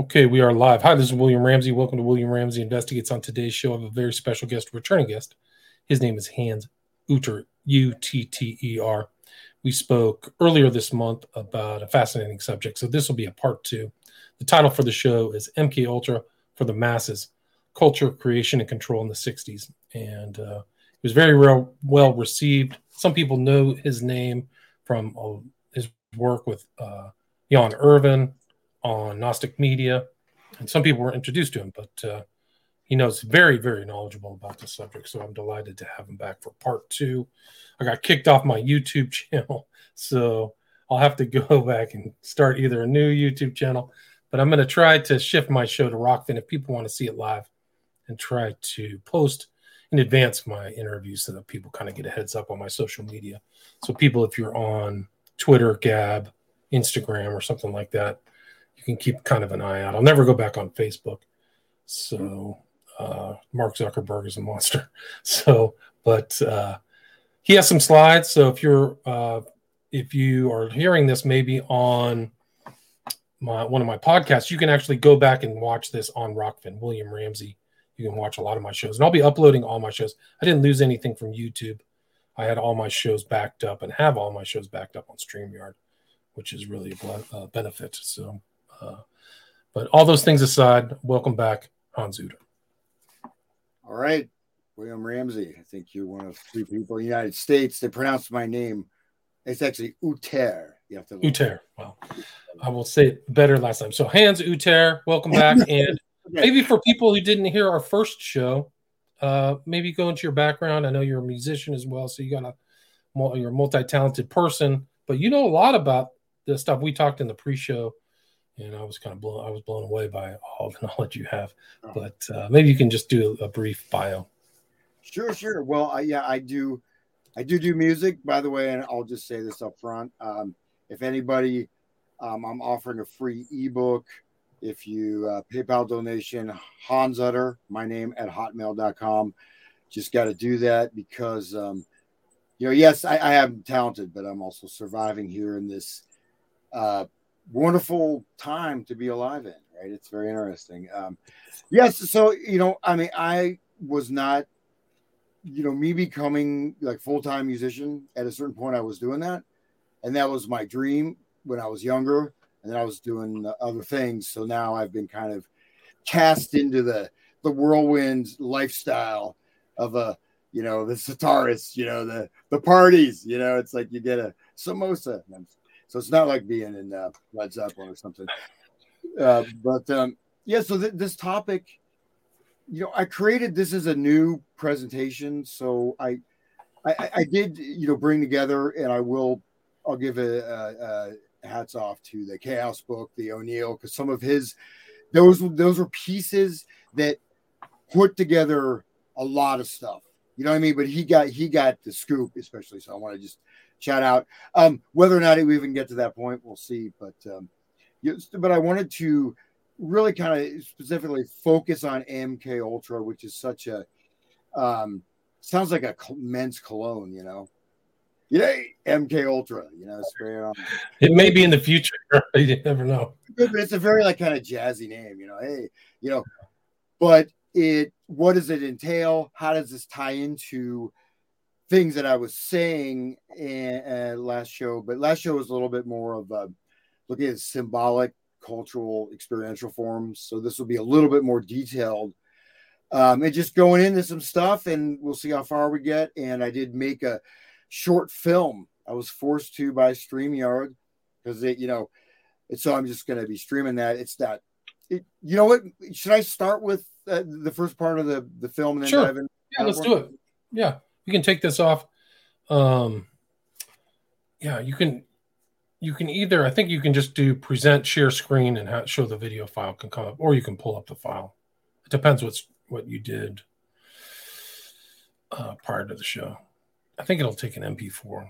Okay, we are live. Hi, this is William Ramsey. Welcome to William Ramsey Investigates. On today's show, I have a very special guest, returning guest. His name is Hans Utter, U T T E R. We spoke earlier this month about a fascinating subject, so this will be a part two. The title for the show is MK Ultra for the Masses: Culture, Creation, and Control in the '60s, and uh, it was very well, well received. Some people know his name from uh, his work with uh, Jan Irvin on Gnostic Media, and some people were introduced to him, but uh, he knows very, very knowledgeable about the subject. So I'm delighted to have him back for part two. I got kicked off my YouTube channel, so I'll have to go back and start either a new YouTube channel, but I'm going to try to shift my show to Rokfin if people want to see it live, and try to post in advance my interviews so that people kind of get a heads up on my social media. So people, if you're on Twitter, Gab, Instagram, or something like that, you can keep kind of an eye out. I'll never go back on Facebook. So uh, Mark Zuckerberg is a monster. So, but uh, he has some slides. So if you're uh, if you are hearing this maybe on my one of my podcasts, you can actually go back and watch this on Rokfin, William Ramsey. You can watch a lot of my shows, and I'll be uploading all my shows. I didn't lose anything from YouTube. I had all my shows backed up and have all my shows backed up on StreamYard, which is really a uh, benefit. So uh, but all those things aside, welcome back, Hans Utter. All right, William Ramsey. I think you're one of three people in the United States that pronounce my name. It's actually Uter. You have to Uter. Well, I will say it better last time. So Hans Uter, welcome back. And maybe for people who didn't hear our first show, uh, maybe go into your background. I know you're a musician as well, so you got a you're a multi-talented person, but you know a lot about the stuff we talked in the pre-show and I was kind of blown. I was blown away by all the knowledge you have. Oh. But uh, maybe you can just do a, brief bio. Sure, sure. Well, I, yeah, I do. I do do music, by the way, and I'll just say this up front. Um, if anybody, um, I'm offering a free ebook. If you uh, PayPal donation, Hans Utter, my name at hotmail.com. Just got to do that because, um, you know, yes, I, I am talented, but I'm also surviving here in this uh, wonderful time to be alive in, right? It's very interesting. Um, yes, so you know, I mean, I was not, you know, me becoming like full time musician at a certain point. I was doing that, and that was my dream when I was younger, and then I was doing other things. So now I've been kind of cast into the the whirlwind lifestyle of a you know the sitarist, you know the the parties. You know, it's like you get a samosa. So it's not like being in uh, Led Zeppelin or something. Uh, but um, yeah, so th- this topic, you know, I created this as a new presentation. So I, I, I did, you know, bring together, and I will, I'll give a, a, a hats off to the Chaos book, the O'Neill, because some of his, those those were pieces that put together a lot of stuff. You know what I mean? But he got he got the scoop, especially. So I want to just shout out. Um, whether or not we even get to that point, we'll see. But um, but I wanted to really kind of specifically focus on MK Ultra, which is such a um, sounds like a men's cologne, you know. Yeah, MK Ultra, you know, spray on. It may be in the future. you never know. But it's a very like kind of jazzy name, you know. Hey, you know, but it what does it entail? How does this tie into things that I was saying in, uh, last show, but last show was a little bit more of a, looking at symbolic, cultural, experiential forms. So this will be a little bit more detailed. Um, and just going into some stuff, and we'll see how far we get. And I did make a short film. I was forced to by StreamYard because it, you know, so I'm just going to be streaming that. It's that. It, you know what? Should I start with uh, the first part of the the film and then sure. dive in? Yeah, let's do it. Yeah you can take this off. Um, yeah, you can. You can either, I think you can just do present share screen and show the video file can come up, or you can pull up the file. It depends what's what you did uh, prior to the show. I think it'll take an MP4.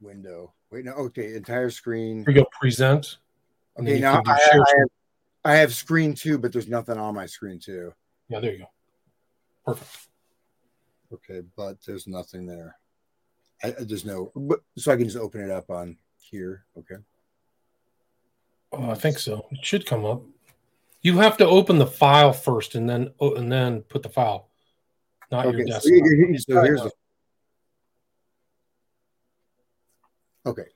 Window. Wait, no. Okay, entire screen. Here you go. Present. Okay, now I, I, have, I have screen two, but there's nothing on my screen two. Yeah, there you go. Perfect. Okay, but there's nothing there. I, there's no, but, so I can just open it up on here. Okay. Oh, I think so. It should come up. You have to open the file first, and then oh, and then put the file, not your Okay, so, desktop. here- so here's the. Okay,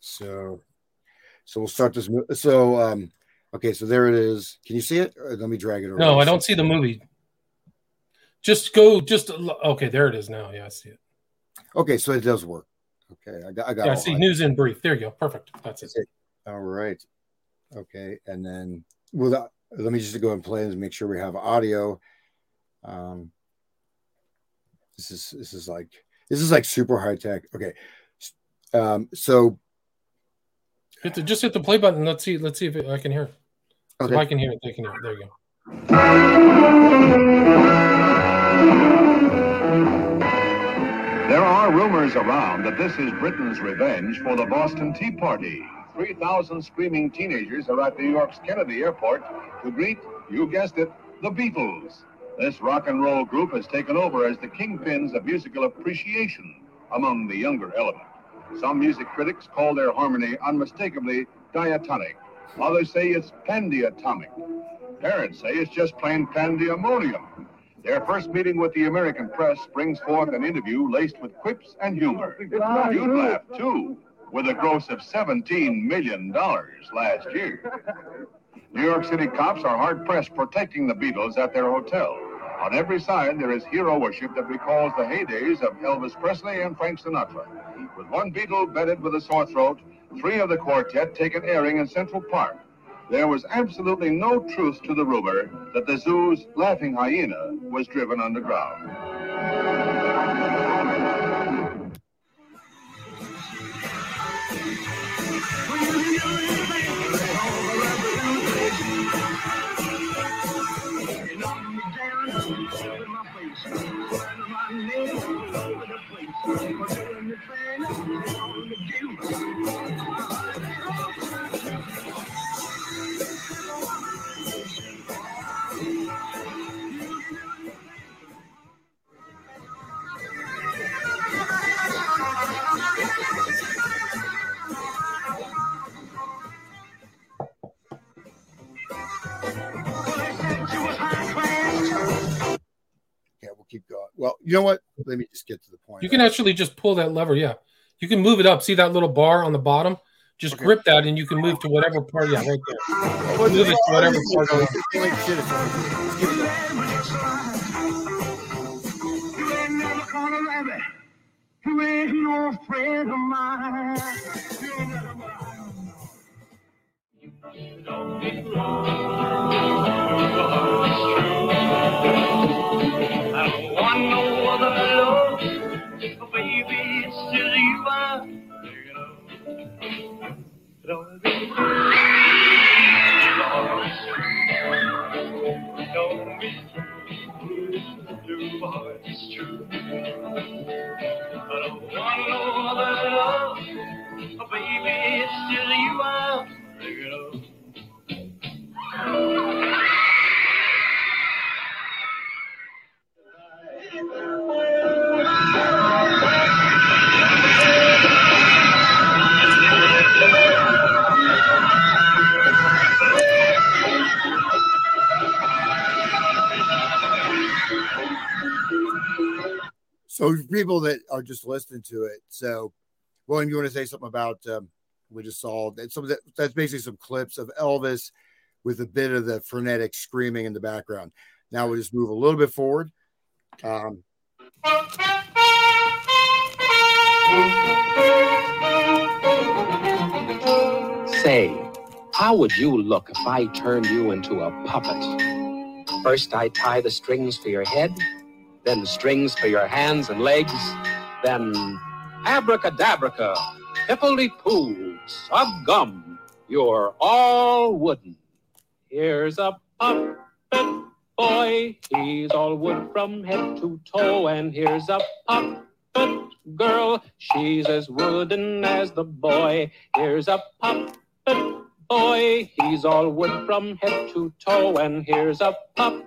so so we'll start this. So um, okay, so there it is. Can you see it? Let me drag it over. No, I don't see the movie. Just go. Just okay. There it is now. Yeah, I see it. Okay, so it does work. Okay, I got. I got. Yeah, I see that. news in brief. There you go. Perfect. That's it. That's it. All right. Okay, and then well, that, let me just go and play and make sure we have audio. Um, this is this is like this is like super high tech. Okay, um, so Hit the, just hit the play button. Let's see. Let's see if it, I can hear. it. If I can hear it, they can hear it. There you go. There are rumors around that this is Britain's revenge for the Boston Tea Party. 3,000 screaming teenagers are at New York's Kennedy Airport to greet, you guessed it, the Beatles. This rock and roll group has taken over as the kingpins of musical appreciation among the younger element. Some music critics call their harmony unmistakably diatonic. Others say it's pandiatonic. Parents say it's just plain pandemonium. Their first meeting with the American press brings forth an interview laced with quips and humor. You'd laugh too, with a gross of $17 million last year. New York City cops are hard pressed protecting the Beatles at their hotel. On every side, there is hero worship that recalls the heydays of Elvis Presley and Frank Sinatra. With one Beatle bedded with a sore throat, three of the quartet take an airing in Central Park. There was absolutely no truth to the rumor that the zoo's laughing hyena was driven underground. we'll keep going. Well, you know what? Let me just get to the point. You can actually just pull that lever. Yeah, you can move it up. See that little bar on the bottom? Just Okay. grip that, and you can move to whatever part. Yeah, right there. Well, move it to whatever part you want. It's like shit, it's like- let's keep it going. You ain't never gonna love it. You ain't no friend of mine. You ain't never I just listening to it, so William, you want to say something about um, we just saw that some that, that's basically some clips of Elvis with a bit of the frenetic screaming in the background. Now we'll just move a little bit forward. Um, Say, how would you look if I turned you into a puppet? First, I tie the strings for your head, then the strings for your hands and legs, then abracadabra, hippily poo, sub gum. You're all wooden. Here's a puppet boy, he's all wood from head to toe, and here's a puppet girl, she's as wooden as the boy. Here's a puppet boy, he's all wood from head to toe, and here's a puppet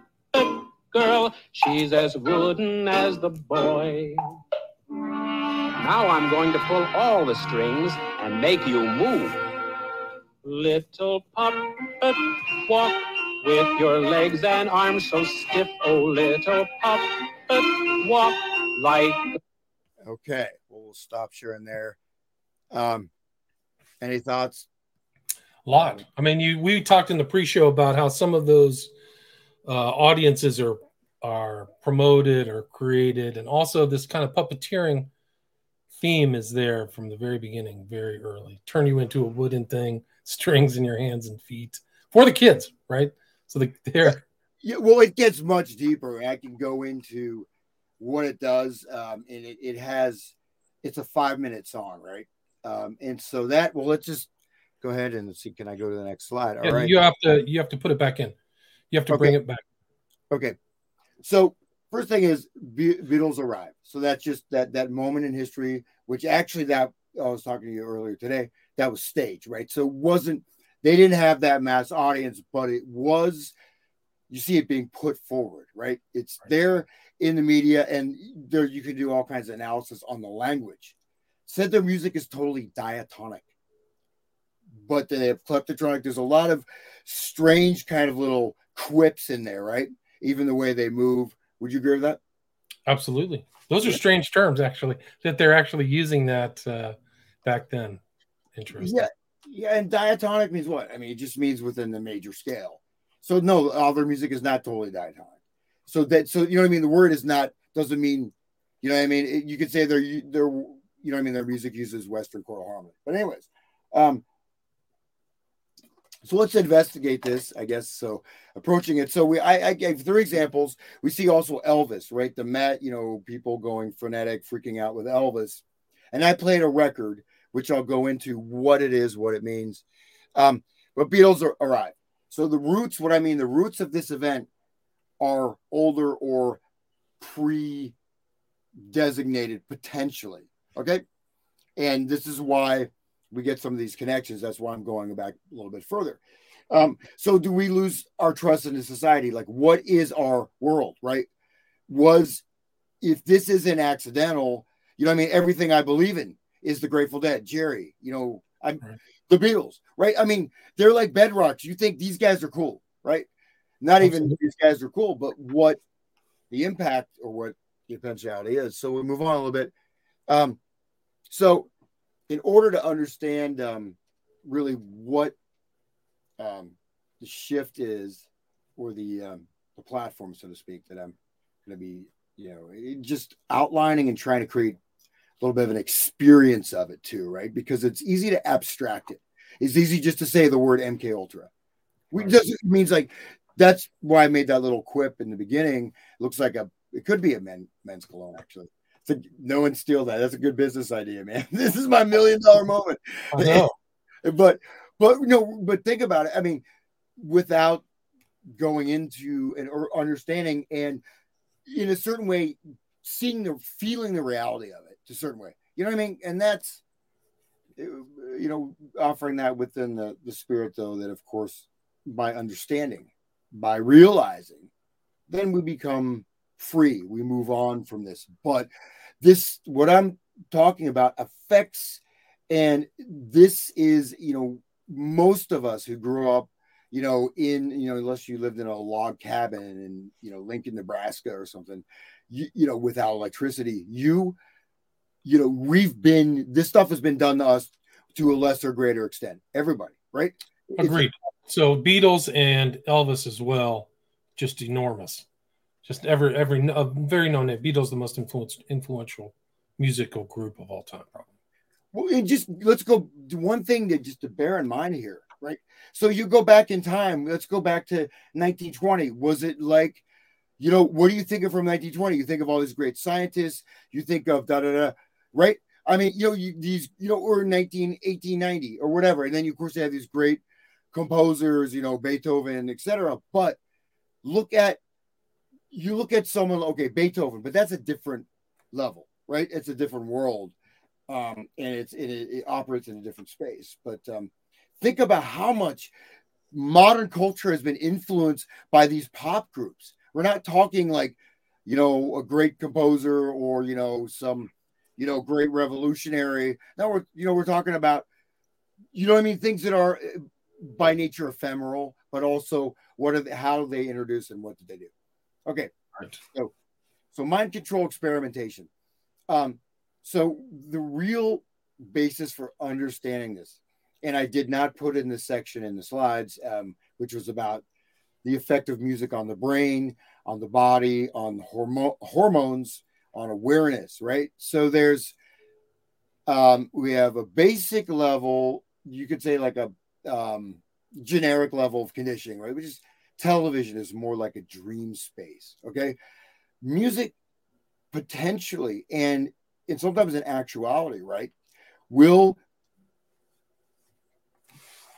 girl, she's as wooden as the boy. Now I'm going to pull all the strings and make you move. Little puppet, walk with your legs and arms so stiff. Oh, little puppet, walk like Okay, well, we'll stop sharing there. Um, any thoughts? A lot. I mean, you we talked in the pre-show about how some of those uh, audiences are are promoted or created, and also this kind of puppeteering theme is there from the very beginning, very early. Turn you into a wooden thing, strings in your hands and feet for the kids, right? So the, they're Yeah, well, it gets much deeper. I can go into what it does, um, and it, it has. It's a five minute song, right? Um, and so that well, let's just go ahead and see. Can I go to the next slide? All yeah, right. you have to you have to put it back in. You have to Okay. bring it back. Okay. So first thing is Be- Beatles arrive. So that's just that that moment in history, which actually that I was talking to you earlier today. That was staged, right? So it wasn't they didn't have that mass audience, but it was. You see it being put forward, right? It's Right. there in the media, and there you can do all kinds of analysis on the language. Said their music is totally diatonic, but then they have kleptotronic. There's a lot of strange kind of little quips in there, right? Even the way they move. Would you agree with that? Absolutely. Those are strange terms, actually, that they're actually using that uh, back then. Interesting. Yeah, yeah. And diatonic means what? I mean, it just means within the major scale. So no, all their music is not totally diatonic. So that so you know what I mean. The word is not doesn't mean you know what I mean. It- you could say they're they're you know what I mean. Their music uses Western choral harmony. But anyways, um, so let's investigate this. I guess so. Approaching it. So we I, I gave three examples. We see also Elvis, right? The Met, you know, people going frenetic, freaking out with Elvis, and I played a record which I'll go into what it is, what it means. Um, but Beatles are, arrive. So the roots, what I mean, the roots of this event are older or pre designated potentially. Okay. And this is why we get some of these connections. That's why I'm going back a little bit further. Um, so do we lose our trust in the society? Like, what is our world, right? Was if this isn't accidental, you know, I mean, everything I believe in is the Grateful Dead, Jerry, you know, I'm Right. the Beatles, right? I mean, they're like bedrocks. You think these guys are cool, right? Not even Absolutely. these guys are cool, but what the impact or what the potentiality is. So we move on a little bit. Um, so in order to understand um, really what um, the shift is, or the um, the platform, so to speak, that I'm going to be, you know, just outlining and trying to create a little bit of an experience of it too, right? Because it's easy to abstract it. It's easy just to say the word MK Ultra. We Right. just it means like that's why I made that little quip in the beginning. It looks like a it could be a men men's cologne actually. Like no one steal that. That's a good business idea, man. This is my million dollar moment. I know. But but no, but think about it. I mean, without going into and or understanding and in a certain way seeing the feeling the reality of it to a certain way you know what i mean and that's you know offering that within the the spirit though that of course by understanding by realizing then we become free we move on from this but this what i'm talking about affects and this is you know most of us who grew up you know in you know unless you lived in a log cabin in you know lincoln nebraska or something you, you know without electricity you you know we've been this stuff has been done to us to a lesser greater extent everybody right It's- Agreed. So Beatles and Elvis as well, just enormous. Just every every a very known name. Beatles the most influenced influential musical group of all time, probably. Well, and just let's go one thing to just to bear in mind here, right? So you go back in time. Let's go back to 1920. Was it like, you know, what do you think of from 1920? You think of all these great scientists. You think of da da da, right? I mean, you know, you, these, you know, or 19, 1890 or whatever, and then you of course you have these great composers, you know, Beethoven, etc. But look at, you look at someone, okay, Beethoven, but that's a different level, right? It's a different world um, and it's it, it operates in a different space. But um, think about how much modern culture has been influenced by these pop groups. We're not talking like you know a great composer or you know some you know great revolutionary. Now we're you know we're talking about you know I mean? Things that are uh, by nature ephemeral, but also what are they, how do they introduce and what do they do? Okay. Right. So, so mind control experimentation. Um, so the real basis for understanding this, and I did not put in this section in the slides, um, which was about the effect of music on the brain, on the body, on hormo- hormones, on awareness, right? So there's um, we have a basic level, you could say like a um, generic level of conditioning, right? Which is television is more like a dream space. Okay. Music potentially and and sometimes in actuality, right, will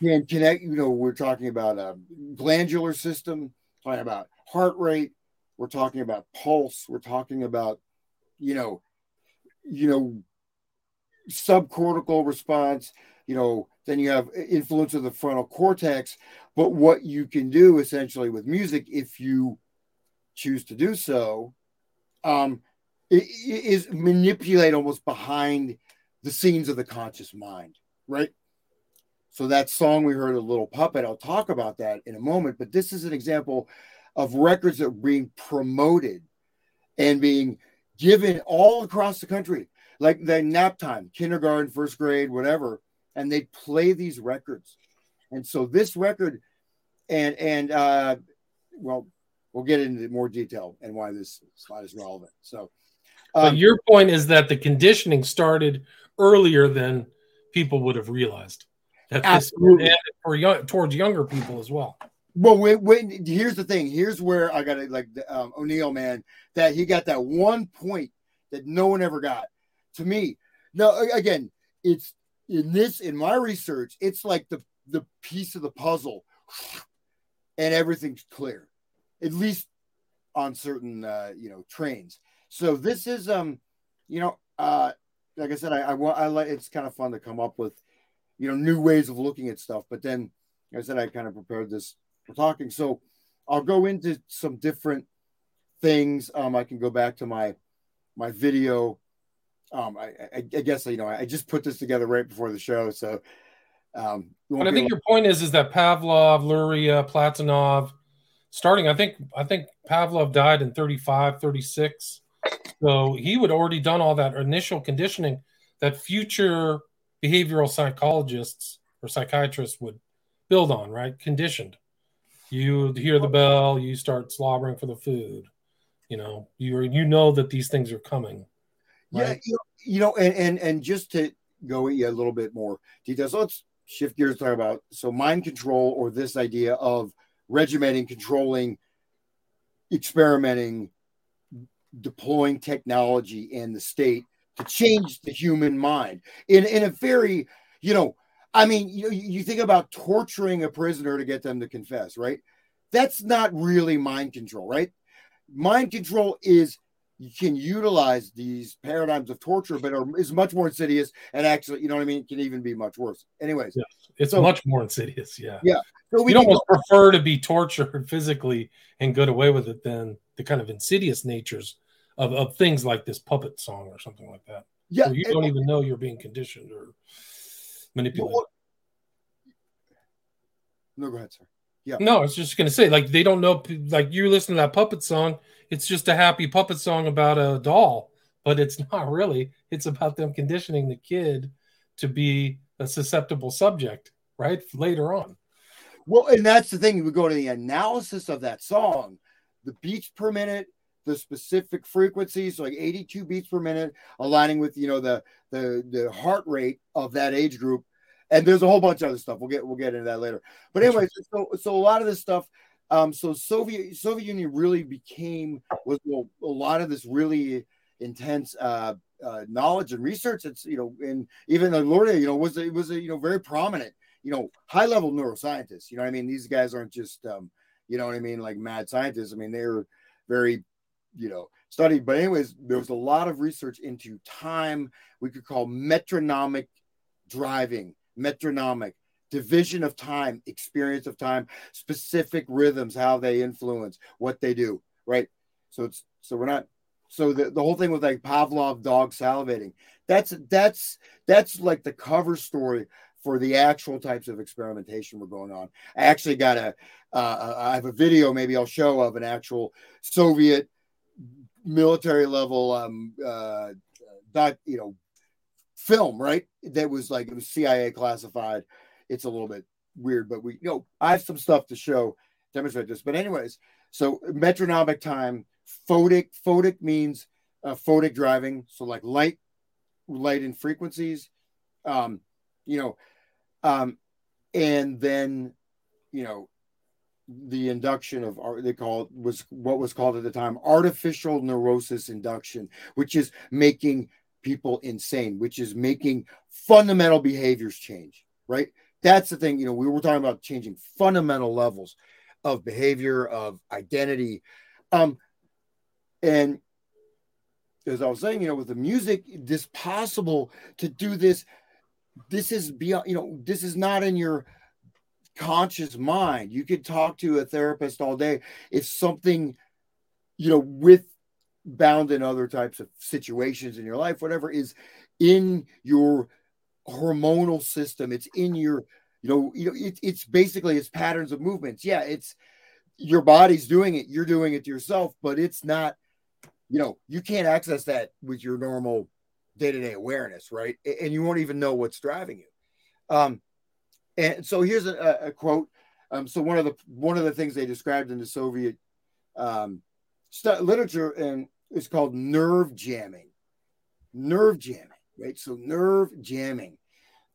can connect, you know, we're talking about a glandular system, talking about heart rate, we're talking about pulse, we're talking about, you know, you know, subcortical response, you know, then you have influence of the frontal cortex. But what you can do essentially with music, if you choose to do so, um, is manipulate almost behind the scenes of the conscious mind, right? So that song we heard, a little puppet. I'll talk about that in a moment. But this is an example of records that are being promoted and being given all across the country, like the nap time, kindergarten, first grade, whatever, and they play these records. And so this record, and and uh, well, we'll get into more detail and why this slide is relevant. So, but um, your point is that the conditioning started earlier than people would have realized. That this Absolutely. and for young, towards younger people as well. Well, when, when here's the thing. Here's where I got it. Like um, O'Neill, man, that he got that one point that no one ever got. To me, no. Again, it's in this in my research. It's like the the piece of the puzzle, and everything's clear, at least on certain uh, you know trains. So this is um, you know, uh, like I said, I I, I like it's kind of fun to come up with, you know, new ways of looking at stuff. But then, like I said, I kind of prepared this for talking. So I'll go into some different things. Um, I can go back to my my video. Um, I, I, I guess you know I just put this together right before the show, so um, But I think your point is is that Pavlov, Luria, Platonov, starting, I think I think Pavlov died in 35, 36. So he would already done all that initial conditioning that future behavioral psychologists or psychiatrists would build on, right? Conditioned. You hear the bell, you start slobbering for the food. You know, you you know that these things are coming. Yeah, you know, you know, and and and just to go a little bit more details, let's shift gears talk about so mind control or this idea of regimenting, controlling, experimenting, deploying technology in the state to change the human mind in in a very, you know, I mean, you you think about torturing a prisoner to get them to confess, right? That's not really mind control, right? Mind control is you can utilize these paradigms of torture, but are, is much more insidious and actually, you know what I mean, can even be much worse. Anyways, Yes. It's So- much more insidious. Yeah. Yeah. so we almost prefer to be tortured physically and get away with it than the kind of insidious natures of, of things like this puppet song or something like that. yeah, Where you and- don't even know you're being conditioned or manipulated. well, no, go ahead, sir. Yeah. No, I was just gonna say, like they don't know. Like you listen to that puppet song, it's just a happy puppet song about a doll, but it's not really. It's about them conditioning the kid to be a susceptible subject, right? Later on. Well, and that's the thing. We go to the analysis of that song, the beats per minute, the specific frequencies, like 82 beats per minute, aligning with you know the the the heart rate of that age group. And there's a whole bunch of other stuff. We'll get we'll get into that later. But anyways, so so a lot of this stuff. Um, so Soviet Soviet Union really became was well, a lot of this really intense uh, uh, knowledge and research. It's you know, and even the Luria, you know, was it was a you know very prominent you know, high level neuroscientists. You know I mean? These guys aren't just, um, you know what I mean, like mad scientists. I mean, they're very, you know, studied. But, anyways, there was a lot of research into time we could call metronomic driving, metronomic division of time, experience of time, specific rhythms, how they influence what they do, right? So it's so we're not so the, the whole thing with like Pavlov dog salivating, that's that's that's like the cover story for the actual types of experimentation we're going on. I actually got a, uh, I have a video maybe I'll show of an actual Soviet military level, um, uh, that you know, film right that was like it was CIA classified. It's a little bit weird, but we you know I have some stuff to show demonstrate this. But anyways, so metronomic time, photic, photic means uh, photic driving, so like light, light and frequencies, um, you know, um, and then you know the induction of art they call it was what was called at the time artificial neurosis induction which is making people insane which is making fundamental behaviors change right that's the thing you know we were talking about changing fundamental levels of behavior of identity. Um and as i was saying you know with the music this possible to do this this is beyond you know this is not in your conscious mind. You could talk to a therapist all day. It's something you know with bound in other types of situations in your life whatever is in your hormonal system. It's in your you know you know it, it's basically it's patterns of movements. Yeah it's your body's doing it. You're doing it to yourself but it's not you know you can't access that with your normal day-to-day awareness right? And you won't even know what's driving you. Um and so here's a, a quote. Um so one of the one of the things they described in the soviet um st- literature and is called nerve jamming. Nerve jamming right so nerve jamming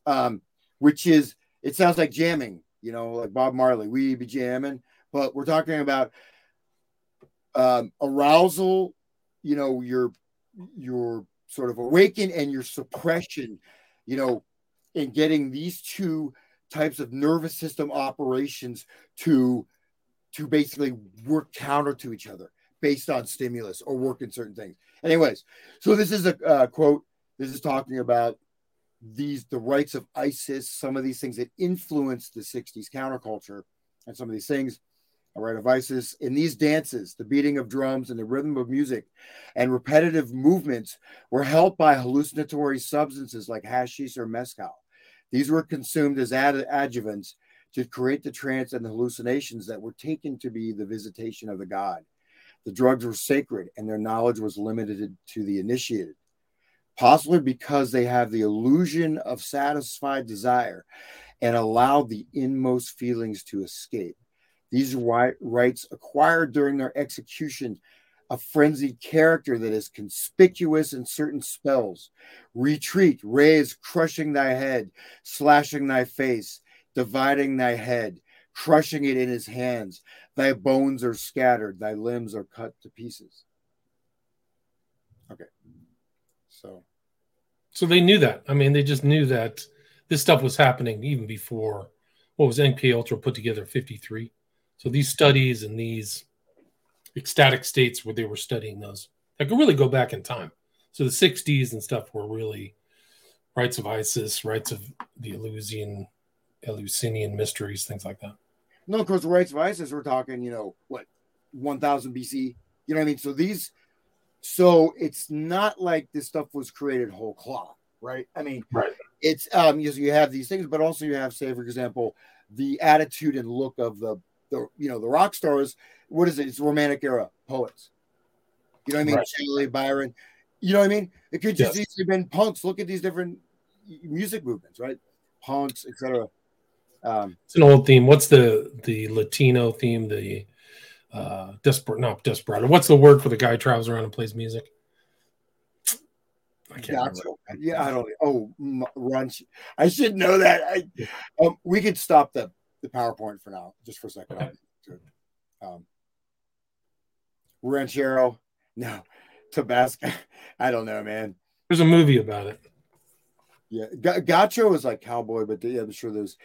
um which is it sounds like jamming you know like bob marley we be jamming but we're talking about um arousal you know your your sort of awaken and your suppression, you know, in getting these two types of nervous system operations to to basically work counter to each other based on stimulus or work in certain things. Anyways, so this is a uh, quote. This is talking about these the rites of Isis, some of these things that influenced the 60s counterculture, and some of these things a rite of Isis. In these dances, the beating of drums and the rhythm of music and repetitive movements were helped by hallucinatory substances like hashish or mezcal. These were consumed as ad- adjuvants to create the trance and the hallucinations that were taken to be the visitation of the god. The drugs were sacred and their knowledge was limited to the initiated, possibly because they have the illusion of satisfied desire and allow the inmost feelings to escape. These rites acquired during their execution a frenzied character that is conspicuous in certain spells. Retreat, raise, crushing thy head, slashing thy face, dividing thy head, crushing it in his hands. Thy bones are scattered, thy limbs are cut to pieces. Okay. So. So they knew that. I mean, they just knew that this stuff was happening even before what was MK Ultra put together 53. So these studies and these ecstatic states where they were studying those, I could really go back in time. So the 60s and stuff were really rites of Isis, rites of the Eleusinian, Eleusinian mysteries, things like that. No, of course, the rites of Isis, we're talking, you know, what, 1000 BC? You know what I mean? So these, so it's not like this stuff was created whole cloth, right? I mean, right. It's, um, you, you have these things, but also you have, say, for example, the attitude and look of the the you know the rock stars. What is it? It's romantic era poets. You know what I mean? Right. Shelley, Byron. You know what I mean? It could just yes. easily been punks. Look at these different music movements, right? Punks, etc. Um, it's an old theme. What's the the Latino theme? The uh desperate, not desperado. What's the word for the guy who travels around and plays music? I can't gotcha. Yeah, I don't. Oh, Runch. I should know that. I, um, we could stop the the PowerPoint for now, just for a second. Okay. Um, Ranchero, no, Tabasco. I don't know, man. There's a movie about it. Yeah, G- Gaucho is like cowboy, but yeah, I'm sure there's.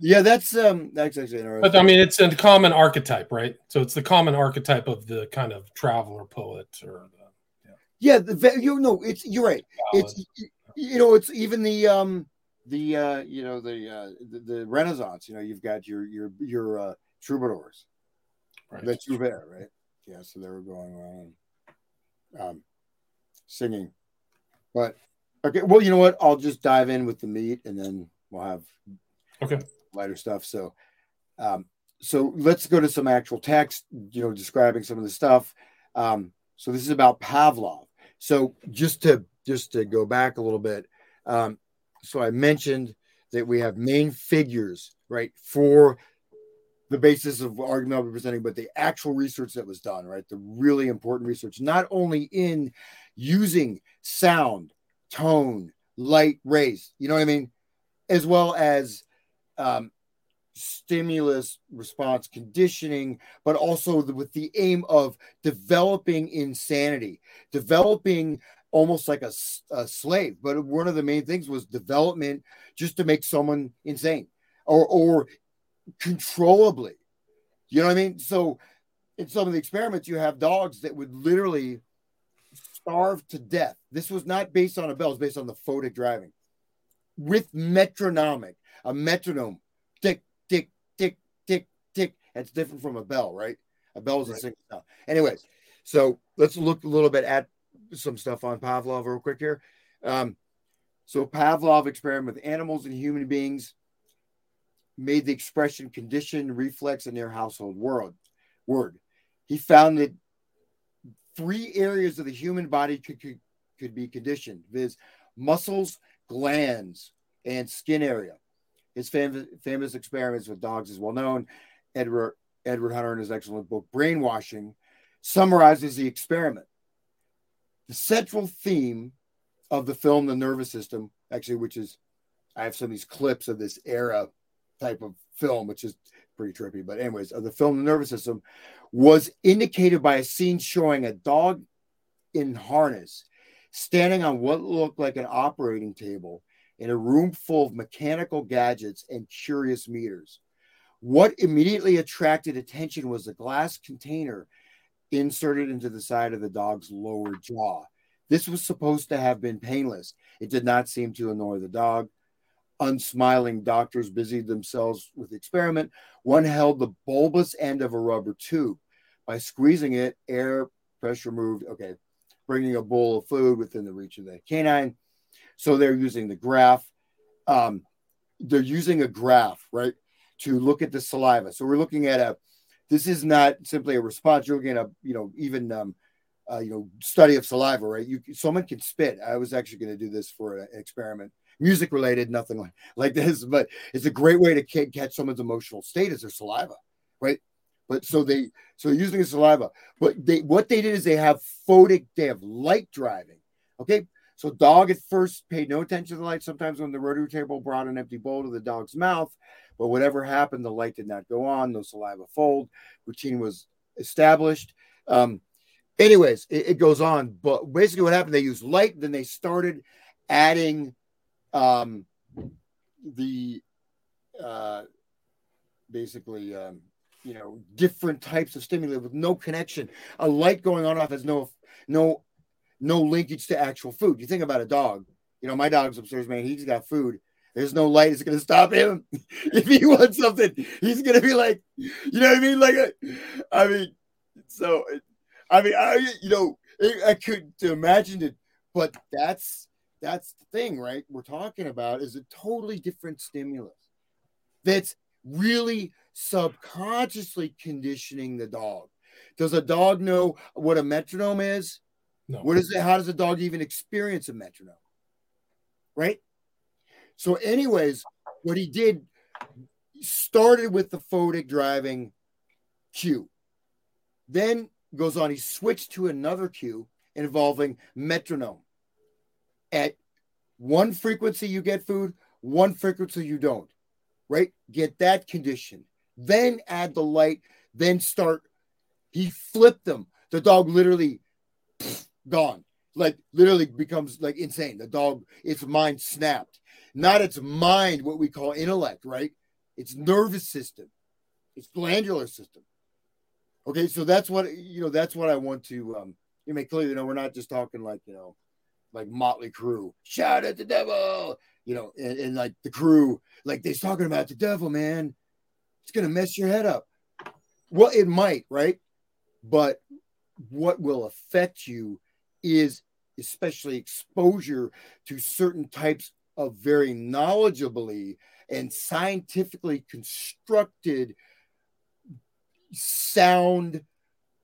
Yeah, that's um, that's actually interesting. But I mean, it's a common archetype, right? So it's the common archetype of the kind of traveler poet, or the, yeah, yeah. The, you know, it's you're right. It's you know, it's even the um the uh, you know the, uh, the, the Renaissance. You know, you've got your your your uh, troubadours, right. the troubadour, right? Yeah, so they were going around um, singing. But okay, well, you know what? I'll just dive in with the meat, and then we'll have Okay. Lighter stuff. So, um, so let's go to some actual text, you know, describing some of the stuff. Um, so this is about Pavlov. So just to just to go back a little bit, um, so I mentioned that we have main figures, right, for the basis of argument I'll be presenting, but the actual research that was done, right, the really important research, not only in using sound, tone, light, rays, you know what I mean, as well as um, stimulus response conditioning, but also with the aim of developing insanity, developing almost like a slave. But one of the main things was development just to make someone insane or, or controllably. You know what I mean? So in some of the experiments, you have dogs that would literally starve to death. This was not based on a bell, it's based on the photic driving with metronomic, a metronome, tick, tick, tick, tick, tick. That's different from a bell, right? A bell is a Right. single sound. Anyways, so let's look a little bit at some stuff on Pavlov real quick here. Um, so Pavlov experiment with animals and human beings made the expression conditioned reflex in their household world word. He found that three areas of the human body could, could, could be conditioned, viz. muscles, glands, and skin area. His famous, famous experiments with dogs is well known. Edward Edward Hunter in his excellent book Brainwashing summarizes the experiment. The central theme of the film, The Nervous System, actually, which is I have some of these clips of this era type of film, which is pretty trippy. But anyways, of the film, The Nervous System, was indicated by a scene showing a dog in harness standing on what looked like an operating table in a room full of mechanical gadgets and curious meters. What immediately attracted attention was a glass container inserted into the side of the dog's lower jaw. This was supposed to have been painless. It did not seem to annoy the dog. Unsmiling doctors busied themselves with the experiment. One held the bulbous end of a rubber tube. By squeezing it, air pressure moved. Okay, bringing a bowl of food within the reach of the canine. So they're using the graph. Um, they're using a graph, right, to look at the saliva. So we're looking at a. This is not simply a response. You're looking at a, you know, even um, uh, you know, study of saliva, right? You someone can spit. I was actually going to do this for an experiment, music related, nothing like like this, but it's a great way to catch someone's emotional state is their saliva, right? But so they so using the saliva, but they what they did is they have photic, they have light driving. Okay, so dog at first paid no attention to the light. Sometimes when the rotary table brought an empty bowl to the dog's mouth, but whatever happened, the light did not go on. No saliva fold. Routine was established. Um, anyways, it, it goes on. But basically, what happened? They used light. Then they started adding um, the uh, basically um, you know different types of stimuli with no connection. A light going on off has no no no linkage to actual food. You think about a dog. You know, my dog's upstairs, man. He's got food. There's no light. It's gonna stop him. if he wants something, he's gonna be like, you know what I mean? Like, I mean, so, I mean, I you know, I couldn't imagine it, but that's that's the thing, right? We're talking about is a totally different stimulus that's really subconsciously conditioning the dog. Does a dog know what a metronome is? No. What is it? How does a dog even experience a metronome? Right? So, anyways, what he did started with the photic driving cue. Then goes on, he switched to another cue involving metronome. At one frequency, you get food, one frequency, you don't. Right? Get that condition. Then add the light, then start. He flipped them. The dog literally gone. Like literally becomes like insane. The dog, its mind snapped. Not its mind, what we call intellect, right? Its nervous system, its glandular system. Okay, so that's what you know. That's what I want to um, you make clear. You know, we're not just talking like you know, like Motley Crue, shout at the devil. You know, and, and like the crew, like they're talking about the devil, man. It's gonna mess your head up. Well, it might, right? But what will affect you is especially exposure to certain types of very knowledgeably and scientifically constructed sound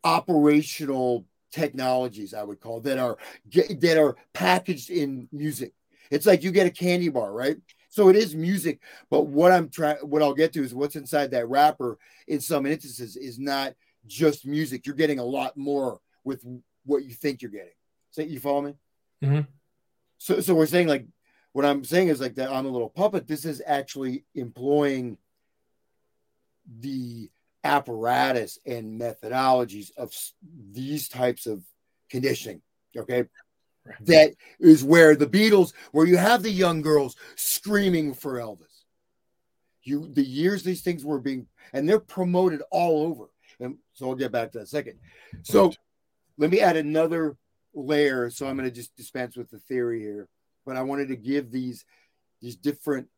operational technologies i would call that are that are packaged in music it's like you get a candy bar right so it is music but what i'm trying what i'll get to is what's inside that wrapper in some instances is not just music you're getting a lot more with what you think you're getting so you follow me Mhm. so so we're saying like what i'm saying is like that on a little puppet this is actually employing the apparatus and methodologies of these types of conditioning. Okay. Right. That is where the Beatles, where you have the young girls screaming for Elvis. You the years these things were being and they're promoted all over. And so I'll get back to that second. So Right. let me add another layer. So I'm going to just dispense with the theory here, but I wanted to give these these different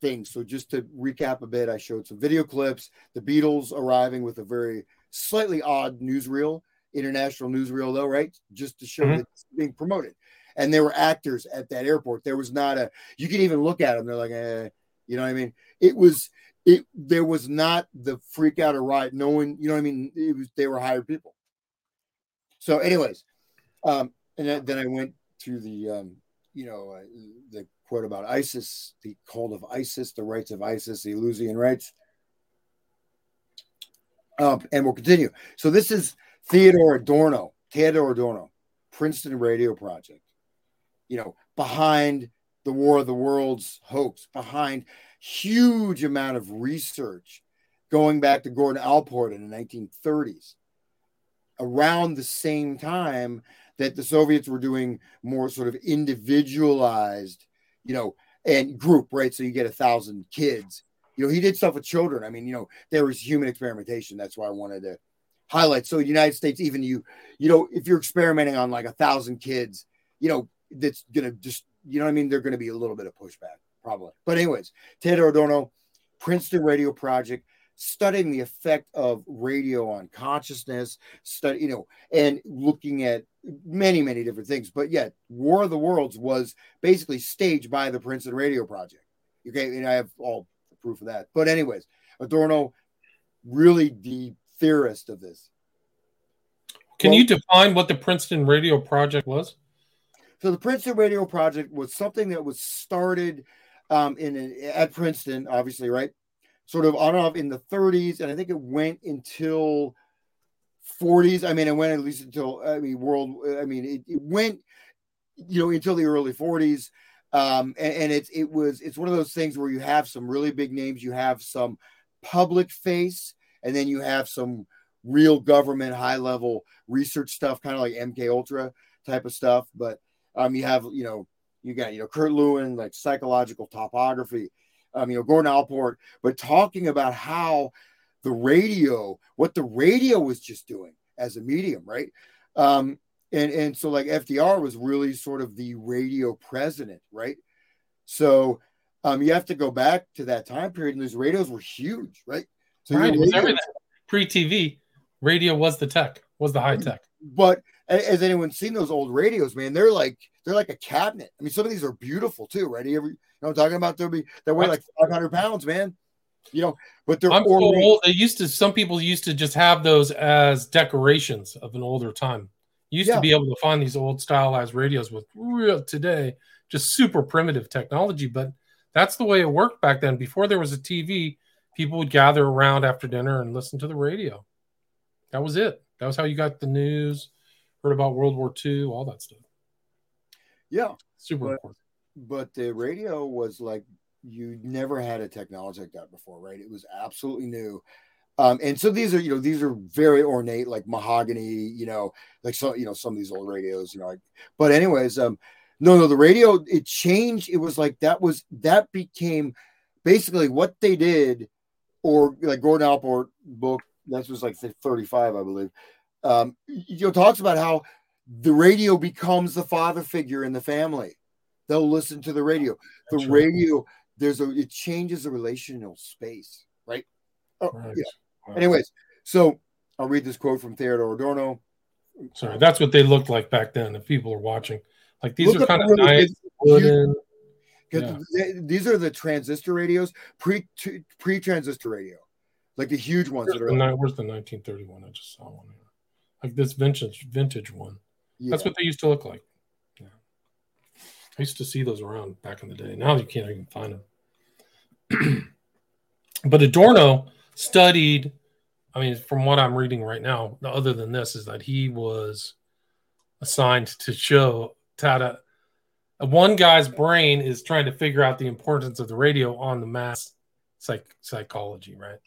things. So just to recap a bit, I showed some video clips, the Beatles arriving with a very slightly odd newsreel, international newsreel though, right? Just to show Mhm. that it's being promoted. And there were actors at that airport. There was not a you can even look at them, they're like, eh, you know what I mean? It was it there was not the freak out or riot. No one, you know what I mean? It was they were hired people. So, anyways, um, and then, I went to the um, you know, uh, the quote about Isis, the cult of Isis, the rites of ISIS, the Eleusinian rites. Um, and we'll continue. So this is Theodor Adorno, Theodor Adorno, Princeton Radio Project. You know, behind the War of the Worlds hoax, behind huge amount of research going back to Gordon Allport in the 1930s. Around the same time that the Soviets were doing more sort of individualized, you know, and group, right? So you get a thousand kids. You know, he did stuff with children. I mean, you know, there was human experimentation. That's why I wanted to highlight. So, United States, even you, you know, if you're experimenting on like a thousand kids, you know, that's gonna just, you know, what I mean, they're gonna be a little bit of pushback, probably. But anyways, Ted Adorno, Princeton Radio Project, studying the effect of radio on consciousness, study, you know, and looking at many, many different things. But yet, War of the Worlds was basically staged by the Princeton Radio Project. Okay, and I have all the proof of that. But anyways, Adorno, really the theorist of this. Can Well- you define what the Princeton Radio Project was? So the Princeton Radio Project was something that was started um, in at Princeton, obviously, right? Sort of on and off in the 30s, and I think it went until 40s. I mean, it went at least until I mean, world. I mean, it, it went, you know, until the early 40s. Um, and, and it's it was it's one of those things where you have some really big names, you have some public face, and then you have some real government high level research stuff, kind of like MK Ultra type of stuff. But um, you have, you know, you got, you know, Kurt Lewin, like psychological topography, um, you know, Gordon Allport, but talking about how the radio, what the radio was just doing as a medium, right? Um, and and so like FDR was really sort of the radio president, right? So um, you have to go back to that time period, and those radios were huge, right? So Right, everything. Pre-TV, radio was the tech, was the high tech. but has anyone seen those old radios, man? They're like they're like a cabinet. I mean, some of these are beautiful too, right? You ever, you know I'm talking about? They'll be they weigh like 500 pounds, man. You know, but they're I'm so old. They used to. Some people used to just have those as decorations of an older time. You used Yeah. to be able to find these old stylized radios with real today just super primitive technology, but that's the way it worked back then. Before there was a TV, people would gather around after dinner and listen to the radio. That was it. That was how you got the news, heard about World War II, all that stuff. Yeah, Super But- important. but the radio was like you never had a technology like that before, right? It was absolutely new. Um, and so these are, you know, these are very ornate, like mahogany, you know, like some, you know, some of these old radios, you know, like, but anyways, um, no, no, the radio, it changed. It was like that was, that became basically what they did, or like Gordon Allport book, that was like 35, I believe. Um, you know, talks about how the radio becomes the father figure in the family. They'll listen to the radio. The That's right. radio, there's a it changes the relational space, right? Oh, Right. yeah. Wow. Anyways, so I'll read this quote from Theodor Adorno. Sorry, that's what they looked like back then. If people are watching, like these Look are kind of nice, wooden. Because these are the transistor radios pre pre transistor radio, like the huge ones Where's that the, are. ni- where's the 1931? I just saw one. Here. Like this vintage vintage one. Yeah. That's what they used to look like. Yeah. I used to see those around back in the day. Now you can't even find them. but Adorno studied, I mean, from what I'm reading right now, other than this, is that he was assigned to show how to. One guy's brain is trying to figure out the importance of the radio on the mass psych, psychology, right?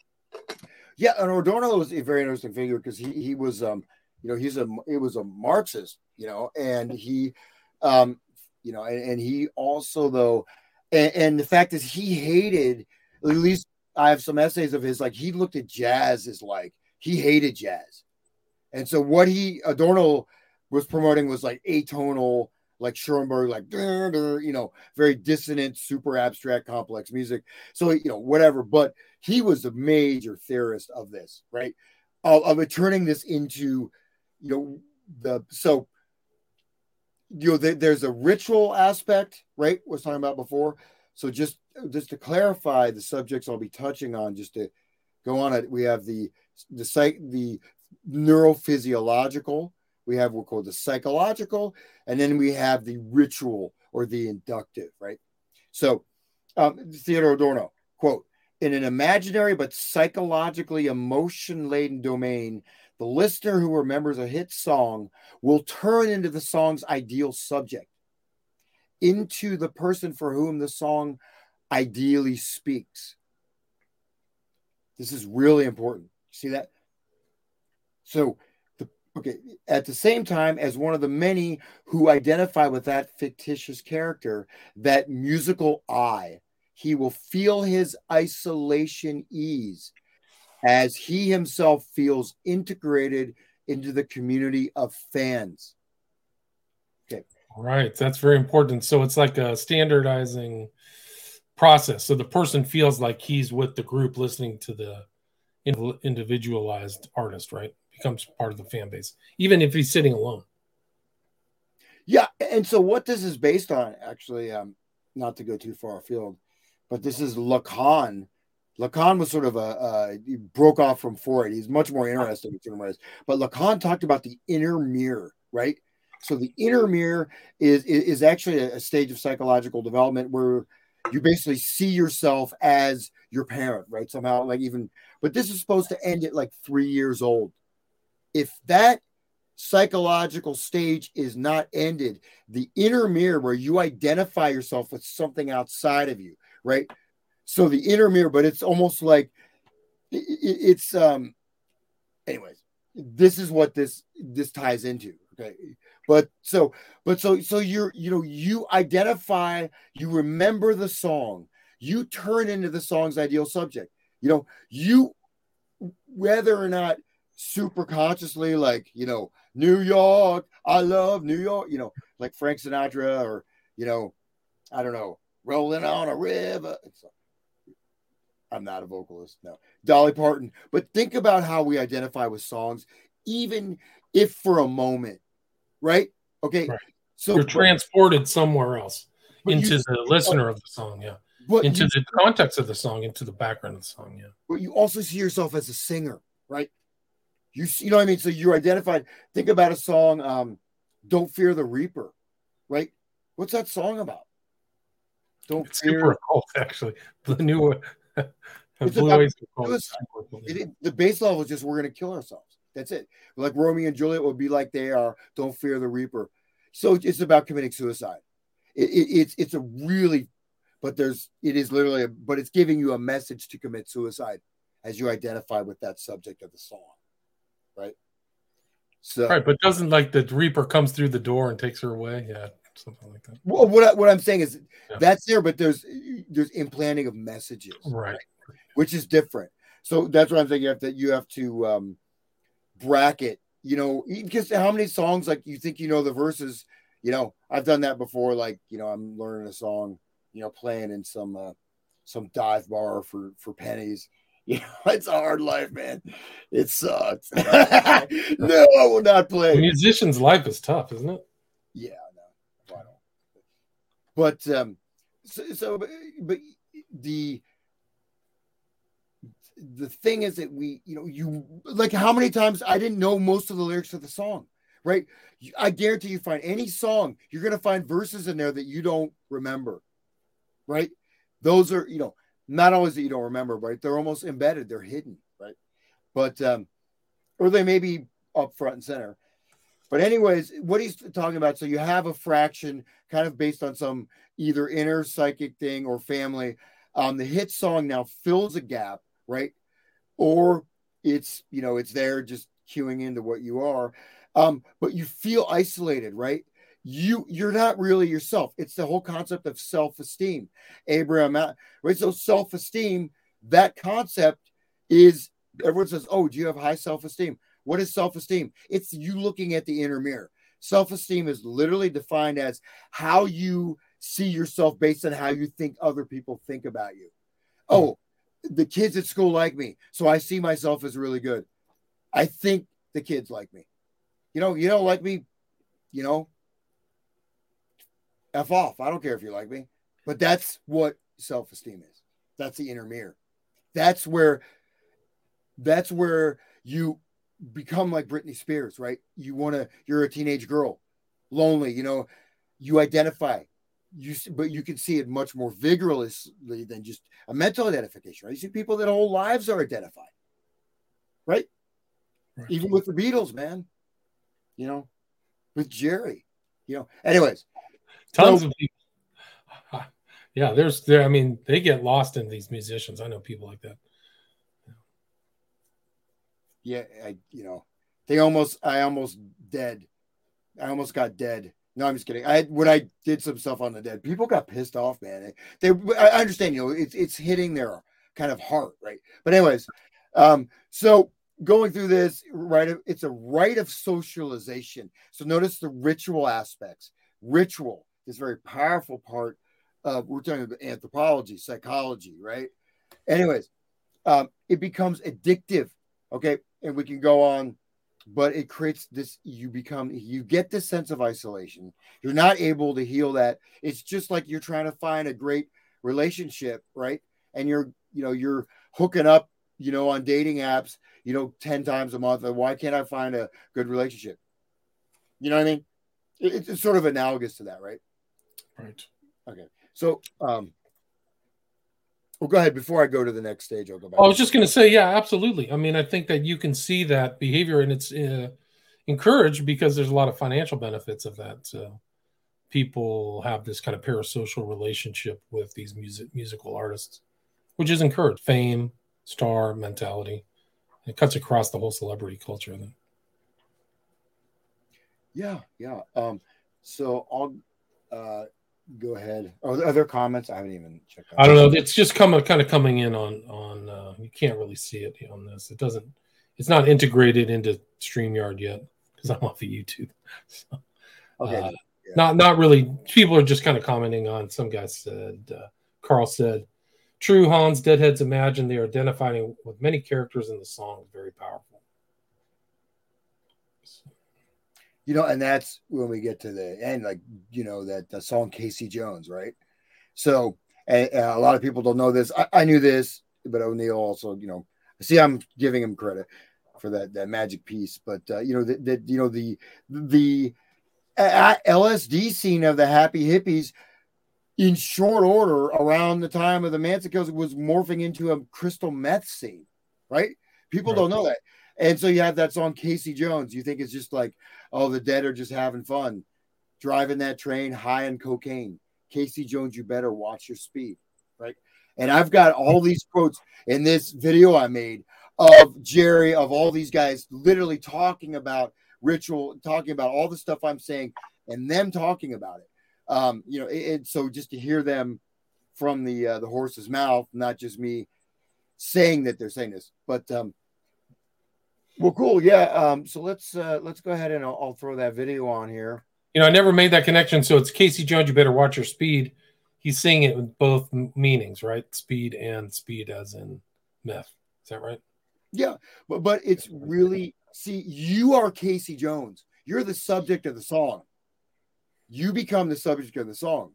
Yeah, and Adorno was a very interesting figure because he he was um you know he's a it was a Marxist you know and he um you know and, and he also though and, and the fact is he hated at least I have some essays of his like he looked at jazz as like he hated jazz and so what he Adorno was promoting was like atonal like Schoenberg, like you know, very dissonant, super abstract, complex music. So you know, whatever. But he was a major theorist of this, right? Of, of it turning this into, you know, the so you know, there- there's a ritual aspect, right? Was talking about before. So just just to clarify the subjects I'll be touching on, just to go on it, we have the the psych the neurophysiological, we have what's called the psychological, and then we have the ritual or the inductive, right? So um, Theodor Adorno, quote, in an imaginary but psychologically emotion laden domain, the listener who remembers a hit song will turn into the song's ideal subject, into the person for whom the song ideally speaks. This is really important. See that? So, okay, at the same time as one of the many who identify with that fictitious character, that musical I, he will feel his isolation ease as he himself feels integrated into the community of fans. Okay. Right. That's very important. So it's like a standardizing process. So the person feels like he's with the group listening to the individualized artist, right? Becomes part of the fan base, even if he's sitting alone. Yeah, and so what this is based on, actually, um, not to go too far afield, but this is Lacan. Lacan was sort of a uh, he broke off from Freud. He's much more interesting in certain ways. But Lacan talked about the inner mirror, right? So the inner mirror is is, actually a stage of psychological development where you basically see yourself as your parent, right? Somehow, like even, but this is supposed to end at like three years old. If that psychological stage is not ended, the inner mirror where you identify yourself with something outside of you, right? So the inner mirror, but it's almost like it's um anyways, this is what this this ties into. Okay. But so but so so you're you know you identify, you remember the song, you turn into the song's ideal subject. You know, you whether or not super consciously like you know new york i love new york you know like frank sinatra or you know i don't know rolling on a river It's- i'm not a vocalist no dolly parton but think about how we identify with songs even if for a moment right okay Right. so You're transported somewhere else but you- into the listener of the song, yeah. Into you- the context of the song, into the background of the song, yeah. but you also see yourself as a singer, right? You see, you know what I mean? So you're identified. Think about a song, um, Don't Fear the Reaper, right? What's that song about? Don't It's fear. super occult, actually. The new It's about Oyster Cult is suicide. super occult, It, it- the base level is just we're gonna kill ourselves. That's it. Like Romeo and Juliet would be like they are. Don't fear the Reaper. So it's about committing suicide. It, it, it's it's a really, but there's it is literally, a, but it's giving you a message to commit suicide as you identify with that subject of the song, right? So Right, but doesn't like the Reaper comes through the door and takes her away? Yeah, something like that. Well, what I, what I'm saying is Yeah. that's there, but there's there's implanting of messages, Right. which is different. So that's what I'm saying. You have to you have to um, bracket. You know, because how many songs like you think you know the verses? You know, I've done that before. Like you know, I'm learning a song, you know, playing in some uh, some dive bar for for pennies. You know, it's a hard life, man. It sucks. no, I will not play. A musician's life is tough, isn't it? Yeah, no, I don't. But um, so, so but, but the the thing is that we you know you like how many times i didn't know most of the lyrics of the song right i guarantee you find any song you're going to find verses in there that you don't remember right those are you know not always that you don't remember right? They're almost embedded. They're hidden right? But um or they may be up front and center. But anyways what he's talking about so you have a fraction kind of based on some either inner psychic thing or family. Um the hit song now fills a gap right? Or it's you know it's there just cueing into what you are. Um but you feel isolated right you you're not really yourself. It's the whole concept of self-esteem. Abraham uh, right? So self-esteem that concept is everyone says oh do you have high self-esteem? What is self-esteem? It's you looking at the inner mirror. Self-esteem is literally defined as how you see yourself based on how you think other people think about you. Hmm. Oh the kids at school like me so i see myself as really good. I think the kids like me. You know you don't like me you know F off. I don't care if you like me. But that's what self esteem is. That's the inner mirror. That's where that's where you become like Britney Spears, right? You want to, you're a teenage girl, lonely, you know, you identify, you, but you can see it much more vigorously than just a mental identification, right? You see people that whole lives are identified, right? right? Even with the Beatles, man, you know, with Jerry, you know, anyways, Tons so, of people. Yeah, there's there. I mean, they get lost in these musicians. I know people like that. Yeah, I you know, they almost I almost dead. I almost got dead. No, I'm just kidding. I when I did some stuff on the dead, people got pissed off, man. They, I understand, you know, it's it's hitting their kind of heart, right? But anyways, um, so going through this right, it's a rite of socialization. So notice the ritual aspects. Ritual this very powerful part of we're talking about anthropology, psychology, right? Anyways, um, it becomes addictive. Okay, and we can go on, but it creates this. You become you get this sense of isolation. You're not able to heal that. It's just like you're trying to find a great relationship, right? And you're you know you're hooking up you know on dating apps you know 10 times a month and why can't i find a good relationship you know what i mean it's sort of analogous to that right Right. Okay. So, um, well, go ahead. Before I go to the next stage, I'll go back. I was just going to say, yeah, absolutely. I mean, I think that you can see that behavior and it's uh, encouraged because there's a lot of financial benefits of that. So people have this kind of parasocial relationship with these music musical artists, which is encouraged. Fame, star mentality. It cuts across the whole celebrity culture. Then. Yeah, yeah. Um, so I'll uh, go ahead. Oh, are there comments? I haven't even checked. I don't know. It's just coming, kind of coming in on on. Uh, you can't really see it on this. It doesn't. It's not integrated into Streamyard yet because I'm off of YouTube. So, okay. Uh, yeah. Not not really. People are just kind of commenting on. Some guy said. Uh, Carl said, "True Hans Deadheads imagine they are identifying with many characters in the song. Very powerful." You know, and that's when we get to the end, like you know that the song Casey Jones, right? So, and, and a lot of people don't know this. I, I knew this, but O'Neill also, you know, see, I'm giving him credit for that that magic piece, but uh, you know that that you know the the uh, LSD scene of the Happy Hippies in short order around the time of the Manson kills was morphing into a crystal meth scene, right? People right. don't know that. And so you have that song Casey Jones. You think it's just like, oh, the dead are just having fun, driving that train high on cocaine. Casey Jones, you better watch your speed, right? And I've got all these quotes in this video I made of Jerry, of all these guys literally talking about ritual, talking about all the stuff I'm saying, and them talking about it. Um, you know, and so just to hear them from the uh, the horse's mouth, not just me saying that they're saying this, but um, well, cool. Yeah. Um, so let's uh, let's go ahead and I'll, I'll, throw that video on here. You know, I never made that connection. So it's Casey Jones. You better watch your speed. He's saying it with both meanings, right? Speed and speed, as in meth. Is that right? Yeah, but but it's really see. You are Casey Jones. You're the subject of the song. You become the subject of the song.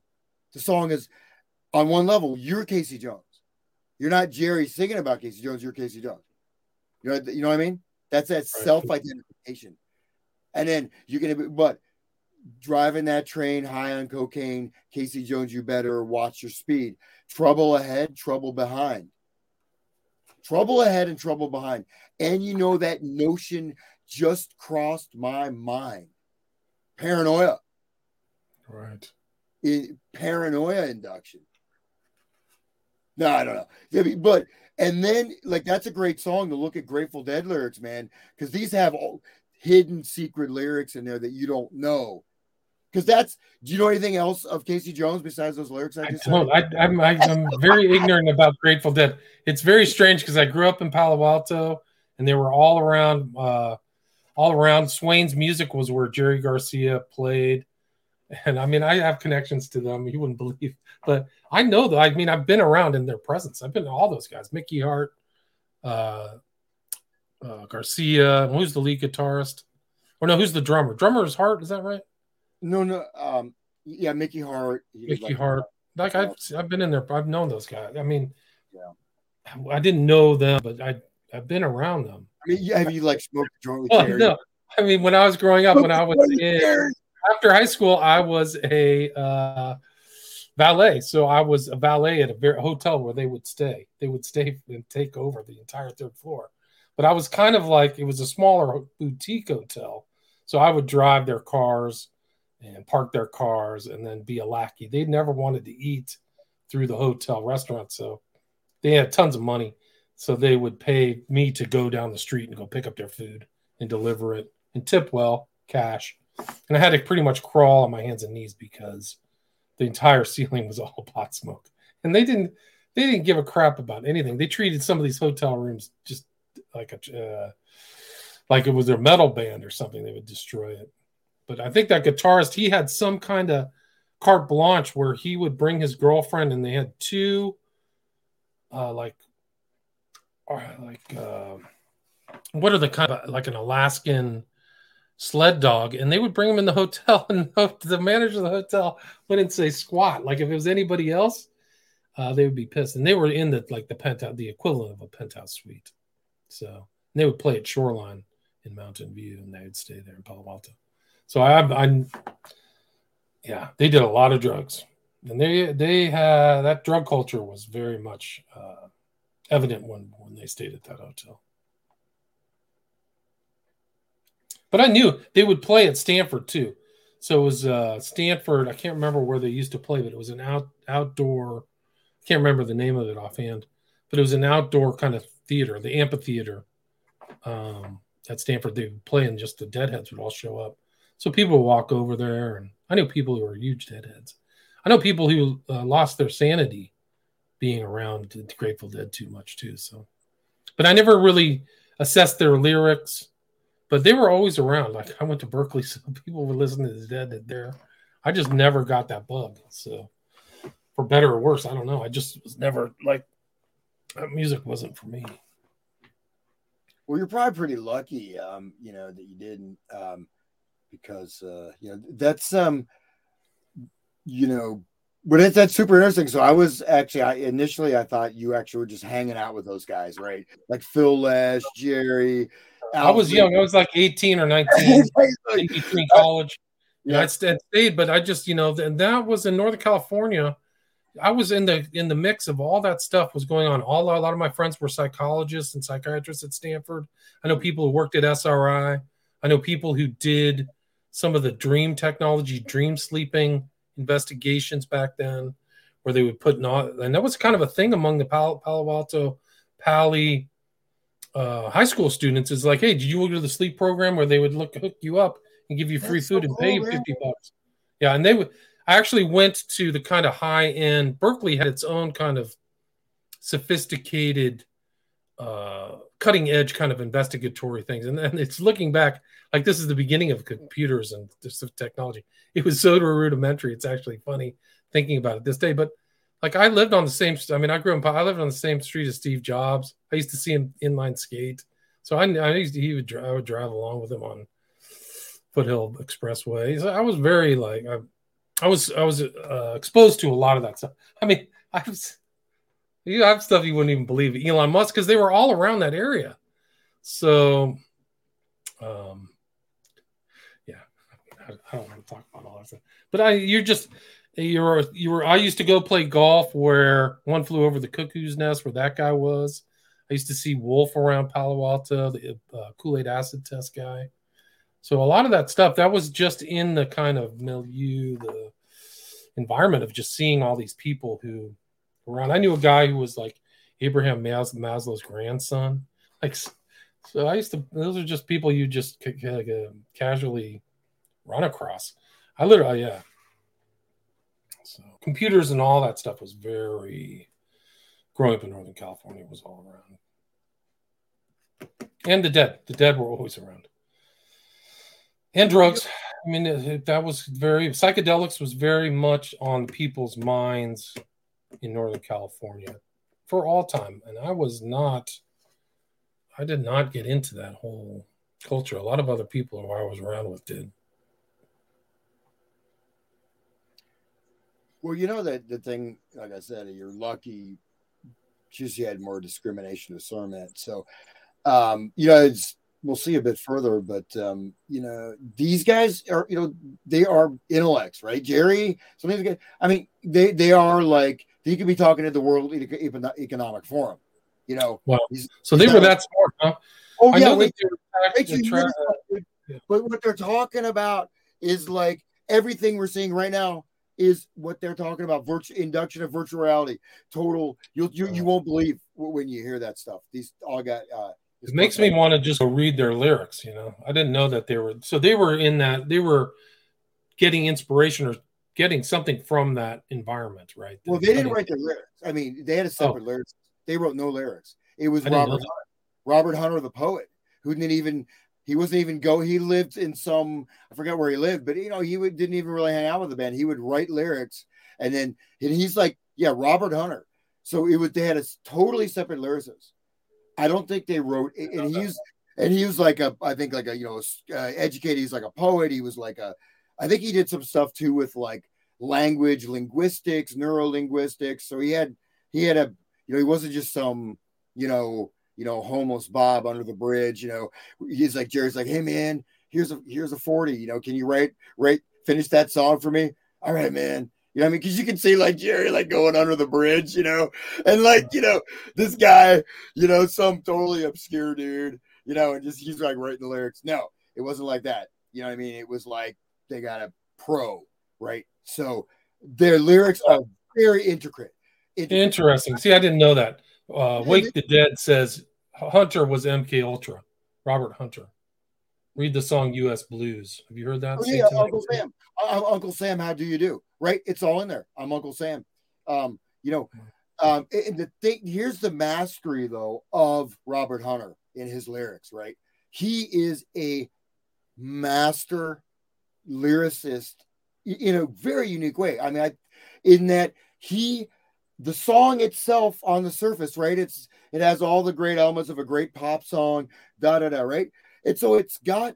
The song is on one level, you're Casey Jones. You're not Jerry singing about Casey Jones. You're Casey Jones. You know, you know what I mean? That's that self identification. And then you're gonna be, but driving that train high on cocaine, Casey Jones, you better watch your speed. Trouble ahead, trouble behind. Trouble ahead and trouble behind. And you know that notion just crossed my mind. Paranoia. Right. Paranoia induction. No, I don't know. But and then like that's a great song to look at Grateful Dead lyrics, man, because these have all hidden secret lyrics in there that you don't know. Because that's do you know anything else of Casey Jones besides those lyrics I just I don't. I, I'm I, am very ignorant about Grateful Dead. It's very strange because I grew up in Palo Alto and they were all around uh all around Swain's music was where Jerry Garcia played and I mean, I have connections to them. You wouldn't believe, but I know that. I mean, I've been around in their presence. I've been to all those guys: Mickey Hart, uh, uh, Garcia. Who's the lead guitarist? Or no, who's the drummer? Drummer is Hart. Is that right? No, no. Um, yeah, Mickey Hart. Mickey like, Hart. Like I've I've been in there. I've known those guys. I mean, yeah. I didn't know them, but I I've been around them. I mean, have you like smoked a joint with oh, No, I mean when I was growing up, when I was in after high school, I was a uh, valet. So I was a valet at a hotel where they would stay. They would stay and take over the entire third floor. But I was kind of like it was a smaller boutique hotel. So I would drive their cars and park their cars and then be a lackey. They never wanted to eat through the hotel restaurant. So they had tons of money. So they would pay me to go down the street and go pick up their food and deliver it and tip well, cash and I had to pretty much crawl on my hands and knees because the entire ceiling was all pot smoke, and they didn't they didn't give a crap about anything. They treated some of these hotel rooms just like a uh, like it was their metal band or something. They would destroy it. But I think that guitarist he had some kind of carte blanche where he would bring his girlfriend, and they had two uh, like uh, like uh, what are the kind of like an Alaskan sled dog and they would bring him in the hotel and the manager of the hotel wouldn't say squat. Like if it was anybody else uh, they would be pissed. And they were in the like the penthouse the equivalent of a penthouse suite. So they would play at shoreline in mountain view and they would stay there in palo alto. So i i'm yeah they did a lot of drugs. And they they had that drug culture was very much uh, evident when when they stayed at that hotel But I knew they would play at Stanford too. So it was uh, Stanford. I can't remember where they used to play, but it was an out outdoor. I can't remember the name of it offhand, but it was an outdoor kind of theater, the amphitheater um, at Stanford. They would play, and just the Deadheads would all show up. So people would walk over there, and I knew people who were huge Deadheads. I know people who uh, lost their sanity being around the Grateful Dead too much too. So, but I never really assessed their lyrics but they were always around. Like I went to Berkeley, so people were listening to the Dead that there. I just never got that bug. So for better or worse, I don't know. I just was never like that music wasn't for me. Well, you're probably pretty lucky, um, you know, that you didn't, um, because uh, you know that's um, you know, but it's that's super interesting. So I was actually, I initially I thought you actually were just hanging out with those guys, right? Like Phil Lesh, Jerry, I was young. I was like 18 or 19 in between college. Yeah, I stayed, but I just, you know, and that was in Northern California. I was in the in the mix of all that stuff was going on. All a lot of my friends were psychologists and psychiatrists at Stanford. I know people who worked at SRI. I know people who did some of the dream technology, dream sleeping investigations back then, where they would put not, and that was kind of a thing among the Palo, Palo Alto, Pali, uh, high school students is like, hey, did you go to the sleep program where they would look hook you up and give you free That's food so and pay you 50 bucks? Yeah, and they would I actually went to the kind of high end Berkeley had its own kind of sophisticated uh cutting edge kind of investigatory things. And then it's looking back like this is the beginning of computers and this technology. It was so rudimentary. It's actually funny thinking about it this day. But like I lived on the same. I mean, I grew up. I lived on the same street as Steve Jobs. I used to see him inline skate. So I, I used to, he would I would drive along with him on Foothill Expressway. So I was very like I, I was I was uh, exposed to a lot of that stuff. I mean, I have, you have stuff you wouldn't even believe. Elon Musk, because they were all around that area. So, um, yeah, I, I don't want to talk about all that stuff. But I, you're just you were you were. I used to go play golf where one flew over the cuckoo's nest where that guy was. I used to see Wolfe around Palo Alto, the uh, Kool Aid acid test guy. So a lot of that stuff that was just in the kind of milieu, the environment of just seeing all these people who around. I knew a guy who was like Abraham Mas- Maslow's grandson. Like, so I used to. Those are just people you just c- c- like, uh, casually run across. I literally, yeah. So computers and all that stuff was very. Growing up in Northern California was all around, and the dead. The dead were always around, and drugs. I mean, that was very psychedelics was very much on people's minds in Northern California for all time, and I was not. I did not get into that whole culture. A lot of other people who I was around with did. Well, you know that the thing, like I said, you're lucky. You had more discrimination discernment. So, um, you know, it's we'll see a bit further, but um, you know, these guys are, you know, they are intellects, right? Jerry, some of these guys. I mean, they they are like he could be talking at the World Economic Forum. You know, Wow. So they were that smart, huh? Oh I yeah, wait, that they were you tra- hear this, dude. yeah. But what they're talking about is like everything we're seeing right now is what they're talking about. Virtual induction of virtual reality, total. You'll you, you won't believe when you hear that stuff. These all got. uh It makes me want to just go read their lyrics. You know, I didn't know that they were. So they were in that. They were getting inspiration or getting something from that environment, right? Well, they didn't write the lyrics. I mean, they had a separate lyrics. They wrote no lyrics. It was Oh. I didn't know Robert. Hunter, Robert Hunter, the poet, who didn't even. He wasn't even go. He lived in some. I forget where he lived, but you know, he would, didn't even really hang out with the band. He would write lyrics, and then and he's like, yeah, Robert Hunter. So it was. They had a totally separate lyricist. I don't think they wrote. And he's and he was like a. I think like a you know uh, educated. He's like a poet. He was like a. I think he did some stuff too with like language, linguistics, neurolinguistics. So he had he had a you know he wasn't just some you know you know homeless Bob under the bridge. You know he's like Jerry's like hey man here's a here's a forty. You know can you write write finish that song for me? All right man. You know I mean? Because you can see like Jerry like going under the bridge, you know, and like you know this guy, you know, some totally obscure dude, you know, and just he's like writing the lyrics. No, it wasn't like that. You know what I mean? It was like they got a pro, right? So their lyrics are very intricate. Intricate. Interesting. See, I didn't know that. Uh, Wake the Dead says Hunter was MK Ultra. Robert Hunter. Read the song U.S. Blues. Have you heard that? Oh, yeah. Uncle Sam. Uh, Uncle Sam, how do you do? Right? It's all in there. I'm Uncle Sam. Um, you know, um, and the thing here's the mastery though of Robert Hunter in his lyrics, right? He is a master lyricist in a very unique way. I mean, I, in that he, the song itself on the surface, right? It's it has all the great elements of a great pop song, da da da, right? And so it's got,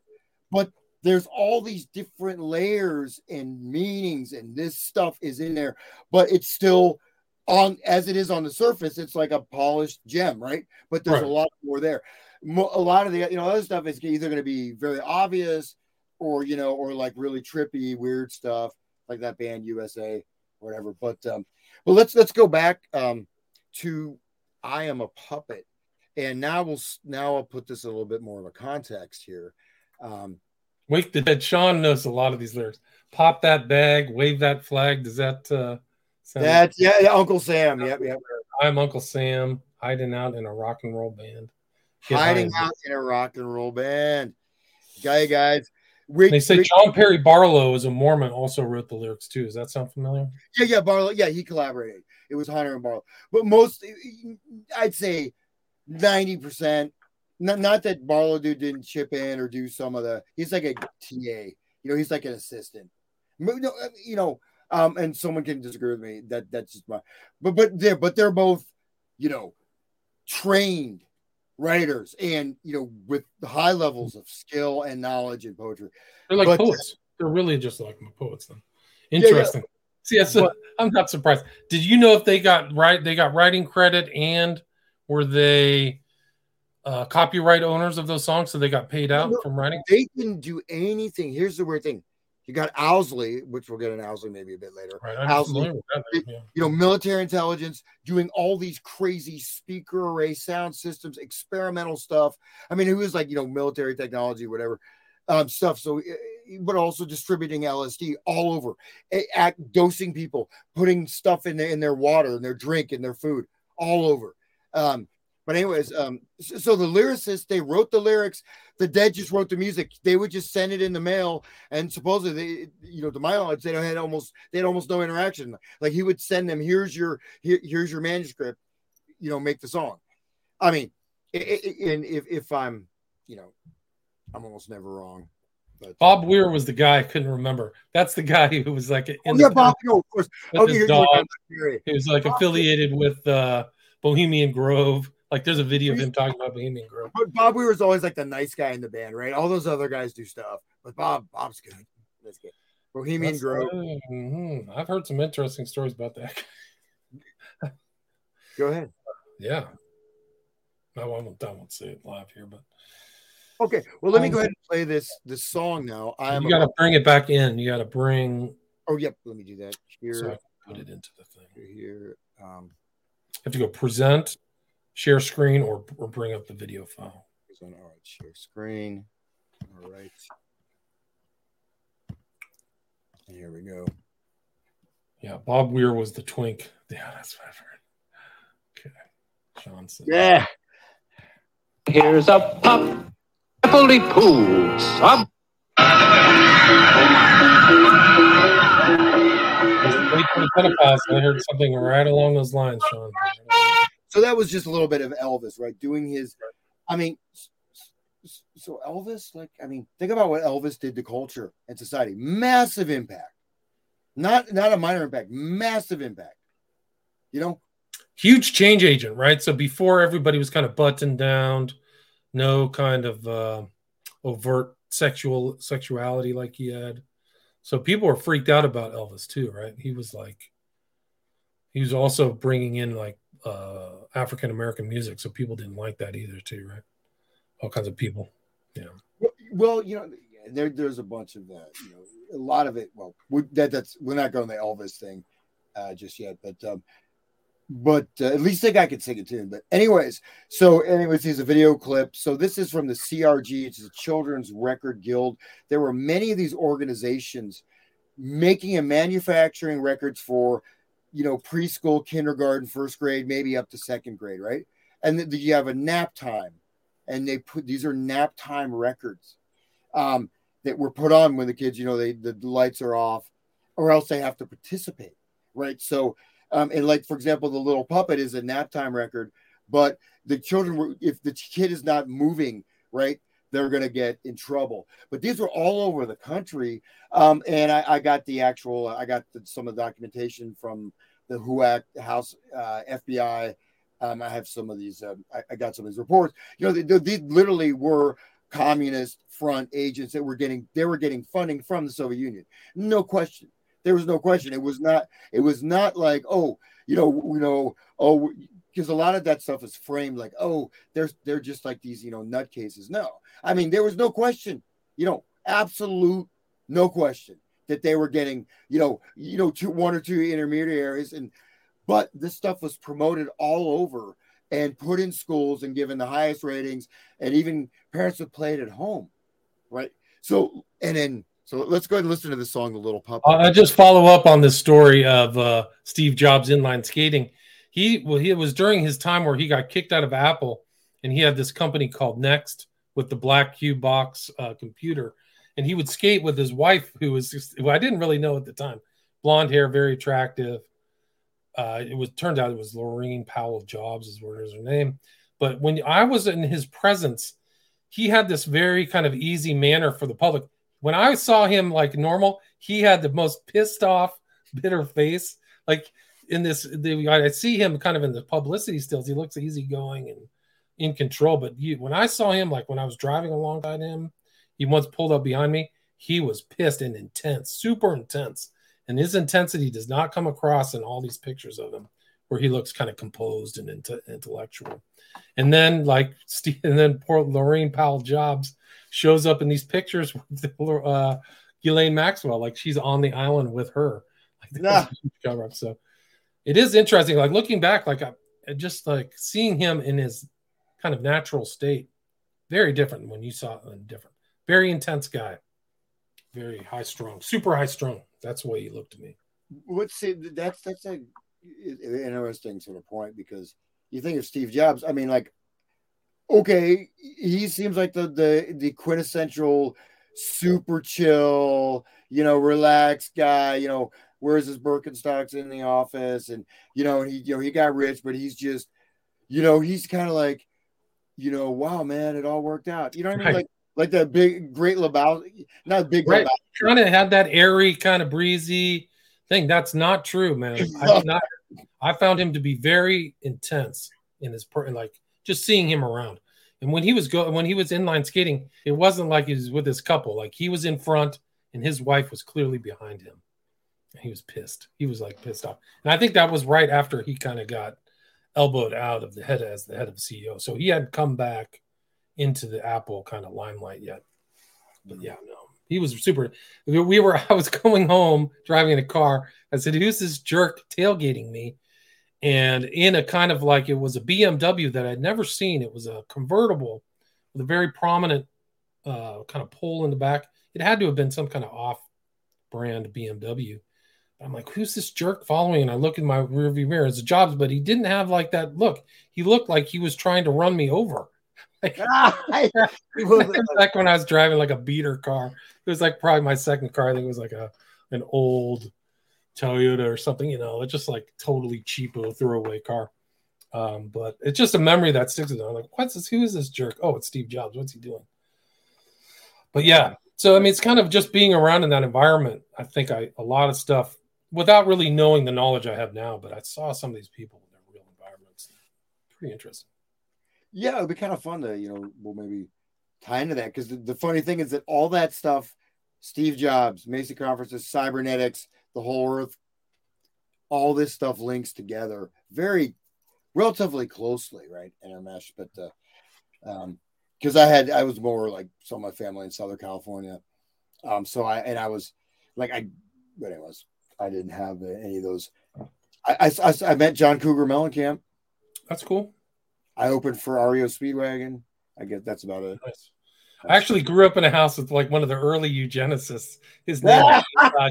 but there's all these different layers and meanings, and this stuff is in there, but it's still on as it is on the surface. It's like a polished gem, right? But there's Right. a lot more there. A lot of the you know other stuff is either going to be very obvious or you know, or like really trippy, weird stuff like that band USA, whatever. But um, but let's let's go back um to I am a puppet, and now we'll now I'll put this a little bit more of a context here. Um, Wake the Dead. Sean knows a lot of these lyrics. Pop that bag, wave that flag. Does that uh, sound? that's yeah, yeah, Uncle Sam. Yep, yep. I'm Uncle Sam, hiding out in a rock and roll band. Get Hiding out in a rock and roll band. Guy guys. Rick, They say Rick- John Perry Barlow is a Mormon, also wrote the lyrics too. Does that sound familiar? Yeah, yeah, Barlow. Yeah, he collaborated. It was Hunter and Barlow. But most, I'd say 90%. Not, not that Barlow dude didn't chip in or do some of the, he's like a TA. You know, he's like an assistant. No, no, uh, You know, um, and someone can disagree with me. That that's just my, but but they're but they're both, you know, trained writers and you know with the high levels of skill and knowledge in poetry. They're like But- poets. They're really just like my poets then. yeah. Interesting. See, a, I'm not surprised. Did you know if they got right? They got writing credit, and were they uh, copyright owners of those songs? So they got paid out No, from writing. They didn't do anything. Here's the weird thing. You got Owsley, which we'll get an Owsley maybe a bit later. Right. Owsley, yeah. you know, military intelligence doing all these crazy speaker array sound systems, experimental stuff. I mean, it was like, you know, military technology, whatever um, stuff. So, eh, but also distributing LSD all over, eh, act, dosing people, putting stuff in their, in their water, in their drink, in their food, all over. Um, but anyways, um, so, so the lyricists they wrote the lyrics. The dead just wrote the music. They would just send it in the mail, and supposedly, they, you know, to my knowledge, they had almost they had almost no interaction. Like he would send them, "Here's your here, here's your manuscript. You know, make the song." I mean, and if if I'm, you know, I'm almost never wrong. But Bob Weir was the guy I couldn't remember. That's the guy who was like in oh, the yeah, Bob. No, of course. with Oh, dog. He was like affiliated with uh, Bohemian Grove. Like there's a video of him talking about Bohemian Grove. But Bob Weir was always like the nice guy in the band, right? All those other guys do stuff, but Bob, Bob's good. That's good. Bohemian That's- Grove. mhm. I've heard some interesting stories about that. Go ahead. yeah. I won't, I won't say it live here, but Okay. Well, let me Um, go ahead and play this this song now. I am. you got to bring it back in. You got to bring oh, yep. Let me do that here. so I can put it into the thing. Here. Um, have to go present, share screen, or or bring up the video file. here's one. All right. Share screen. All right. Here we go. Yeah, Bob Weir was the twink. Yeah, that's what I've heard. Okay, Johnson. Yeah. Here's a pop. Appley Poo, sub. Wait for the Pentecost. I heard something right along those lines, Sean. So that was just a little bit of Elvis, right? Doing his, I mean, so Elvis, like, I mean, think about what Elvis did to culture and society. Massive impact. Not not a minor impact, massive impact. You know, Huge change agent, right? So before everybody was kind of buttoned down, no kind of uh, overt sexual sexuality like he had. So people were freaked out about Elvis too, right? He was like, he was also bringing in like uh, African American music, so people didn't like that either, too, right? All kinds of people. Yeah. Well, you know, there there's a bunch of that. You know, a lot of it. Well, we, that that's we're not going to the Elvis thing uh, just yet, but um, but uh, at least the guy could sing a tune. But anyways, so anyways, here's a video clip. So this is from the CRG, it's the Children's Record Guild. There were many of these organizations making and manufacturing records for, you know, preschool, kindergarten, first grade, maybe up to second grade, right? And then you have a nap time, and they put these are nap time records um, that were put on when the kids, you know, they the lights are off, or else they have to participate, right? So um, and like for example, the little puppet is a nap time record, but the children were if the kid is not moving, right, they're gonna get in trouble. But these were all over the country, um, and I, I got the actual, I got the, some of the documentation from the HUAC House uh, FBI. Um, I have some of these. Um, I, I got some of these reports. You know, they, they, these literally were communist front agents that were getting they were getting funding from the Soviet Union. No question. There was no question. It was not. It was not like oh, you know, you know, oh, because a lot of that stuff is framed like oh, they're they're just like these you know nutcases. No, I mean there was no question. You know, absolute no question that they were getting you know you know two one or two intermediaries and but this stuff was promoted all over and put in schools and given the highest ratings and even parents would play it at home right so and then so let's go ahead and listen to the song the little puppet I just follow up on this story of uh, Steve Jobs inline skating. He well, he it was during his time where he got kicked out of Apple, and he had this company called Next with the black cube box uh, computer, and he would skate with his wife, who was just, I didn't really know at the time, blonde hair, very attractive. Uh, it was turned out it was Lorraine Powell Jobs is what is her name, but when I was in his presence, he had this very kind of easy manner for the public when I saw him like normal, he had the most pissed off, bitter face. Like in this, the, I see him kind of in the publicity stills. He looks easygoing and in control. But you, when I saw him, like when I was driving alongside him, he once pulled up behind me. He was pissed and intense, super intense. and his intensity does not come across in all these pictures of him where he looks kind of composed and inte- intellectual. And then like Steve, and then poor Lorraine Powell Jobs shows up in these pictures with uh, Ghislaine Maxwell, like she's on the island with her. Like Yeah. cover up. So it is interesting. Like looking back, like I just like seeing him in his kind of natural state, very different when you saw him different. Very intense guy, very high strung, super high strung. That's the way he looked to me. What's see, that's that's a interesting sort of point because you think of Steve Jobs. I mean, like, okay, he seems like the the the quintessential super chill, you know, relaxed guy. You know, wears his Birkenstocks in the office, and you know, he you know he got rich, but he's just, you know, he's kind of like, you know, wow, man, it all worked out. You know what I mean? Like like that big great Lebowski, not big Right. Lebowski. Kind of had that airy, kind of breezy thing. That's not true, man. I not. I found him to be very intense in his per like just seeing him around. And when he was go when he was inline skating, it wasn't like he was with his couple. Like he was in front and his wife was clearly behind him. He was pissed. He was like pissed off. And I think that was right after he kind of got elbowed out of the head as the head of CEO. So he hadn't come back into the Apple kind of limelight yet. But yeah, no, he was super. We were, I was going home driving in a car. I said, Who's this jerk tailgating me? And in a kind of like it was a BMW that I'd never seen. It was a convertible with a very prominent uh, kind of pole in the back. It had to have been some kind of off brand BMW. I'm like, who's this jerk following? And I look in my rearview mirror. It's a Jobs, but he didn't have like that look. He looked like he was trying to run me over. I- It was like when I was driving like a beater car. It was like probably my second car. I think it was like a an old Toyota or something, you know, it's just like totally cheapo throwaway car. Um, but it's just a memory that sticks with me. I'm like, what's this? Who is this jerk? Oh, it's Steve Jobs. What's he doing? But yeah, so I mean, it's kind of just being around in that environment. I think I a lot of stuff without really knowing the knowledge I have now, but I saw some of these people in their real environments. Pretty interesting. yeah, it'd be kind of fun to, you know, we'll maybe tie into that because the, the funny thing is that all that stuff, Steve Jobs, Macy conferences, cybernetics, the whole earth, all this stuff links together very relatively closely, right? Intermesh, but uh, um, because I had I was more like some of my family in Southern California, um, so I and I was like I, but anyways, I didn't have any of those. I I, I, met John Cougar Mellencamp. That's cool. I opened for REO Speedwagon. I guess that's about it. Nice. I actually grew up in a house with like one of the early eugenicists. His name uh,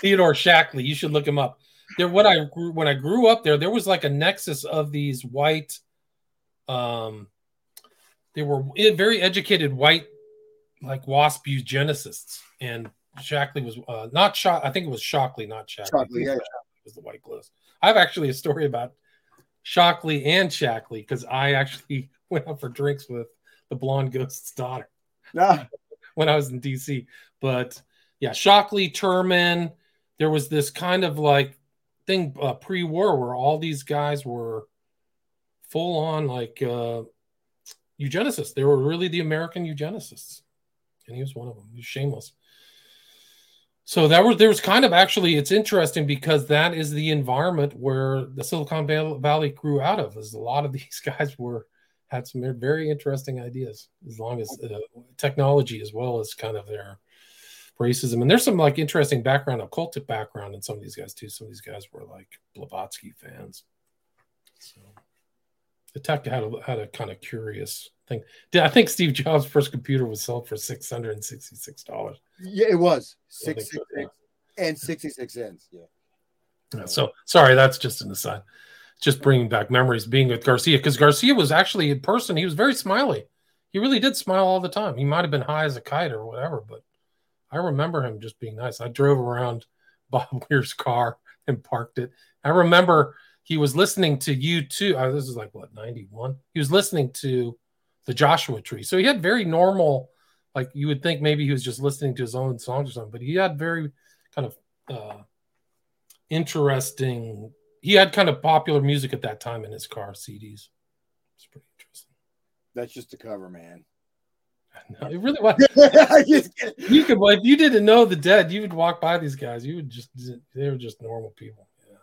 Theodore Shackley. You should look him up. There, when I grew when I grew up there, there was like a nexus of these white, um, they were very educated white, like wasp eugenicists, and Shackley was uh, not Shock. I think it was Shockley, not Shackley. Shockley, yeah. was the white gloves. I have actually a story about Shockley and Shackley because I actually went out for drinks with the blonde ghost's daughter Nah, when I was in DC. But yeah, Shockley, Terman, there was this kind of like thing uh, pre-war where all these guys were full on like uh, eugenicists. They were really the American eugenicists, and he was one of them. He was shameless. So that was there was kind of actually it's interesting because that is the environment where the Silicon Val- Valley grew out of. Is a lot of these guys were had some very interesting ideas as long as uh, technology as well as kind of their racism and there's some like interesting background occultic background in some of these guys too some of these guys were like blavatsky fans so the tech had a, had a kind of curious thing i think steve jobs first computer was sold for $666 yeah, it was six six six and sixty six cents. Yeah, so sorry, that's just an aside. Just bringing back memories being with Garcia because Garcia was actually in person. He was very smiley. He really did smile all the time. He might have been high as a kite or whatever, but I remember him just being nice. I drove around Bob Weir's car and parked it. I remember he was listening to U2. Uh, this is like what ninety one. He was listening to the Joshua Tree, so he had very normal. Like you would think maybe he was just listening to his own songs or something, but he had very kind of uh, interesting. He had kind of popular music at that time in his car CDs. It's pretty interesting. that's just a cover, man. No, it really was. You could, if you didn't know the dead, you would walk by these guys. You would just, they were just normal people. Yeah.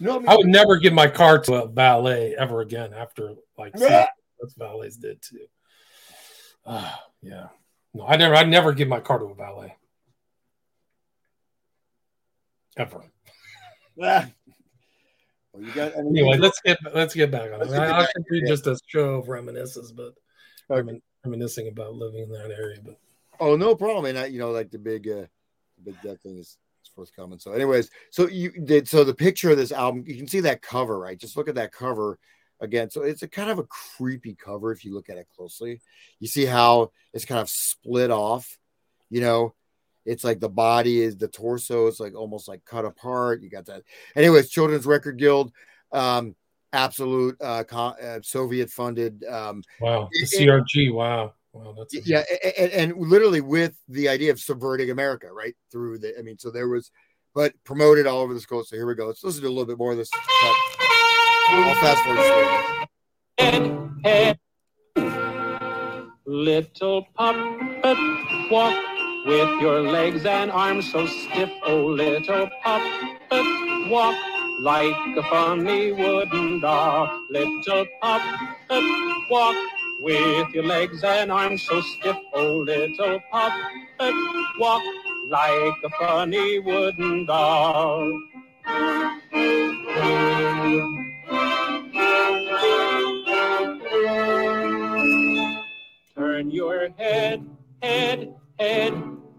no, I mean, I would never give my car to a ballet ever again after like. that's valets did too. Ah, yeah. No, I never, I never give my car to a valet ever. Well, you got, I mean, Anyway, let's get let's get back on it. I, I back should to be just a show of reminiscences, but Okay. remin- reminiscing about living in that area. But Oh, no problem. And I, you know, like the big, uh, the big death thing is forthcoming. So, anyways, so you did so the picture of this album, you can see that cover, right? Just look at that cover again. So it's a kind of a creepy cover if you look at it closely. You see how it's kind of split off, you know. It's like the body is the torso is like almost like cut apart. You got that. Anyways, Children's Record Guild, um, absolute uh, co- uh Soviet funded um wow, the CRG, wow, wow, that's yeah and, and literally with the idea of subverting america right through the i mean so there was but promoted all over the coast so here we go let's listen to a little bit more of this. I'll fast forward head, head. Little puppet, walk with your legs and arms so stiff. Oh, little puppet, walk like a funny wooden doll. Little puppet, walk with your legs and arms so stiff. Oh, little puppet, walk like a funny wooden doll. Turn your head, head, head,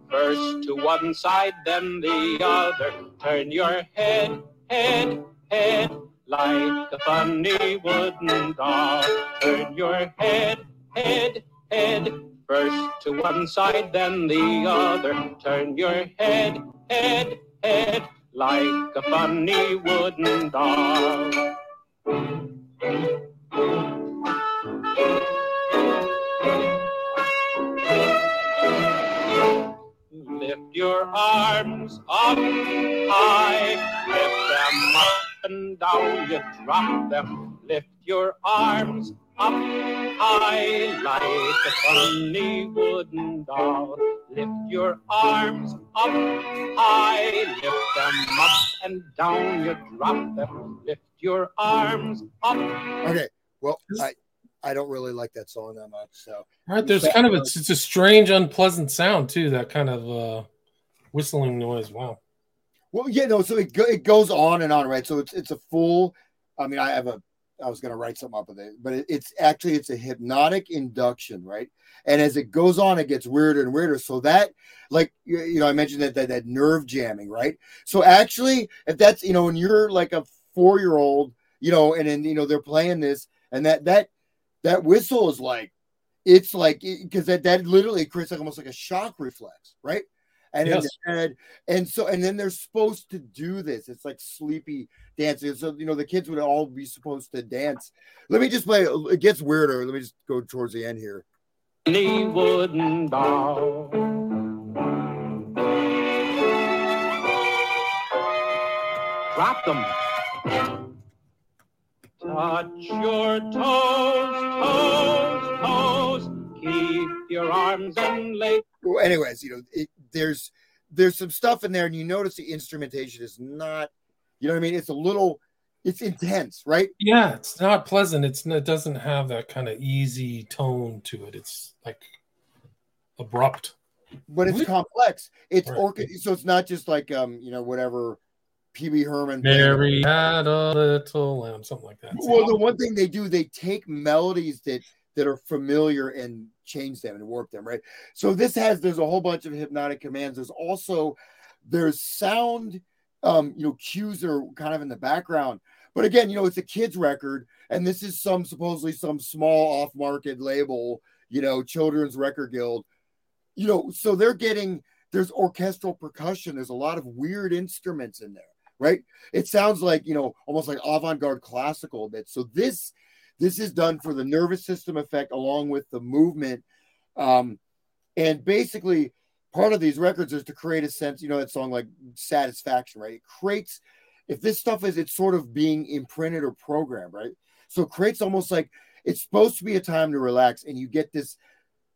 first to one side, then the other. Turn your head, head, head, like a funny wooden doll. Turn your head, head, head, first to one side, then the other. Turn your head, head, head, like a funny wooden doll. Lift your arms up high, lift them up and down, you drop them. Lift your arms up high like a funny wooden doll. Lift your arms up high, lift them up and down, you drop them. Lift your arms up. okay well i i don't really like that song that much so All right, there's kind of a, it's a strange, unpleasant sound too. That kind of uh, whistling noise. Wow. well yeah no so it, go, it goes on and on right so it's it's a full i mean i have a i was going to write something up with it but it, it's actually it's a hypnotic induction right? And as it goes on it gets weirder and weirder. So that like you, you know i mentioned that, that that nerve jamming right? So actually if that's you know when you're like a four year old you know and then you know they're playing this and that that that whistle is like it's like because that that literally creates like almost like a shock reflex right and in the head and so and then they're supposed to do this it's like sleepy dancing so you know the kids would all be supposed to dance let me just play it gets weirder let me just go towards the end here funny wooden doll. Drop them. Touch your toes, toes, toes. Keep your arms and legs. Well, anyways, you know, it, there's there's some stuff in there, and you notice the instrumentation is not, you know what I mean? It's a little, it's intense, right? Yeah, it's not pleasant. It's it doesn't have that kind of easy tone to it. It's like abrupt. But it's complex. It's Right. orca, so it's not just like um, you know, whatever Pee-wee Herman. Mary had a little lamb, something like that. Well, the one thing they do, they take melodies that that are familiar and change them and warp them, right? So this has there's a whole bunch of hypnotic commands. There's also there's sound, um, you know, cues are kind of in the background. But again, you know, it's a kids record, and this is some supposedly some small off-market label, you know, Children's Record Guild, you know, so they're getting there's orchestral percussion. There's a lot of weird instruments in there, right? It sounds like you know almost like avant-garde classical a bit. So this this is done for the nervous system effect along with the movement, um, and basically part of these records is to create a sense. You know that song like satisfaction, right? It creates if this stuff is it's sort of being imprinted or programmed, right? So it creates almost like it's supposed to be a time to relax, and you get this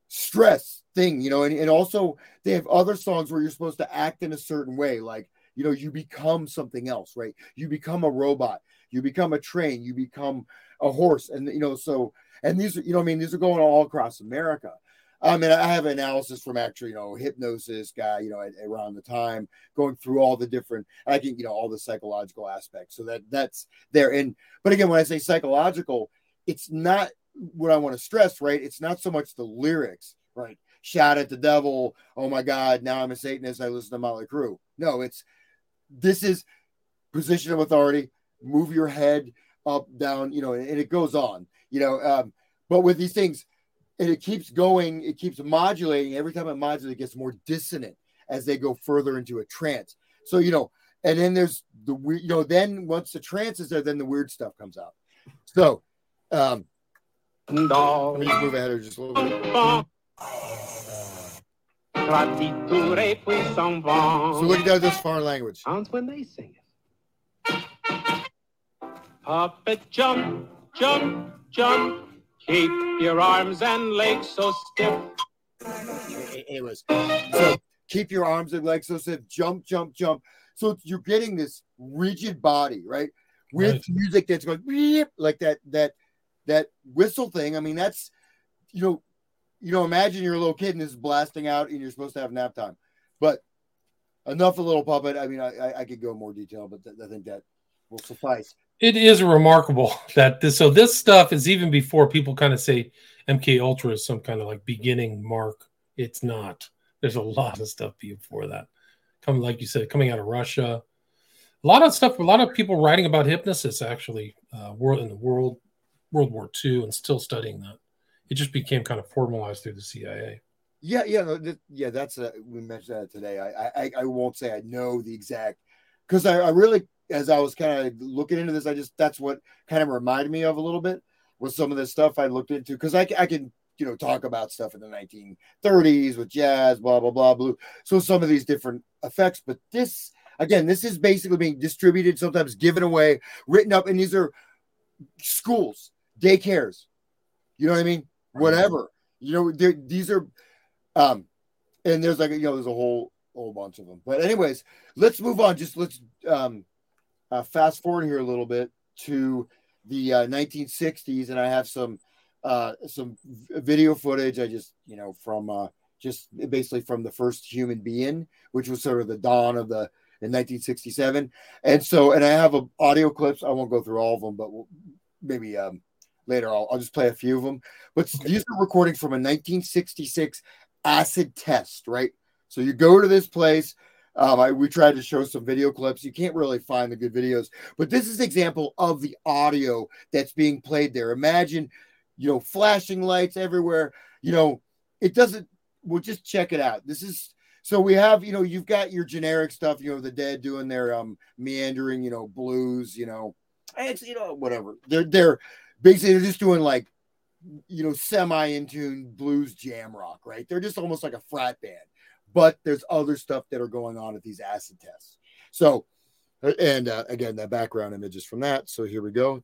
stress thing, you know, and, and also they have other songs where you're supposed to act in a certain way, like you know, you become something else, right? You become a robot, you become a train, you become a horse, and you know, so and these you know, I mean, these are going all across America. I mean, I have analysis from actually, you know, hypnosis guy, you know, at, around the time, going through all the different, I think, you know, all the psychological aspects. So that that's there. And but again, when I say psychological, it's not what I want to stress, right? It's not so much the lyrics, right? Shout at the devil, oh my God, now I'm a Satanist, I listen to Motley Crue. No, it's this is position of authority, move your head up, down, you know, and, and it goes on, you know. Um, but with these things, and it keeps going, it keeps modulating. Every time it modulates, it gets more dissonant as they go further into a trance. So, you know, and then there's the weird, you know, then once the trance is there, then the weird stuff comes out. So, um, No. let me just move ahead or just a little bit. Gratitude puis s'en So, look at this foreign language. Sounds when they sing it. Puppet jump, jump, jump. Keep your arms and legs so stiff. It, it was so keep your arms and legs so stiff, jump, jump, jump. So you're getting this rigid body, right? With Right. music that's going beep, like that, that, that whistle thing. I mean, that's you know, you know, imagine you're a little kid and this is blasting out and you're supposed to have nap time. But enough a little puppet. I mean, I, I, I could go more detail, but th- I think that will suffice. It is remarkable that this. So this stuff is even before people kind of say MK Ultra is some kind of like beginning mark. It's not. There's a lot of stuff before that. Coming, like you said, coming out of Russia. A lot of stuff. A lot of people writing about hypnosis actually. Uh, world in the world, World War II, and still studying that. It just became kind of formalized through the CIA. Yeah, yeah, no, th- yeah. That's a, we mentioned that today. I, I, I won't say I know the exact because I, I really, as I was kind of looking into this, I just that's what kind of reminded me of a little bit was some of the stuff I looked into because I, I can you know talk about stuff in the 1930s with jazz, blah blah blah, blue. So some of these different effects, but this again, this is basically being distributed, sometimes given away, written up, and these are schools, daycares. You know what I mean? Whatever. You know, these are um, and there's like you know, there's a whole whole bunch of them. But anyways, let's move on. Just let's um, uh, fast forward here a little bit to the uh, 1960s, and I have some uh, some video footage. I just you know from uh, just basically from the first Human Be-In, which was sort of the dawn of the in 1967. And so, and I have a audio clips. I won't go through all of them, but we'll, maybe um, later I'll, I'll just play a few of them. But these are recordings from a 1966 acid test, right? So you go to this place. Um, I, we tried to show some video clips. You can't really find the good videos, but this is an example of the audio that's being played there. Imagine, you know, flashing lights everywhere. You know, it doesn't. Well, just check it out. This is so we have, you know, you've got your generic stuff. You know, the dead doing their um meandering, you know, blues. You know, it's you know whatever. They're they're basically they're just doing like you know, semi in tune blues jam rock, right? They're just almost like a frat band, but there's other stuff that are going on at these acid tests. So, and uh, again, that background image is from that. So here we go.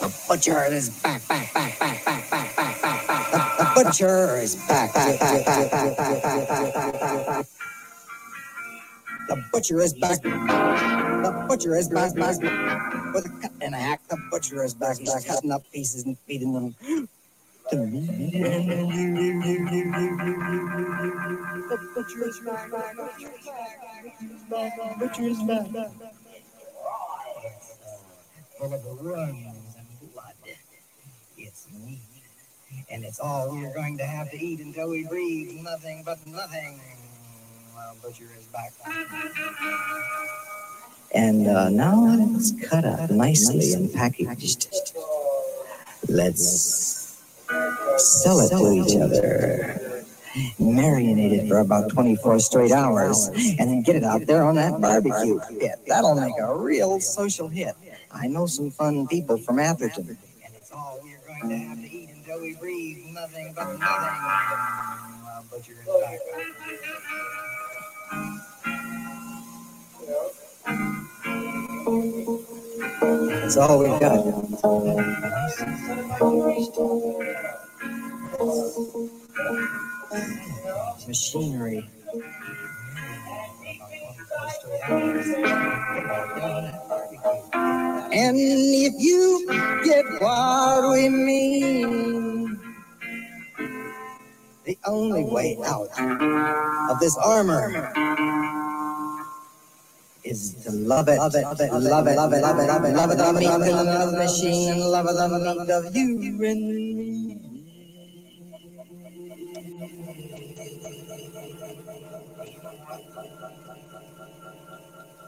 The butcher is back, back, back, back, back, back, back, back, back, back. The butcher is back, back, back, back, back, back, back, back. The butcher is back. Butcher is back, back. With a cut and a hack, the butcher is back, back, cutting up pieces and feeding them. to me. The butcher is back. The butcher is back. Full of and blood. It's meat. And it's all we're going to have to eat until we breathe nothing but nothing. Well, butcher is back. And uh, now it's cut up nicely and packaged. Let's sell it to each other. Marinate it for about 24 straight hours and then get it out there on that barbecue pit. That'll make a real social hit. I know some fun people from Atherton. And it's all we're going to have to eat until we breathe nothing but nothing. Well, butcher is back. That's all we've got. Machinery. And if you get what we mean, the only way out of this armor is to love it, love it, love it, love it, love it, love it, love it, love it, love it, love it, love the machine, love it, love it, love of you and me.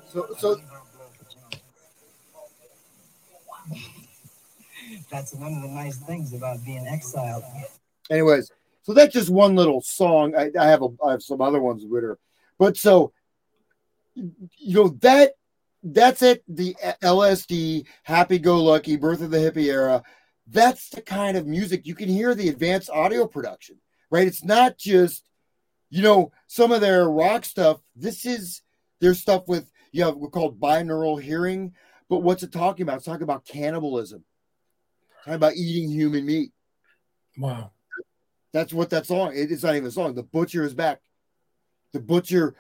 So, so That's one of the nice things about being exiled. anyways, so that's just one little song. I, I have a, I have some other ones with her, but so you know that that's it. The LSD, happy-go-lucky, birth of the hippie era. That's the kind of music you can hear the advanced audio production, right? It's not just you know some of their rock stuff. This is their stuff with you know we're called binaural hearing. But what's it talking about? It's talking about cannibalism. Talking about eating human meat. Wow. That's what that song. It, it's not even a song. The butcher is back. The butcher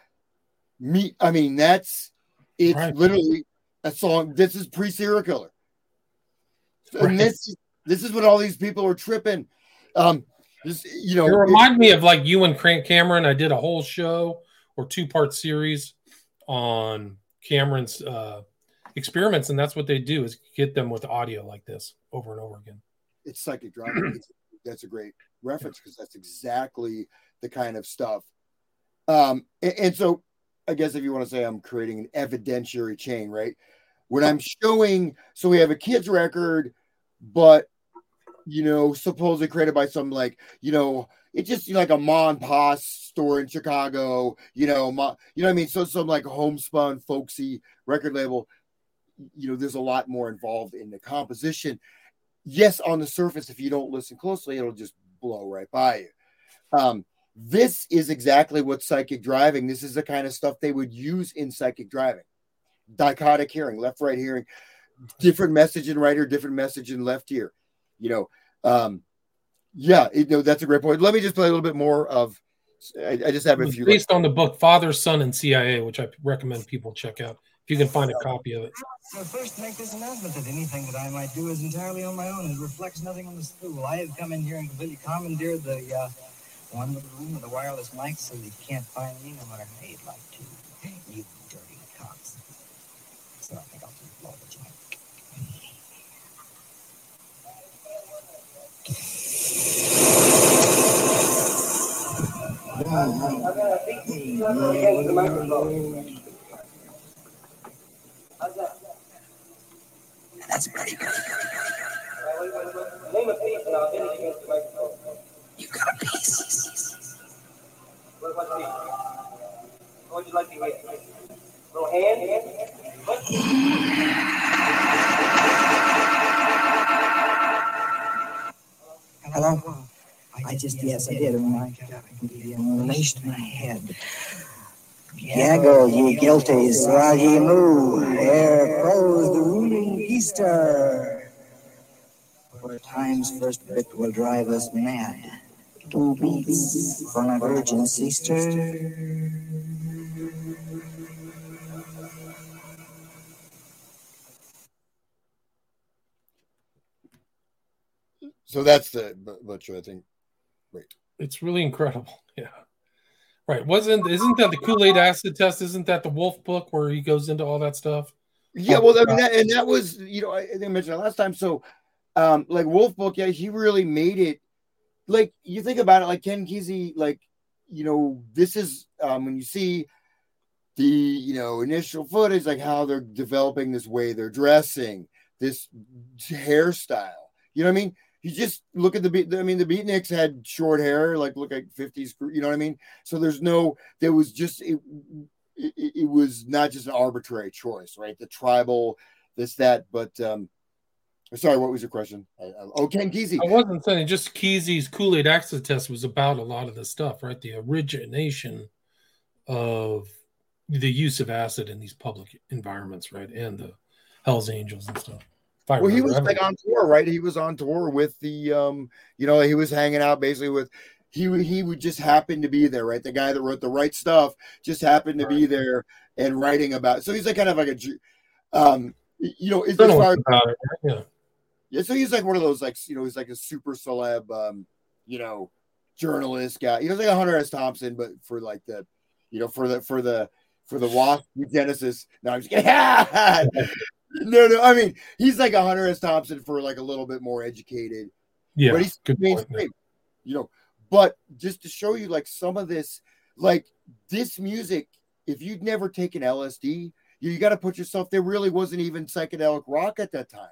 meat. I mean, that's it's Right. literally a song. This is pre serial killer. Right. And this this is what all these people are tripping. Um, this, you know, It remind me of like you and Crank Cameron. I did a whole show or two part series on Cameron's uh, experiments, and that's what they do is get them with audio like this over and over again. it's psychic drama. That's a great reference because that's exactly the kind of stuff. Um, and, and so I guess if you want to say I'm creating an evidentiary chain, right? When I'm showing, so we have a kid's record, but you know, supposedly created by some like, you know, it's just you know, like a ma and pa store in Chicago, you know, ma, you know what I mean? So some like homespun, folksy record label. You know, there's a lot more involved in the composition yes, on the surface, if you don't listen closely, it'll just blow right by you. Um, this is exactly what psychic driving. This is the kind of stuff they would use in psychic driving. Dichotic hearing, left right hearing, different message in right ear, different message in left ear. You know, um, yeah, it, no, that's a great point. Let me just play a little bit more of. I, I just have a few. based on the book Father, Son, and CIA, which I recommend people check out if you can find a copy of it. So first make this announcement that anything that I might do is entirely on my own and reflects nothing on the school. I have come in here and completely commandeered the uh, one little room with a wireless mic so you can't find me no matter how you'd like to. You dirty cocks. So I think I'll just blow the joint. That's pretty good. You got a piece. What would you like to hear? Little hand? Hello? I just, yes, I did. And I unleashed my head. Gaggle, ye guilties, while ye moo, ere crows the ruling Easter. For time's first bit will drive us mad. Two beats from a virgin sister. So that's the but- butcher, I think. Right. It's really incredible. Yeah. Right. Wasn't isn't that the Kool-Aid acid test? Isn't that the Wolfe book where he goes into all that stuff? Yeah, well, I mean, that, and that was, you know, I, I mentioned that last time. So, um, like Wolfe Book, yeah, he really made it. Like you think about it, like Ken Kesey, like you know, this is um, when you see the you know initial footage, like how they're developing this way they're dressing, this hairstyle. You know what I mean? You just look at the beat. I mean, the Beatniks had short hair, like look like fifties. You know what I mean? So there's no. There was just it, it, it was not just an arbitrary choice, right? The tribal, this, that, but um sorry, what was your question? I, I, oh, Ken Kesey. I wasn't saying just Kesey's Kool-Aid acid test was about a lot of this stuff, right? The origination of the use of acid in these public environments, right? And the Hell's Angels and stuff. Well, he was like on tour, right? He was on tour with the, um, you know, he was hanging out basically with. He he would just happen to be there, right? The guy that wrote the right stuff just happened to be there and writing about. It. So he's like kind of like a, um, you know, as, as journalist far as about it, right? Yeah. Yeah, so he's like one of those like you know he's like a super celeb, um, you know, journalist guy. You know, like a Hunter S. Thompson, but for like the, you know, for the for the for the Wasp Genesis. No, I'm just kidding. no, no, I mean he's like a Hunter S. Thompson for like a little bit more educated, Yeah. but he's good point. mainstream. You know, but just to show you like some of this, like this music, if you'd never taken LSD, you, you got to put yourself. There really wasn't even psychedelic rock at that time.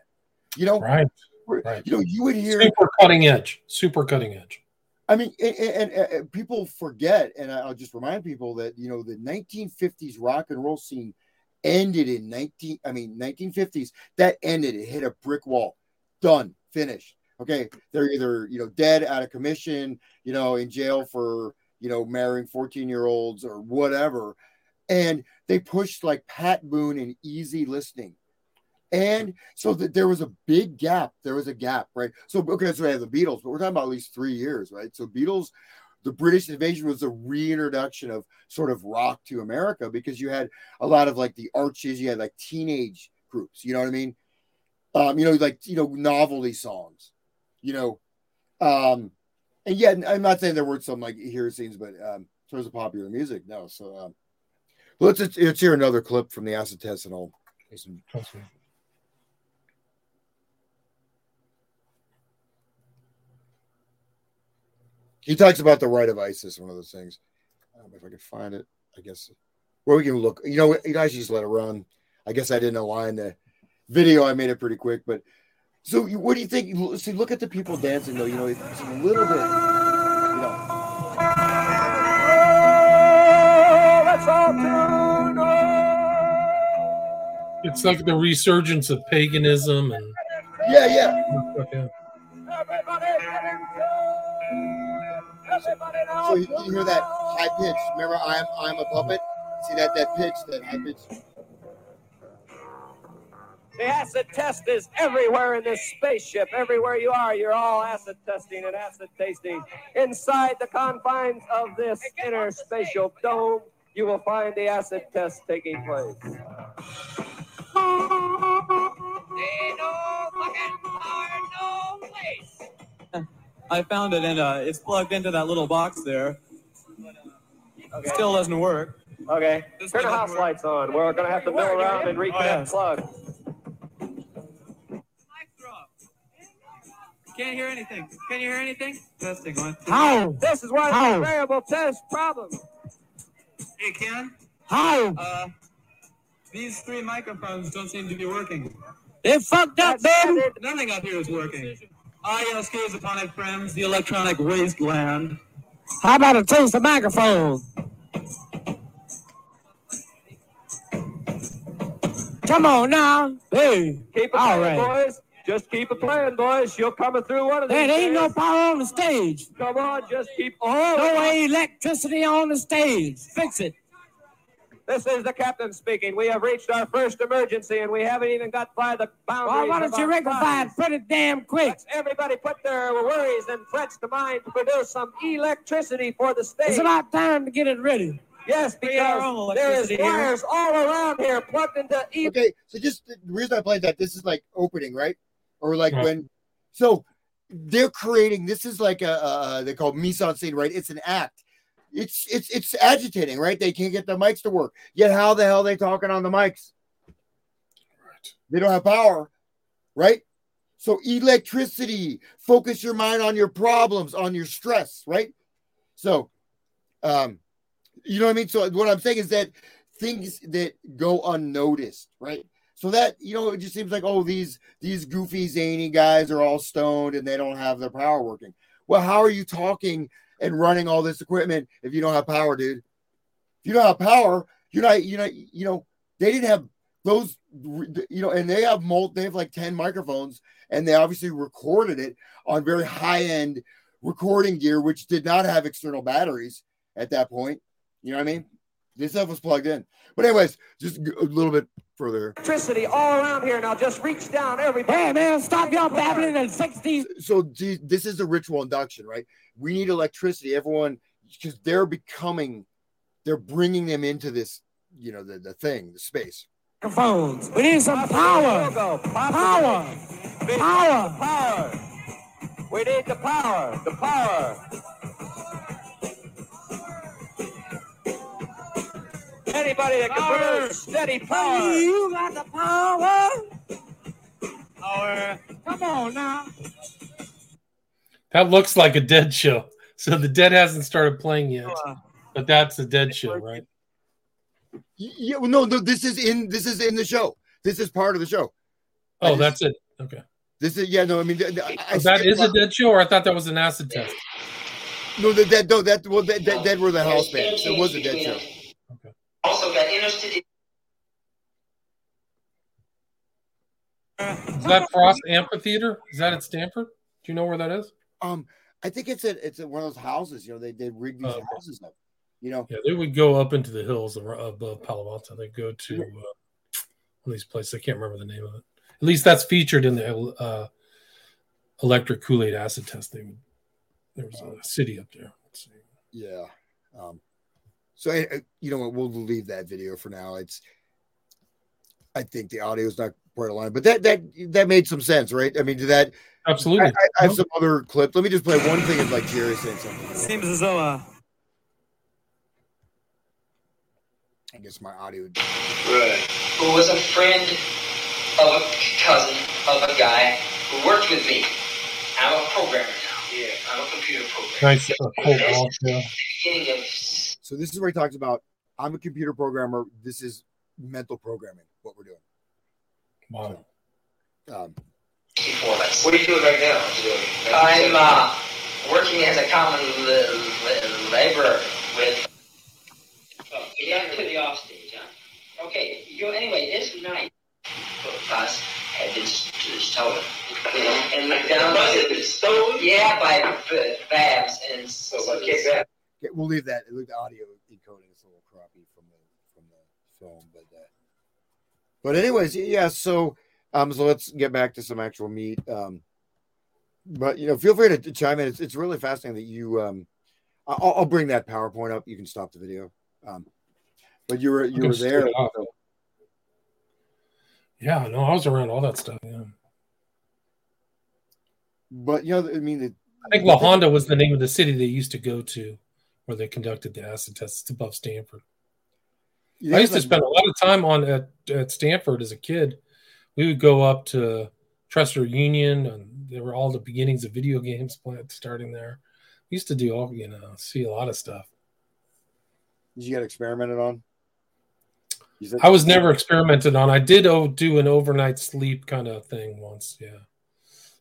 You know, Right. Right. you know, you would hear. Super cutting edge. Super cutting edge. I mean, and, and, and people forget, and I'll just remind people that you know the 1950s rock and roll scene ended in 19. I mean, 1950s that ended. It hit a brick wall. Done. Finished. Okay, they're either you know dead, out of commission, you know, in jail for you know marrying 14 year olds or whatever, and they pushed like Pat Boone and easy listening. And so th- there was a big gap. There was a gap, right? So okay, so we have the Beatles, but we're talking about at least three years, right? So Beatles, the British invasion was a reintroduction of sort of rock to America because you had a lot of like the Archies, you had like teenage groups, you know what I mean? Um, you know, like you know, novelty songs, you know. Um, and yeah, I'm not saying there weren't some like hero scenes, but um, in terms of popular music, no. So um, let's let's, let's hear another clip from the acid test and I'll He talks about the rite of Isis, one of those things. I don't know if I can find it, I guess. Well, we can look. You know, you guys just let it run. I guess I didn't align the video. I made it pretty quick, but so you- what do you think? See, look at the people dancing though. You know, it's a little bit. You know, It's like the resurgence of paganism and yeah, yeah. okay. So you, you hear that high pitch? Remember, I'm I'm a puppet. See that that pitch, that high pitch. The acid test is everywhere in this spaceship. Everywhere you are, you're all acid testing and acid tasting. Inside the confines of this inner spatial dome, you will find the acid test taking place. They no fucking are no place. I found it and uh, it's plugged into that little box there. Still doesn't work. Okay, This turn the house work. lights on. We're going to have to mill around and reconnect Oh, yes. plug. Can't hear anything. Can you hear anything? Testing one. How? This is why How? it's a variable test problem. Hey, Ken. How? Uh, these three microphones don't seem to be working. They fucked up, baby. Nothing up here is working. Yes, gaze upon it, friends, the electronic wasteland. How about a taste of microphone? Come on now. Hey. Keep it All playing, right. boys. Just keep it playing, boys. You're coming through one of these. There ain't no power on the stage. Come on, just keep. Oh, No electricity on the stage. Fix it. This is the captain speaking. We have reached our first emergency, and we haven't even got by the boundaries. Well, why don't of you our rectify it pretty damn quick? Let's everybody put their worries and threats to mind to produce some electricity for the stage. It's about time to get it ready. Yes, We got our own because there is electricity here. wires all around here plugged into each. Okay, so just the reason I played that, this is like opening, right? Or like Right. when, so they're creating. This is like a, uh they call mise en scene, right? It's an act. It's it's it's agitating, right? They can't get the mics to work. Yet how the hell are they talking on the mics? They don't have power, right? So electricity. Focus your mind on your problems, on your stress, right? So, um, you know what I mean. So what I'm saying is that things that go unnoticed, right? So that you know, it just seems like oh, these these goofy zany guys are all stoned and they don't have their power working. Well, how are you talking and running all this equipment if you don't have power, dude? If you don't have power, you're not, you know, you know, they didn't have those, you know, and they have mul- they have like 10 microphones and they obviously recorded it on very high end recording gear, which did not have external batteries at that point. You know what I mean? This stuff was plugged in. But anyways, just a little bit further. Electricity all around here. Now just reach down, everybody. Hey, man, stop y'all babbling and 60s. So the- this is a ritual induction, right? We need electricity. Everyone, because they're becoming, they're bringing them into this, you know, the, the thing, the space. Phones. We need some power. Power. Power. Power. Power. We need the power. The power. Anybody that can produce steady power. You got the power. Power. Come on now. That looks like a dead show. So the dead hasn't started playing yet, but that's a dead show, right? Yeah, well, no, no, this is in this is in the show. This is part of the show. Oh, just- that's it. Okay. This is yeah, no, I mean, th- th- I, oh, I that skipped is a dead show, or I thought that was an acid test. No, that that no, that well, that that, that were the house bands. It was a dead show. Okay. Also got interested in Is that Frost Amphitheater? Is that at Stanford? Do you know where that is? Um, I think it's a it's a, one of those houses. You know, they they rig these okay. houses up. You know, Yeah, they would go up into the hills above Palo Alto. They go to uh, one of these places. I can't remember the name of it. At least that's featured in the uh, electric Kool Aid acid test. They would, there was a city up there. Let's see. Yeah. Um, so I, I- you know what? We'll leave that video for now. It's. I think the audio is not quite aligned, but that that that made some sense, right? I mean, did that Absolutely. I, I, I have some other clips. Let me just play one thing. Is like Jerry saying something. Seems as though uh, I guess my audio. who was a friend of a cousin of a guy who worked with me. I'm a programmer now. Yeah, I'm a computer programmer. Nice uh, cold That's wall show. the beginning of So this is where he talks about. I'm a computer programmer. This is mental programming. What we're doing. Wow. Um, before us. What are you doing right now? I'm uh, working as a common l- l- laborer with. Oh, yeah, to the offstage, huh? Okay, you anyway, this night, us had been st- stolen. You know, and looked down. stolen? Yeah, by b- Babs and. So okay, Babs. okay, we'll leave that. Look, the audio encoding is a little crappy from the from the film, but uh, but anyways, yeah. So um, so let's get back to some actual meat. Um, but you know, feel free to, chime in. It's, it's really fascinating that you um, I'll, I'll bring that PowerPoint up. You can stop the video. Um, but you were you were there. start off. Yeah, no, I was around all that stuff. Yeah. But you know, I mean, the, I think La Honda was the name of the city they used to go to where they conducted the acid tests. It's above Stanford. I used to spend a lot of time on at, at Stanford as a kid. We would go up to Tresidder Union, and there were all the beginnings of video games plant starting there. We used to do all, you know, see a lot of stuff. Did you get experimented on? Said- I was never experimented on. I did oh, do an overnight sleep kind of thing once. Yeah,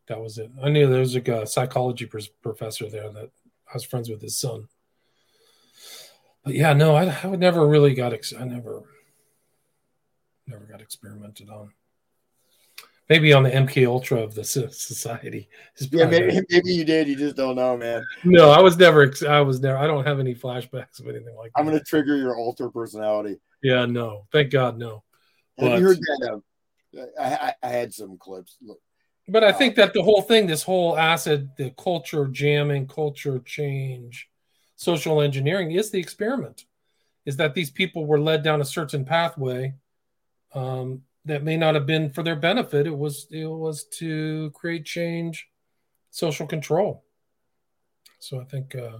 that was it. I knew there was like a psychology professor there that I was friends with his son. But yeah, no, I, I would never really got. Ex- I never, never got experimented on. Maybe on the MK Ultra of the society. Yeah, maybe, maybe you did. You just don't know, man. No, I was never. I was never. I don't have any flashbacks of anything like that. I'm going to trigger your alter personality. Yeah, no. Thank God, no. Have But- you heard that? Um, I, I, I had some clips. Look, But I think that the whole thing, this whole acid, the culture jamming, culture change, social engineering is the experiment. Is that these people were led down a certain pathway um, that may not have been for their benefit. It was it was to create change, social control. So I think, uh,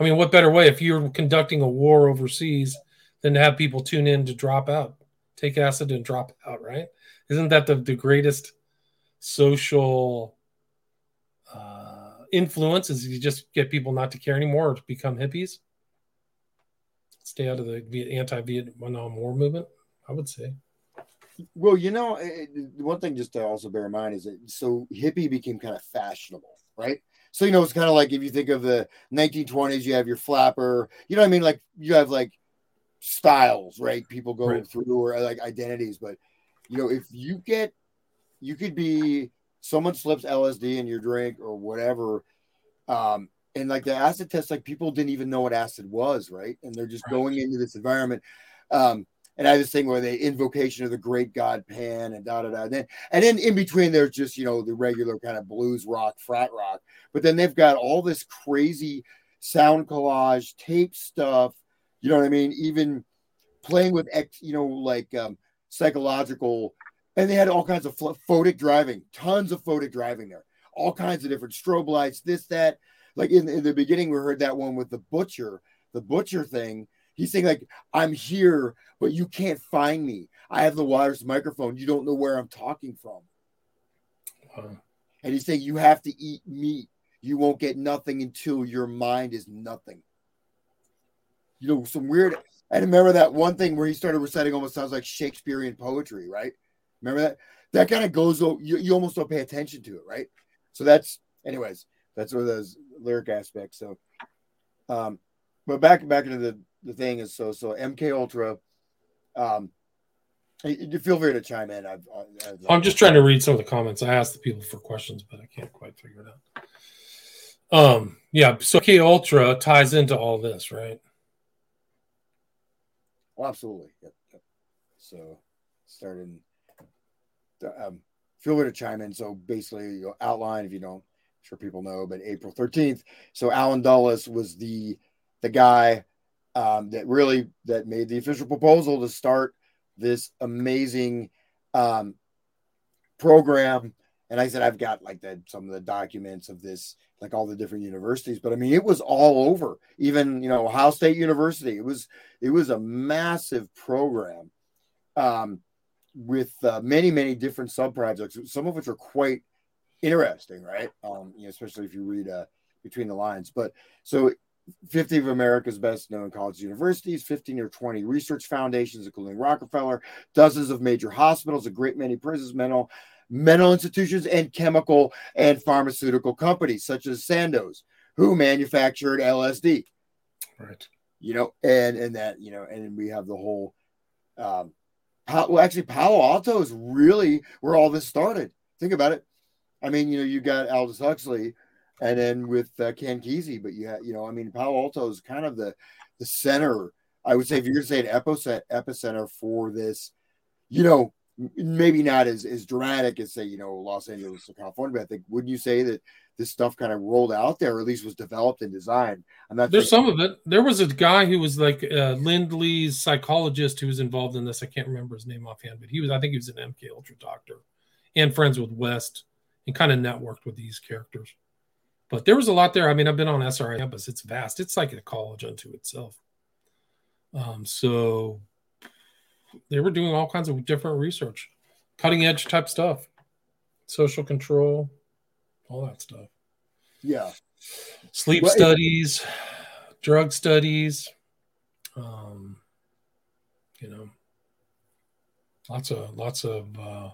I mean, what better way if you're conducting a war overseas than to have people tune in to drop out, take acid and drop out, right? Isn't that the, the greatest social uh, influence? Is you just get people not to care anymore or to become hippies? Stay out of the anti-Vietnam War movement, I would say. Well, you know, eh, eh, one thing just to also bear in mind is that so hippie became kind of fashionable, right? So you know, it's kind of like if you think of the 1920s, you have your flapper. You know what I mean? Like you have like styles, right? People go Right. through or like identities, but you know, if you get, you could be someone slips LSD in your drink or whatever, um, and like the acid test, like people didn't even know what acid was, right? And they're just Right. going into this environment. Um, and I have this thing where they invocation of the great god Pan and da da da. And then and then in between there's just you know the regular kind of blues rock, frat rock. But then they've got all this crazy sound collage, tape stuff. You know what I mean? Even playing with ex, you know, like um, psychological, and they had all kinds of ph- photic driving, tons of photic driving there, all kinds of different strobe lights, this that. Like in, in the beginning, we heard that one with the butcher, the butcher thing He's saying like, "I'm here, but you can't find me. I have the wireless microphone. You don't know where I'm talking from." Wow. And he's saying you have to eat meat. You won't get nothing until your mind is nothing. You know, some weird. I remember that one thing where he started reciting almost sounds like Shakespearean poetry, right? Remember that? That kind of goes. You, you almost don't pay attention to it, right? So that's, anyways, that's one of those lyric aspects. So, um, but back back into the the thing is so so MK Ultra. Um, you feel free to chime in. I've, I've, I'm just trying to read some of the comments. I asked the people for questions, but I can't quite figure it out. Um, yeah, so MK Ultra ties into all this, right? Oh, absolutely. Yep, yep. So, starting, um, feel free to chime in. So, basically, you know, outline if you don't, I'm sure people know, but April 13th. So, Allen Dulles was the the guy um, that really that made the official proposal to start this amazing um, program. And I said I've got like that some of the documents of this, like all the different universities. But I mean, it was all over. Even you know Ohio State University. It was it was a massive program um, with uh, many many different sub projects. Some of which are quite interesting, right? Um, you know, especially if you read uh, between the lines. But so 50 of America's best known college universities, 15 or 20 research foundations, including Rockefeller, dozens of major hospitals, a great many prisons, mental, mental institutions, and chemical and pharmaceutical companies such as Sandoz, who manufactured LSD. Right. You know, and and that, you know, and we have the whole um well, actually, Palo Alto is really where all this started. Think about it. I mean, you know, you got Aldous Huxley, and then with uh, But you have, you know, I mean, Palo Alto is kind of the the center. I would say if you're going to say an epicenter, epicenter for this, you know, maybe not as as dramatic as say you know Los Angeles or California. But I think wouldn't you say that this stuff kind of rolled out there, or at least was developed and designed? I'm not. There's some of it. There was a guy who was like uh, Lindley's psychologist who was involved in this. I can't remember his name offhand, but he was. I think he was an MK Ultra doctor and friends with West and kind of networked with these characters. But there was a lot there. I mean, I've been on SRI campus. It's vast. It's like a college unto itself. Um, so they were doing all kinds of different research, cutting edge type stuff, social control, all that stuff. Yeah. Sleep Well, it- studies, drug studies, um, you know, lots of lots of uh,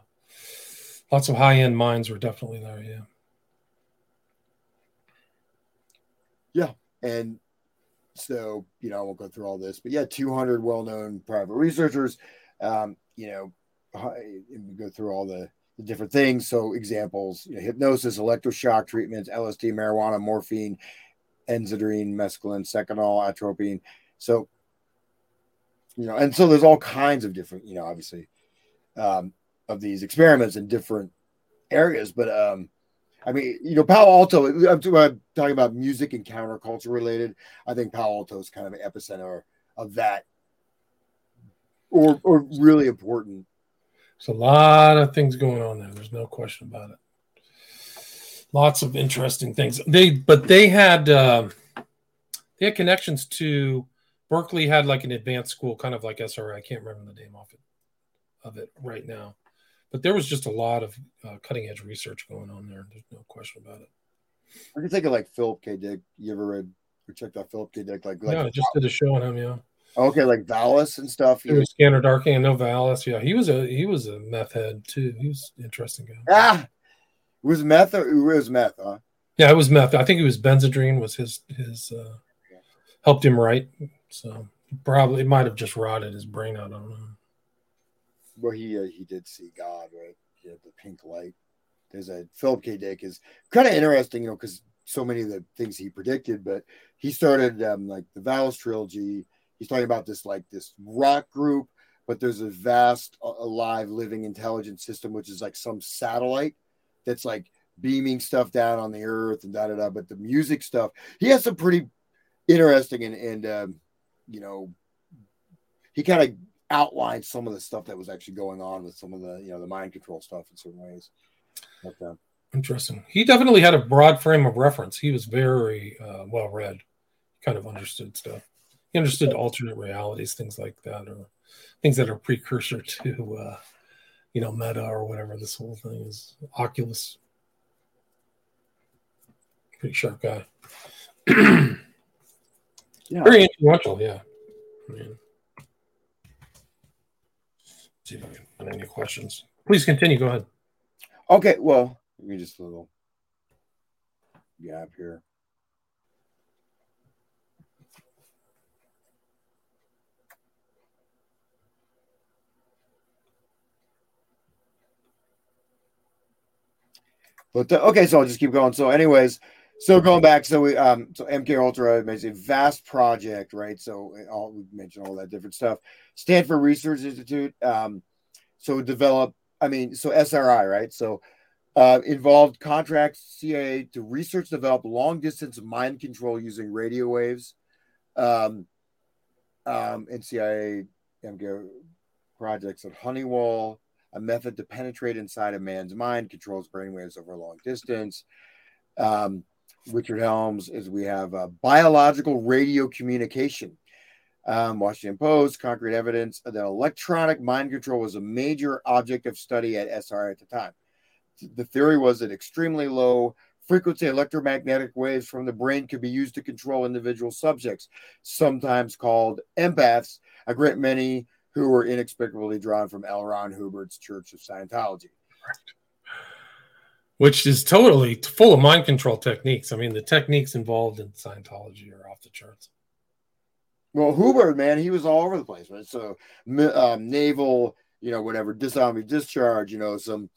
lots of high end minds were definitely there. Yeah. Yeah. And so, you know, I won't go through all this, but yeah, 200 well known private researchers. Um, you know, we go through all the, the different things. So, examples you know, hypnosis, electroshock treatments, LSD, marijuana, morphine, Benzedrine, mescaline, seconal, atropine. So, you know, and so there's all kinds of different, you know, obviously, um, of these experiments in different areas. But, um, I mean, you know, Palo Alto, I'm talking about music and counterculture related. I think Palo Alto is kind of an epicenter of that, or, or really important. There's a lot of things going on there. There's no question about it. Lots of interesting things. They but they had uh, they had connections to Berkeley. Had like an advanced school, kind of like SRI. I can't remember the name of it of it right now, but there was just a lot of uh, cutting edge research going on there. There's no question about it. I can think of like Philip K. Dick. You ever read or checked out Philip K. Dick? Like, like yeah, I just did a show on him. Yeah, okay, like Valis and stuff. he was Scanner Darkly and Novalis. Yeah, he was a he was a meth head too. He was an interesting guy. Ah, it was meth or it was meth, huh? Yeah, it was meth. I think it was Benzedrine was his his uh, helped him write. So probably it might have just rotted his brain out. I don't know. Well, he uh, he did see God, right? Had the pink light. There's a Philip K. Dick is kind of interesting, you know, because so many of the things he predicted, but he started um, like the Valis trilogy. He's talking about this like this rock group, but there's a vast, alive, living, intelligence system, which is like some satellite that's like beaming stuff down on the earth and da da da. But the music stuff, he has some pretty interesting and and um, you know, he kind of outlined some of the stuff that was actually going on with some of the you know the mind control stuff in certain ways. But, uh, Interesting. He definitely had a broad frame of reference. He was very uh, well read, kind of understood stuff. He understood alternate realities, things like that, or things that are precursor to, uh, you know, meta or whatever this whole thing is. Oculus. Pretty sharp guy. Yeah. Very influential, yeah. I mean, see if I can find any questions. Please continue. Go ahead. Okay, well, let me just a little gap here. But uh, okay, so I'll just keep going. So, anyways, so going back, so we um, so MK Ultra is a vast project, right? So uh, all we mentioned all that different stuff. Stanford Research Institute, um, so develop. I mean, so SRI, right? So uh, involved contracts CIA to research, develop long distance mind control using radio waves. Um, um, and CIA MK projects at Honeywell, a method to penetrate inside a man's mind, controls brainwaves over long distance. Um, Richard Helms is we have uh, biological radio communication. Um, Washington Post, concrete evidence that electronic mind control was a major object of study at SRI at the time. The theory was that extremely low frequency electromagnetic waves from the brain could be used to control individual subjects, sometimes called empaths, a great many who were inexplicably drawn from L. Ron Hubbard's Church of Scientology. Which is totally full of mind control techniques. I mean, the techniques involved in Scientology are off the charts. Well, Hubbard, man, he was all over the place, right? So, um, naval, you know, whatever, disarming discharge, you know, some,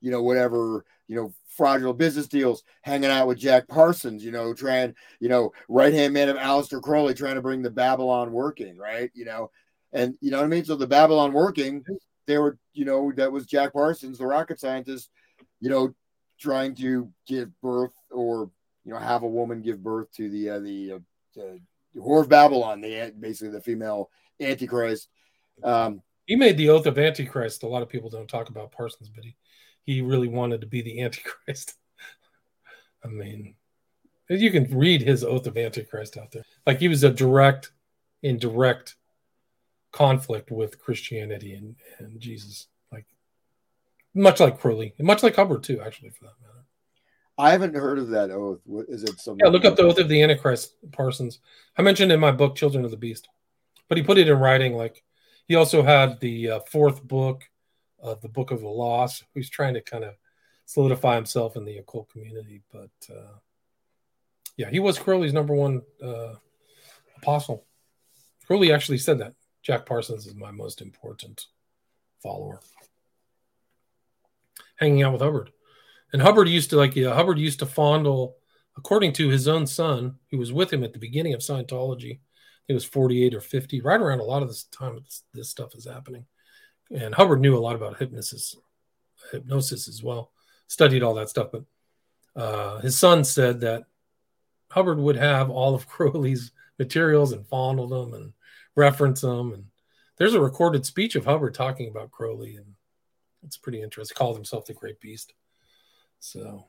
you know, whatever, you know, fraudulent business deals, hanging out with Jack Parsons, you know, trying, you know, right hand man of Aleister Crowley, trying to bring the Babylon working, right? You know, and you know what I mean? So the Babylon working, they were, you know, that was Jack Parsons, the rocket scientist, you know, trying to give birth or, you know, have a woman give birth to the, uh, the, uh, Whore of Babylon, the basically the female Antichrist. Um, He made the oath of Antichrist. A lot of people don't talk about Parsons, but he, he really wanted to be the Antichrist. I mean, you can read his oath of Antichrist out there. Like he was a direct, in direct conflict with Christianity and, and Jesus. Much like Crowley, and much like Hubbard too, actually, for that matter. I haven't heard of that oath. What is it? Some Yeah, look up the oath of the Antichrist, Parsons. I mentioned in my book, Children of the Beast, but he put it in writing. Like he also had the uh, fourth book of the Book of the Lost. He's trying to kind of solidify himself in the occult community. But uh, yeah, he was Crowley's number one uh, apostle. Crowley actually said that Jack Parsons is my most important follower. Hanging out with Hubbard. And Hubbard used to like yeah, Hubbard used to fondle, according to his own son, who was with him at the beginning of Scientology. He was 48 or 50, right around a lot of this time this, this stuff is happening. And Hubbard knew a lot about hypnosis, hypnosis as well, studied all that stuff. But uh, his son said that Hubbard would have all of Crowley's materials and fondle them and reference them. And there's a recorded speech of Hubbard talking about Crowley, and it's pretty interesting. Called himself the Great Beast. So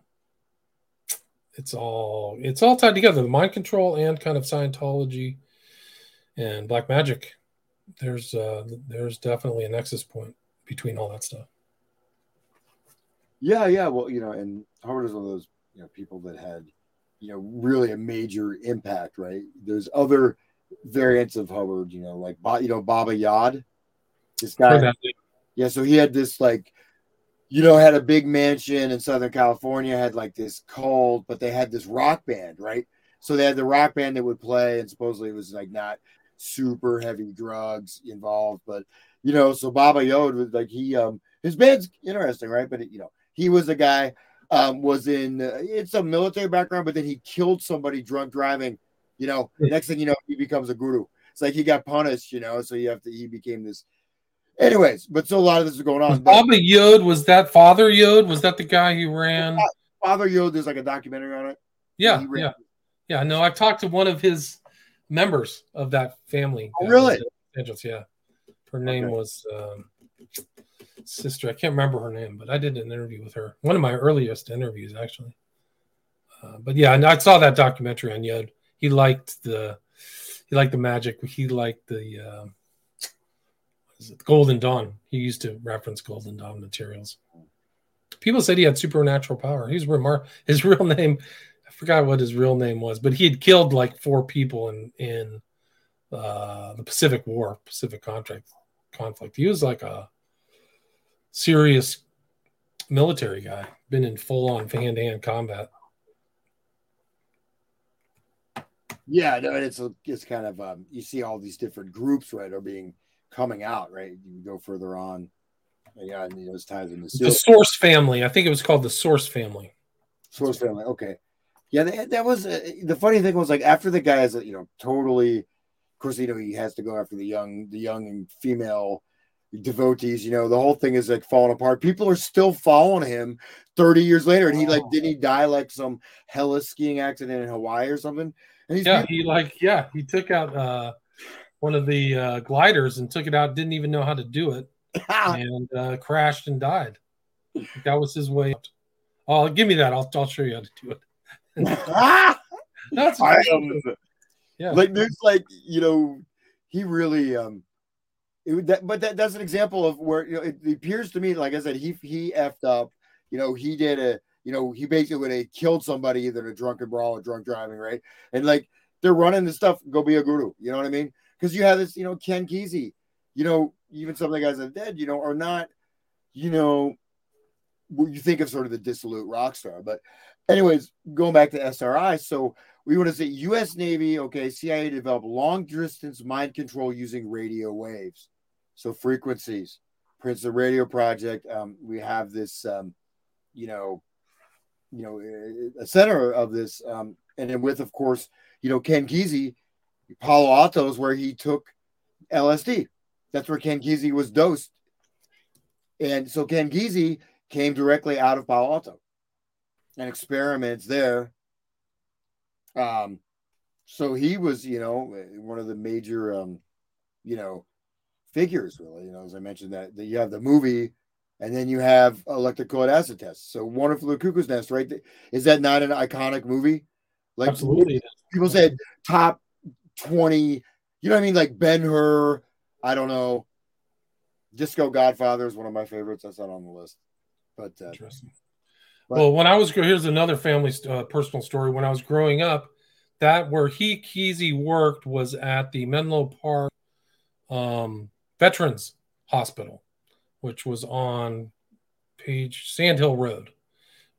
it's all it's all tied together. The mind control and kind of Scientology and black magic. There's uh there's definitely a nexus point between all that stuff. Yeah, yeah. Well, you know, and Howard is one of those you know people that had you know really a major impact, right? There's other variants of Hubbard, you know, like you know Baba Yod. This guy, Heard that name. Yeah. So he had this like, you know, had a big mansion in Southern California, had like this cult, but they had this rock band, right? So they had the rock band that would play, and supposedly it was like not super heavy drugs involved, but you know, so Baba Yod was like he um his band's interesting, right? But it, you know, he was a guy um was in uh, it's a military background, but then he killed somebody drunk driving. You know, next thing you know, he becomes a guru. It's like he got punished, you know, so you have to he became this Anyways, but so a lot of this is going on. Baba Yod was that Father Yod? Was that the guy who ran? Father Yod, there's like a documentary on it. Yeah, yeah, yeah. No, I've talked to one of his members of that family. Oh, really? was in Los Angeles, yeah. Her name Okay. was um, sister. I can't remember her name, but I did an interview with her. One of my earliest interviews, actually. Uh, but yeah, and I saw that documentary on Yod. He liked the he liked the magic. He liked the uh, what is it, Golden Dawn. He used to reference Golden Dawn materials. People said he had supernatural power. He was remar- his real name. I forgot what his real name was, but he had killed like four people in in uh, the Pacific War, Pacific conflict. Conflict. He was like a serious military guy. Been in full on hand to hand combat. Yeah, no, it's a, it's kind of um, you see all these different groups right are being coming out right. You go further on, yeah, and those ties in the The Source family. I think it was called the Source family. Source family. Okay, yeah, that, that was uh, the funny thing was like after the guy is you know totally, of course you know he has to go after the young the young and female devotees. You know the whole thing is like falling apart. People are still following him thirty years later, and he like didn't he die like some hella skiing accident in Hawaii or something? And he's Yeah, he like yeah, he took out uh one of the uh, gliders and took it out. Didn't even know how to do it, and uh, crashed and died. That was his way out. Oh, give me that. I'll I'll show you how to do it. That's I, yeah. like there's like you know he really um it, would- that, but that, that's an example of where you know it, appears to me like i said he he effed up you know he did a you know he basically would have killed somebody either in a drunken brawl or drunk driving right and like they're running the stuff go be a guru you know what i mean because you have this you know ken Kesey, you know even some of the guys that are dead you know are not you know what you think of sort of the dissolute rock star but anyways going back to sri so we want to say U.S. Navy, okay, CIA developed long distance mind control using radio waves, so frequencies. Princeton Radio Project. Um, we have this, um, you know, you know, a center of this, um, and then with, of course, you know, Ken Kesey, Palo Alto is where he took LSD. That's where Ken Kesey was dosed, and so Ken Kesey came directly out of Palo Alto, and experiments there um, so he was, you know, one of the major, um, you know, figures really. You know, as I mentioned that, that you have the movie, and then you have electric acid test. So Wonderful the Cuckoo's Nest, right? Is that not an iconic movie? Like Absolutely. people said top twenty. You know what I mean? Like Ben Hur. I don't know. Disco Godfather is one of my favorites. That's not on the list, but uh, Interesting. But- well, when I was here's another family uh, personal story. When I was growing up, that where he Kesey worked was at the Menlo Park um, Veterans Hospital, which was on Page Sandhill Road,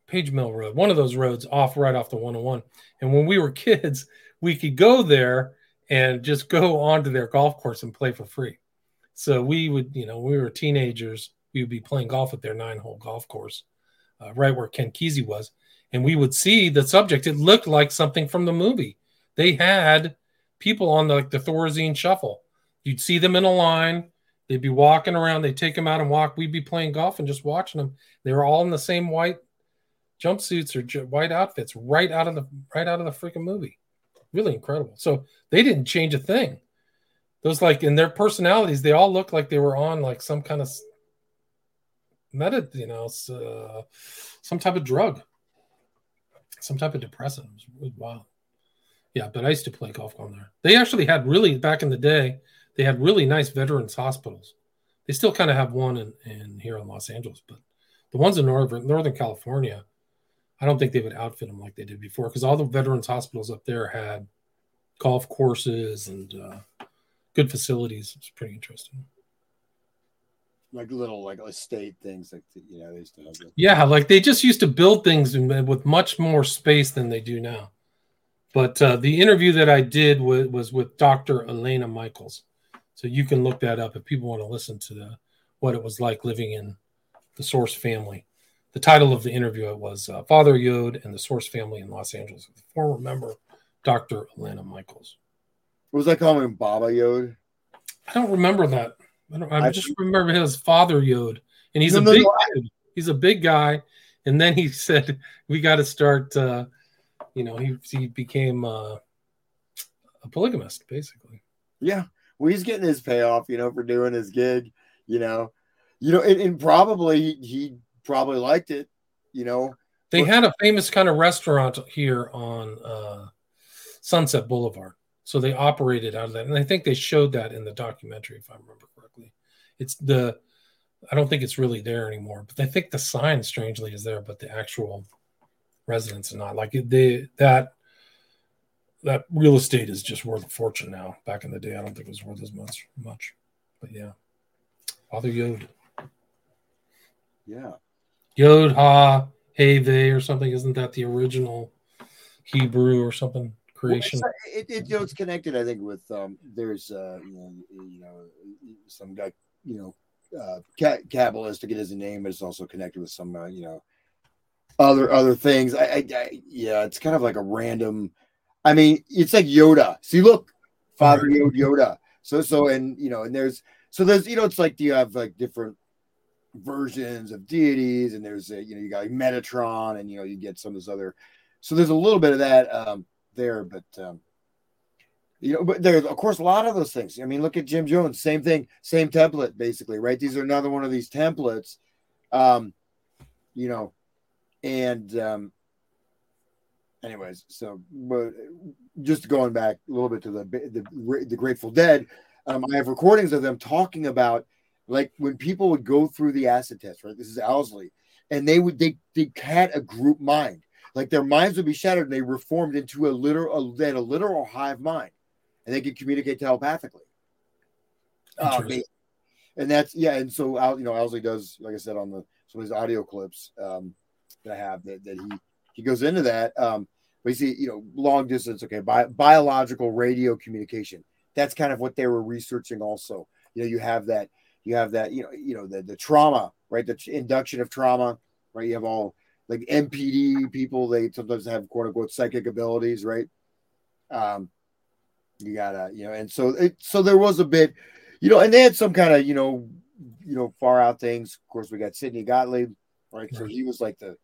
Page Mill Road, one of those roads off right off the 101. And when we were kids, we could go there and just go onto their golf course and play for free. So we would, you know, we were teenagers, we would be playing golf at their nine hole golf course, uh, right where Ken Kesey was. And we would see the subject. It looked like something from the movie. They had people on the, like the Thorazine shuffle. You'd see them in a line. They'd be walking around. They'd take them out and walk. We'd be playing golf and just watching them. They were all in the same white jumpsuits or ju- white outfits, right out of the right out of the freaking movie. Really incredible. So they didn't change a thing. Those like in their personalities, they all look like they were on like some kind of meta, you know, uh, some type of drug, some type of depressant. It was wild. Yeah, but I used to play golf on there. They actually had really back in the day. They had really nice veterans hospitals. They still kind of have one in, in here in Los Angeles, but the ones in Northern Northern California, I don't think they would outfit them like they did before because all the veterans hospitals up there had golf courses and uh, good facilities. It's pretty interesting. like little like estate things like you know they used to have. The, Yeah, like they just used to build things with much more space than they do now. But uh, the interview that I did was, was with Dr. Elena Michaels. So you can look that up if people want to listen to the, what it was like living in the Source family. The title of the interview was uh, Father Yod and the Source family in Los Angeles. with Former member Dr. Elena Michaels. what was I calling him Baba Yod? I don't remember that. I, don't, I I- just remember his father Yod, and he's No, a no, big no, I... he's a big guy, and then he said, "We got to start." Uh, you know, he he became uh, a polygamist, basically. Yeah. Well, he's getting his payoff, you know, for doing his gig, you know. You know, and, and probably he probably liked it, you know. They had a famous kind of restaurant here on uh, Sunset Boulevard, so they operated out of that, and I think they showed that in the documentary, if I remember correctly. It's the, I don't think it's really there anymore, but I think the sign, strangely, is there, but the actual residence is not. Like it- they that that real estate is just worth a fortune now. Back in the day, I don't think it was worth as much. Much, but yeah, Father Yod, Yeah. Yod Ha Heve or something. Isn't that the original Hebrew or something creation? Well, it's, it, it, you know, it's connected, I think, with um, there's uh, you know, you know, some guy, you know, uh, Kabbalist to get his name, but it's also connected with some, uh, you know, other other things. I, I, I, yeah, it's kind of like a random. I mean, it's like Yoda. See, look, Father Yoda, Yoda. So, so, and you know, and there's so there's you know, it's like do you have like different versions of deities, and there's a, you know, you got like Metatron, and you know, you get some of those other. So there's a little bit of that um, there, but um, you know, but there's of course a lot of those things. I mean, look at Jim Jones, same thing, same template, basically, right? These are another one of these templates, um, you know, and um, anyways, so but just going back a little bit to the the, the Grateful Dead, um, I have recordings of them talking about like when people would go through the acid test, right? This is Owsley, and they would they they had a group mind, like their minds would be shattered, and they reformed into a literal they had a literal hive mind, and they could communicate telepathically. Uh, and that's yeah, and so Al, you know Owsley does, like I said, on the some of his audio clips um, that I have that, that he he goes into that. Um, but you see, you know, long distance, okay, bi- biological radio communication. That's kind of what they were researching. Also, you know, you have that, you have that, you know, you know, the the trauma, right? The induction of trauma, right? You have all like MPD people. They sometimes have quote unquote psychic abilities, right? Um, you gotta, you know, and so it, so there was a bit, you know, and they had some kind of, you know, you know, far out things. Of course, we got Sidney Gottlieb, right? So he was like the,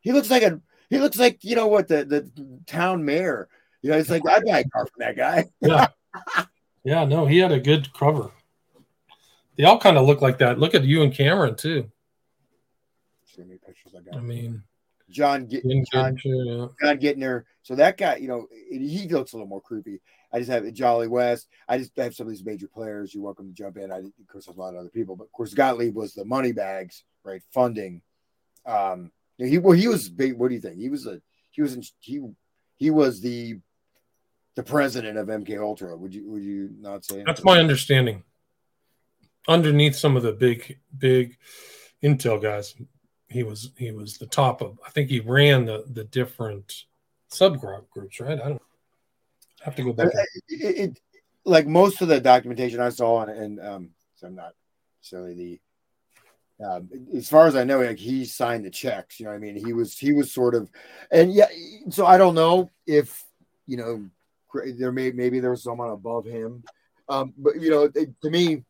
he looks like a, he looks like you know what the the town mayor. You know, it's like I'd buy a car from that guy. Yeah. yeah, no, he had a good cover. They all kind of look like that. Look at Ewen Cameron too. See many pictures I got. I mean, John Get John, yeah. John Gittinger. So that guy, you know, he looks a little more creepy. I just have Jolly West. I just have some of these major players. You're welcome to jump in. I of course there's a lot of other people, but of course Gottlieb was the money bags, right? Funding. Um, he well, he was big. What do you think? He was a he was in, he he was the the president of MK Ultra. Would you would you not say? That's my understanding. Underneath some of the big, big Intel guys, he was he was the top of. I think he ran the the different subgroup groups, right? I don't I have to go back. it, it, like most of the documentation I saw, and, and um, so I'm not necessarily the. Um, as far as I know, like he signed the checks. You know, I mean, he was he was sort of, and yeah. So I don't know if you know there may maybe there was someone above him, um, but you know, it, to me,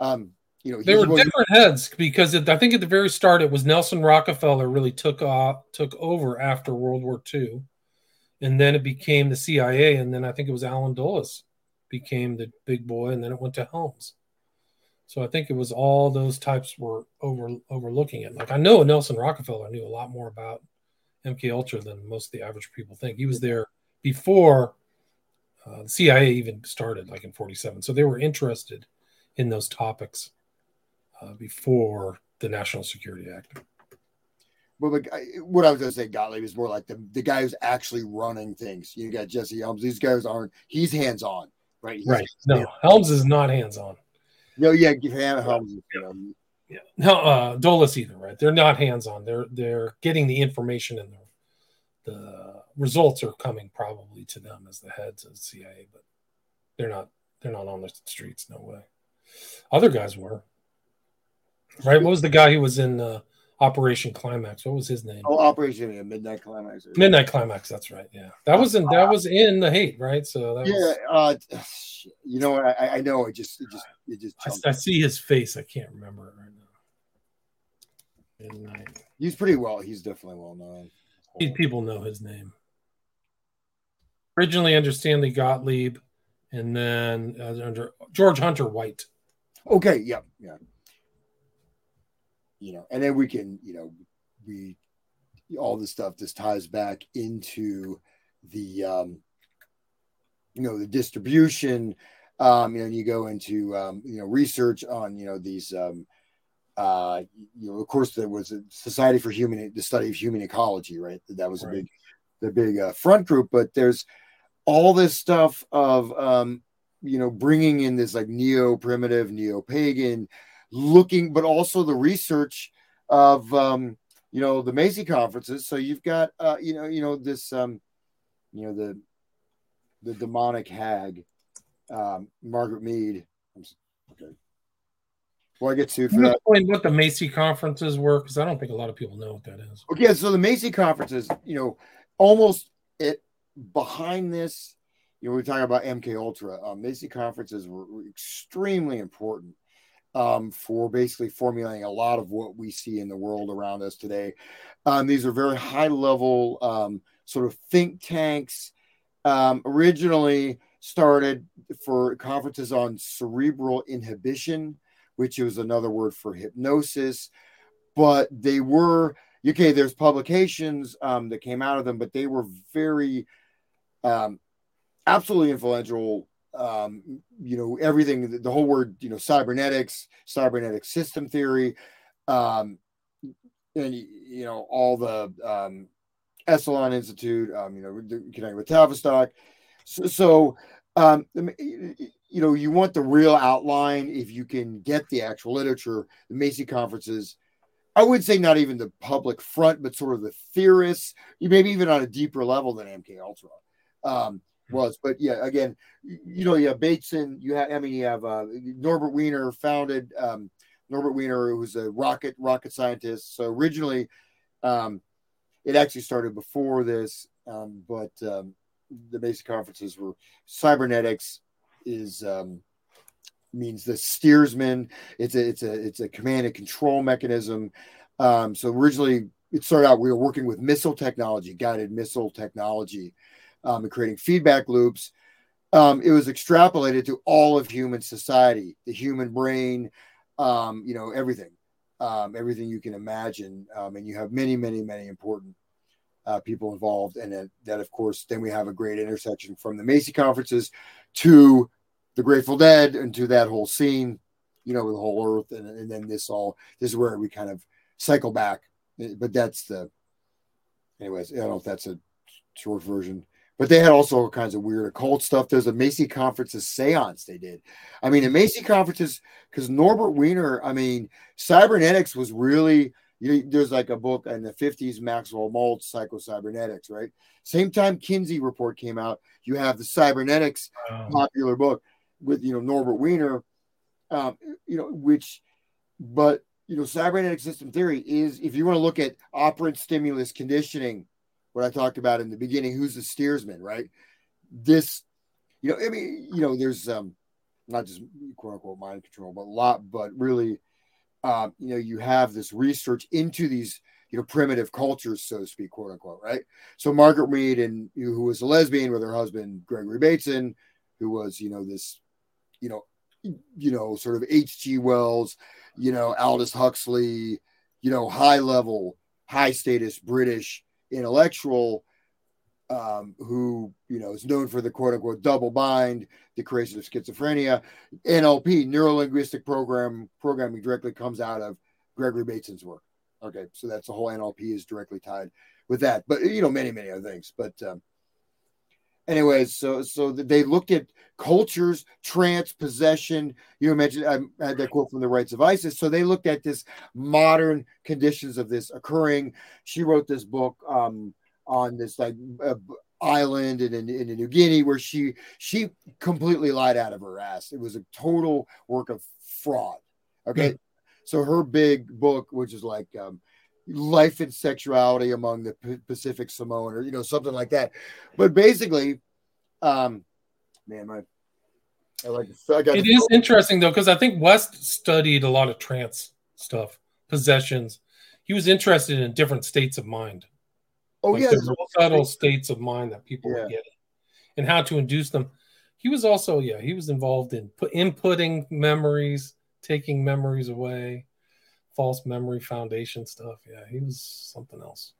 um, you know, They were different heads because it, I think at the very start it was Nelson Rockefeller really took off, took over after World War II, and then it became the CIA, and then I think it was Allen Dulles became the big boy, and then it went to Helms. So I think it was all those types were over overlooking it. Like I know Nelson Rockefeller knew a lot more about MK Ultra than most of the average people think. He was there before uh, the CIA even started, like in '47. So they were interested in those topics uh, before the National Security Act. Well, the guy, what I was going to say, Gottlieb is more like the, the guy who's actually running things. You got Jesse Helms. These guys aren't. He's hands on, right? He's- Right. No, Helms is not hands on. No, yeah, give him Helms. You know, Yeah. No, uh, Dulles either, right? They're not hands on. They're they're getting the information and the the results are coming probably to them as the heads of the CIA, but they're not they're not on the streets. No way. Other guys were. Right. What was the guy who was in uh, Operation Climax. What was his name? Oh, Operation yeah, Midnight Climax. Midnight Climax. That's right. Yeah, that was in that was in the hate, right? So that Yeah, was, uh, you know? I, I know it just it just it just. I, I see his face. I can't remember it right now. Midnight. he's pretty well. He's definitely well known. These people know his name. Originally under Stanley Gottlieb, and then uh, under George Hunter White. Okay, yeah, yeah. You know, and then we can, you know, we all this stuff this ties back into the um you know the distribution um you know and you go into um you know research on you know these um uh you know of course there was a society for human the study of human ecology right that was a big the big uh, front group but there's all this stuff of um you know bringing in this like neo primitive neo pagan looking but also the research of um you know the macy conferences so you've got uh you know you know this um you know the the demonic hag um margaret mead I'm okay well i get sued for that explain what the Macy conferences were? Because I don't think a lot of people know what that is. Okay, so the Macy conferences, you know, almost it behind this, you we're talking about MK Ultra. Um, Macy conferences were, were extremely important um, for basically formulating a lot of what we see in the world around us today. Um, these are very high level um, sort of think tanks. Um, originally started for conferences on cerebral inhibition, which was another word for hypnosis but they were okay there's publications um, that came out of them but they were very um, absolutely influential um, you know everything the, whole word you know cybernetics cybernetic system theory um, and you know all the um, Esalen Institute, um, you know, connected with Tavistock. So, so um, you know, you want the real outline if you can get the actual literature. The Macy conferences, I would say not even the public front, but sort of the theorists, maybe even on a deeper level than MK Ultra um, was. But yeah, again, you know, you have Bateson, you have, I mean, you have uh, Norbert Wiener founded um, Norbert Wiener, who was a rocket rocket scientist. So originally, um, it actually started before this, um, but um, the basic conferences were cybernetics is um, means the steersman. It's a it's a it's a command and control mechanism. Um, so originally, it started out we were working with missile technology, guided missile technology, um, and creating feedback loops. Um, it was extrapolated to all of human society, the human brain, um, you know, everything, um, everything you can imagine. Um, and you have many, many, many important uh, people involved. And that, that, of course, then we have a great intersection from the Macy conferences to the Grateful Dead and to that whole scene, you know, with the whole earth. And, and then this all, this is where we kind of cycle back. But that's the, anyways, I don't know if that's a short version but they had also all kinds of weird occult stuff. There's a Macy conferences seance they did. I mean, the Macy conferences, because Norbert Wiener, I mean, cybernetics was really, you know, there's like a book in the 50s, Maxwell Maltz, Psycho-Cybernetics, right? Same time Kinsey report came out, you have the cybernetics popular book with, you know, Norbert Wiener, um, you know, which, but, you know, cybernetic system theory is, if you want to look at operant stimulus conditioning, what I talked about in the beginning, who's the steersman, right? This, you know, I mean, you know, there's um not just quote unquote mind control, but a lot, but really, um, you know, you have this research into these, you know, primitive cultures, so to speak, quote unquote, right? So Margaret Mead and who was a lesbian with her husband Gregory Bateson, who was, you know, this, you know, you know, sort of H.G. Wells, you know, Aldous Huxley, you know, high level, high status British intellectual um, who you know is known for the quote unquote double bind, the creation of schizophrenia. NLP, neuro linguistic program programming, directly comes out of Gregory Bateson's work. Okay, so that's the whole NLP is directly tied with that, but you know many many other things. But um, anyways, so so they looked at cultures, trance, possession. You mentioned I had that quote from the Rites of Isis. So they looked at this modern conditions of this occurring. She wrote this book um, on this like uh, island in, in, in New Guinea where she she completely lied out of her ass. It was a total work of fraud. Okay. So her big book, which is like um, life and sexuality among the P- Pacific Samoan, or you know, something like that. But basically, um, man, my I like I got It is interesting though, because I think West studied a lot of trance stuff, possessions. He was interested in different states of mind. Oh Like yeah, subtle states of mind that people Yeah. getting and how to induce them. He was also, yeah, he was involved in put inputting memories, taking memories away, false memory foundation stuff. Yeah, he was something else.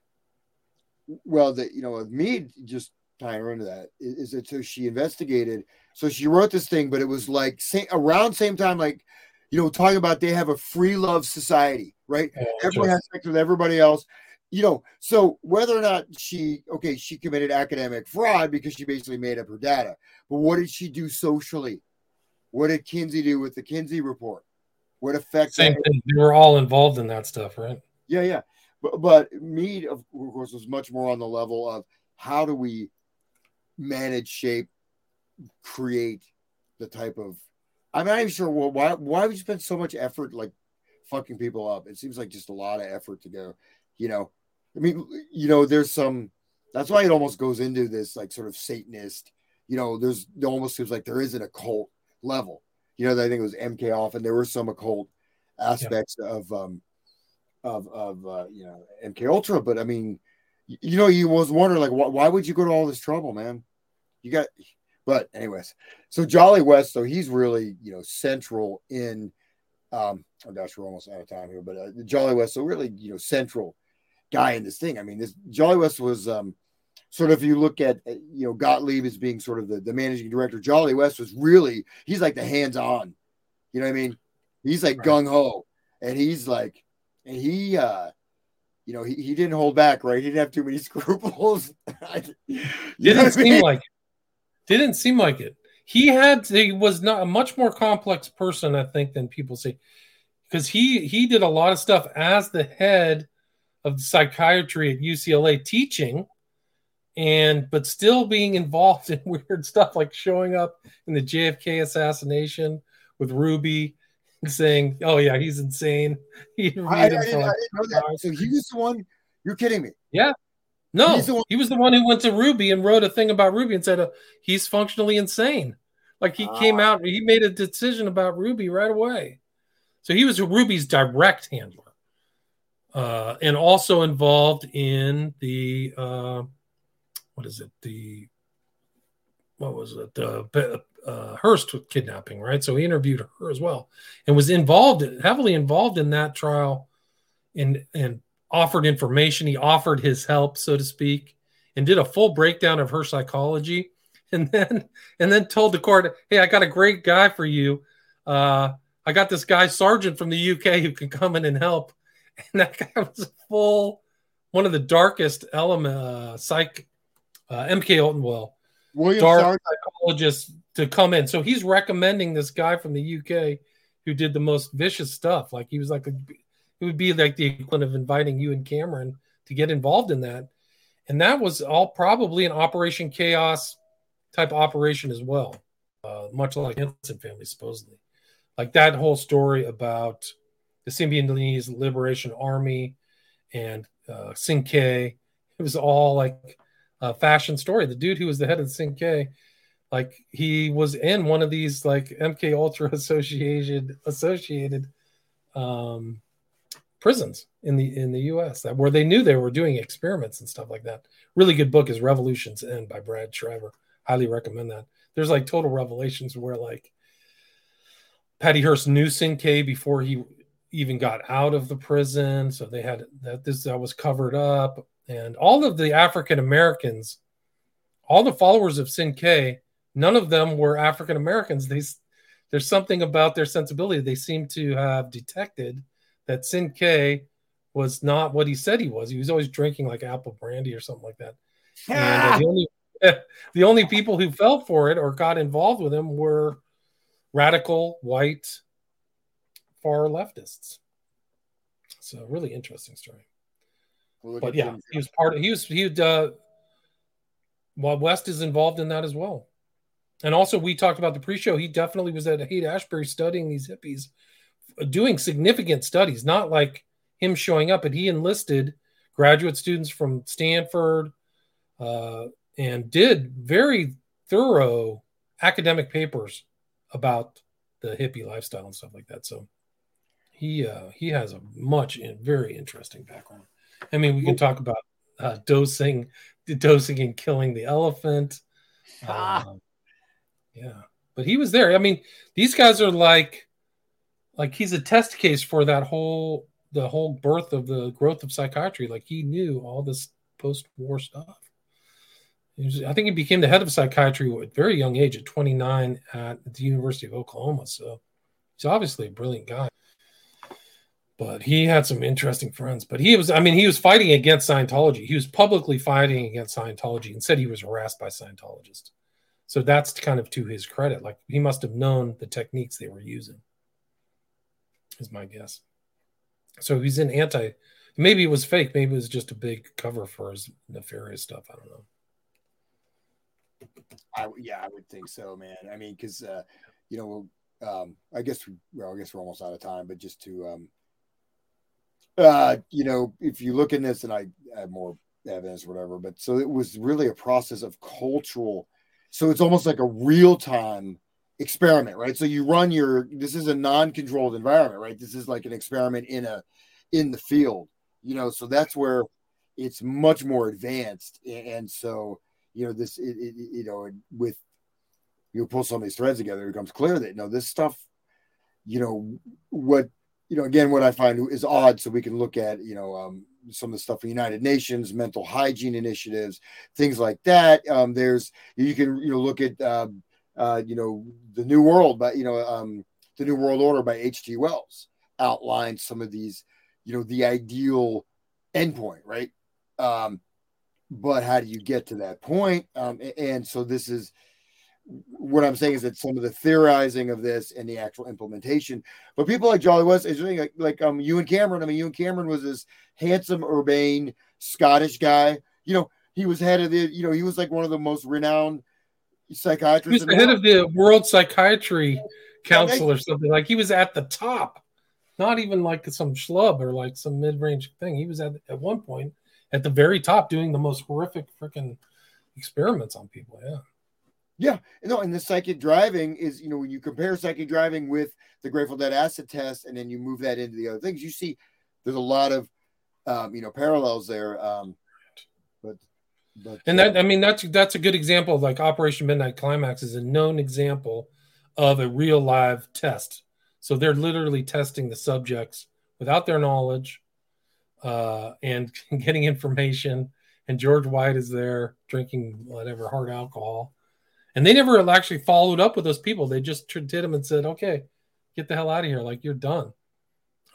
well, that you know, with me just tying her into that is, that so she investigated. So she wrote this thing, but it was like same, around same time, like you know, talking about they have a free love society, right? Oh, Everyone just- has sex with everybody else. You know, so whether or not she okay, she committed academic fraud because she basically made up her data. But what did she do socially? What did Kinsey do with the Kinsey report? What effect? Same that- thing. They were all involved in that stuff, right? yeah, yeah. But, but Mead, of course, was much more on the level of how do we manage, shape, create the type of. I'm not even sure well, why why would you spend so much effort like fucking people up? It seems like just a lot of effort to go. You know, I mean, you know, there's some. That's why it almost goes into this like sort of Satanist. You know, there's it almost seems like there is an occult level. You know, I think it was MK off, and there were some occult aspects of um of of uh, you know MK Ultra, but I mean, y- you know, you was wondering like, why, why would you go to all this trouble, man? You got, but anyways, so Jolly West, so he's really you know central in. Um, oh gosh, we're almost out of time here, but uh, Jolly West, so really you know central guy in this thing. I mean, this Jolly West was um sort of if you look at uh, you know Gottlieb as being sort of the, the managing director, Jolly West was really he's like the hands on. You know what I mean? He's like gung ho, and he's like, and he, uh, you know, he, he didn't hold back, right? He didn't have too many scruples. Didn't I mean? seem like it. Didn't seem like it. He had he was not a much more complex person, I think, than people say. Because he he did a lot of stuff as the head of the psychiatry at UCLA teaching and but still being involved in weird stuff like showing up in the JFK assassination with Ruby and saying, "Oh yeah, he's insane." He I, I, interviewed didn't, for I didn't know that. So he was the one. You're kidding me. yeah. No, one- he was the one who went to Ruby and wrote a thing about Ruby and said uh, he's functionally insane. Like he came Ah. out, he made a decision about Ruby right away. So he was Ruby's direct handler, uh, and also involved in the uh, what is it? The what was it? The uh, Hearst kidnapping, right? So he interviewed her as well, and was involved heavily involved in that trial, and and offered information. He offered his help, so to speak, and did a full breakdown of her psychology, and then and then told the court, "Hey, I got a great guy for you. Uh, I got this guy Sargant from the UK who can come in and help." And that guy was full one of the darkest element uh, psych uh, MK Ultenwell William dark Sargant. psychologist to come in. So he's recommending this guy from the UK who did the most vicious stuff. Like he was like, a, it would be like the equivalent of inviting Ewen Cameron to get involved in that. And that was all probably an Operation Chaos type operation as well, uh, much like Henson family, supposedly. Like that whole story about the Symbionese Liberation Army and uh, Cinque. It was all like a fashion story. The dude who was the head of the like he was in one of these like MK Ultra associated associated um, prisons in the in the U.S. that where they knew they were doing experiments and stuff like that. Really good book is Revolution's End by Brad Schreiber. Highly recommend that. There's like total revelations where like Patty Hearst knew Cinque before he even got out of the prison, so they had that this that was covered up, and all of the African Americans, all the followers of Cinque, none of them were African Americans. They there's something about their sensibility. They seem to have detected that Cinque was not what he said he was. He was always drinking like apple brandy or something like that. And uh, the only the only people who fell for it or got involved with him were radical white far leftists. So really interesting story. Well, But yeah, he was part of he was he would uh while West is involved in that as well. And also we talked about the pre-show. He definitely was at Haight Ashbury studying these hippies, doing significant studies, not like him showing up, but he enlisted graduate students from Stanford uh, and did very thorough academic papers about the hippie lifestyle and stuff like that. So he uh, he has a much very interesting background. I mean, we can talk about uh, dosing, dosing and killing the elephant. Ah. Um, yeah, but he was there. I mean, these guys are like, like he's a test case for that whole the whole birth of the growth of psychiatry. Like he knew all this post-war stuff. He was- I think he became the head of psychiatry at a very young age, at 29, at the University of Oklahoma. So he's obviously a brilliant guy. But he had some interesting friends. But he was, I mean, he was fighting against Scientology. He was publicly fighting against Scientology and said he was harassed by Scientologists. So that's kind of to his credit. Like he must have known the techniques they were using, is my guess. So he's in anti. Maybe it was fake. Maybe it was just a big cover for his nefarious stuff. I don't know. I, yeah, I would think so, man. I mean, because uh, you know, um, I guess we, well, I guess we're almost out of time, but just to, um, uh, you know, if you look in this, and I have more evidence, whatever, but so it was really a process of cultural. So it's almost like a real time experiment, right? So you run your. This is a non-controlled environment, right? This is like an experiment in a in the field, you know. So that's where it's much more advanced, and so you know this it, it, you know with you pull some of these threads together it becomes clear that you know this stuff you know what you know again what i find is odd so we can look at you know um, some of the stuff from united nations mental hygiene initiatives things like that um, there's you can you know look at uh, uh, you know the new world but you know um, the new world order by H.G. wells outlines some of these you know the ideal endpoint right um, but how do you get to that point? Um, and so this is what I'm saying is that some of the theorizing of this and the actual implementation, but people like Jolly West is doing like, like um Ewen Cameron. I mean, Ewen Cameron was this handsome, urbane Scottish guy. You know, he was head of the. You know, he was like one of the most renowned psychiatrists. He was psychiatrists. the head world. of the World Psychiatry Council or something. Like he was at the top, not even like some schlub or like some mid-range thing. He was at at one point at the very top doing the most horrific freaking experiments on people. Yeah. Yeah, no, and the psychic driving is, you know, when you compare psychic driving with the Grateful Dead acid test, and then you move that into the other things, you see there's a lot of, um, you know, parallels there. Um, but, but And that I mean that's that's a good example of like Operation Midnight Climax is a known example of a real live test. So they're literally testing the subjects without their knowledge uh, and getting information. And George White is there drinking whatever hard alcohol. And they never actually followed up with those people. They just did them and said, okay, get the hell out of here. Like you're done.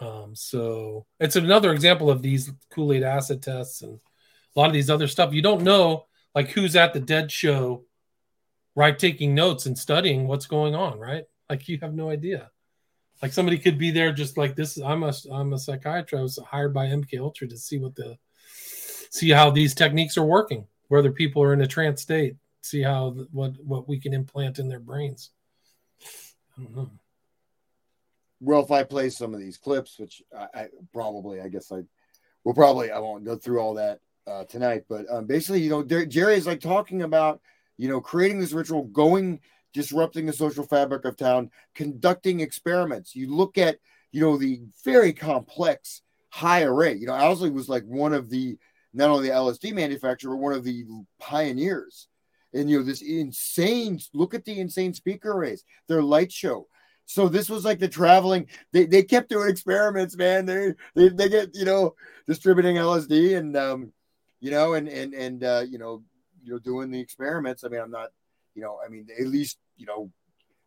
Um, so it's another example of these Kool Aid acid tests and a lot of these other stuff. You don't know like who's at the dead show, right? Taking notes and studying what's going on, right? Like you have no idea. Like somebody could be there just like this. I'm a I'm a psychiatrist. I was hired by MK Ultra to see what the see how these techniques are working, whether people are in a trance state, see how what what we can implant in their brains. I don't know. well, if I play some of these clips, which I, I probably, I guess I will probably, I won't go through all that uh, tonight, but um, basically, you know, Jerry is like talking about, you know, creating this ritual, going, disrupting the social fabric of town, conducting experiments. You look at, you know, the very complex high array. You know, Owsley was like one of the, not only the LSD manufacturer, but one of the pioneers. And, you know, this insane, look at the insane speaker arrays, their light show. So this was like the traveling. They, they kept doing experiments, man. They, they they get you know distributing LSD and um, you know and and and uh, you know you know doing the experiments. I mean, I'm not you know I mean at least you know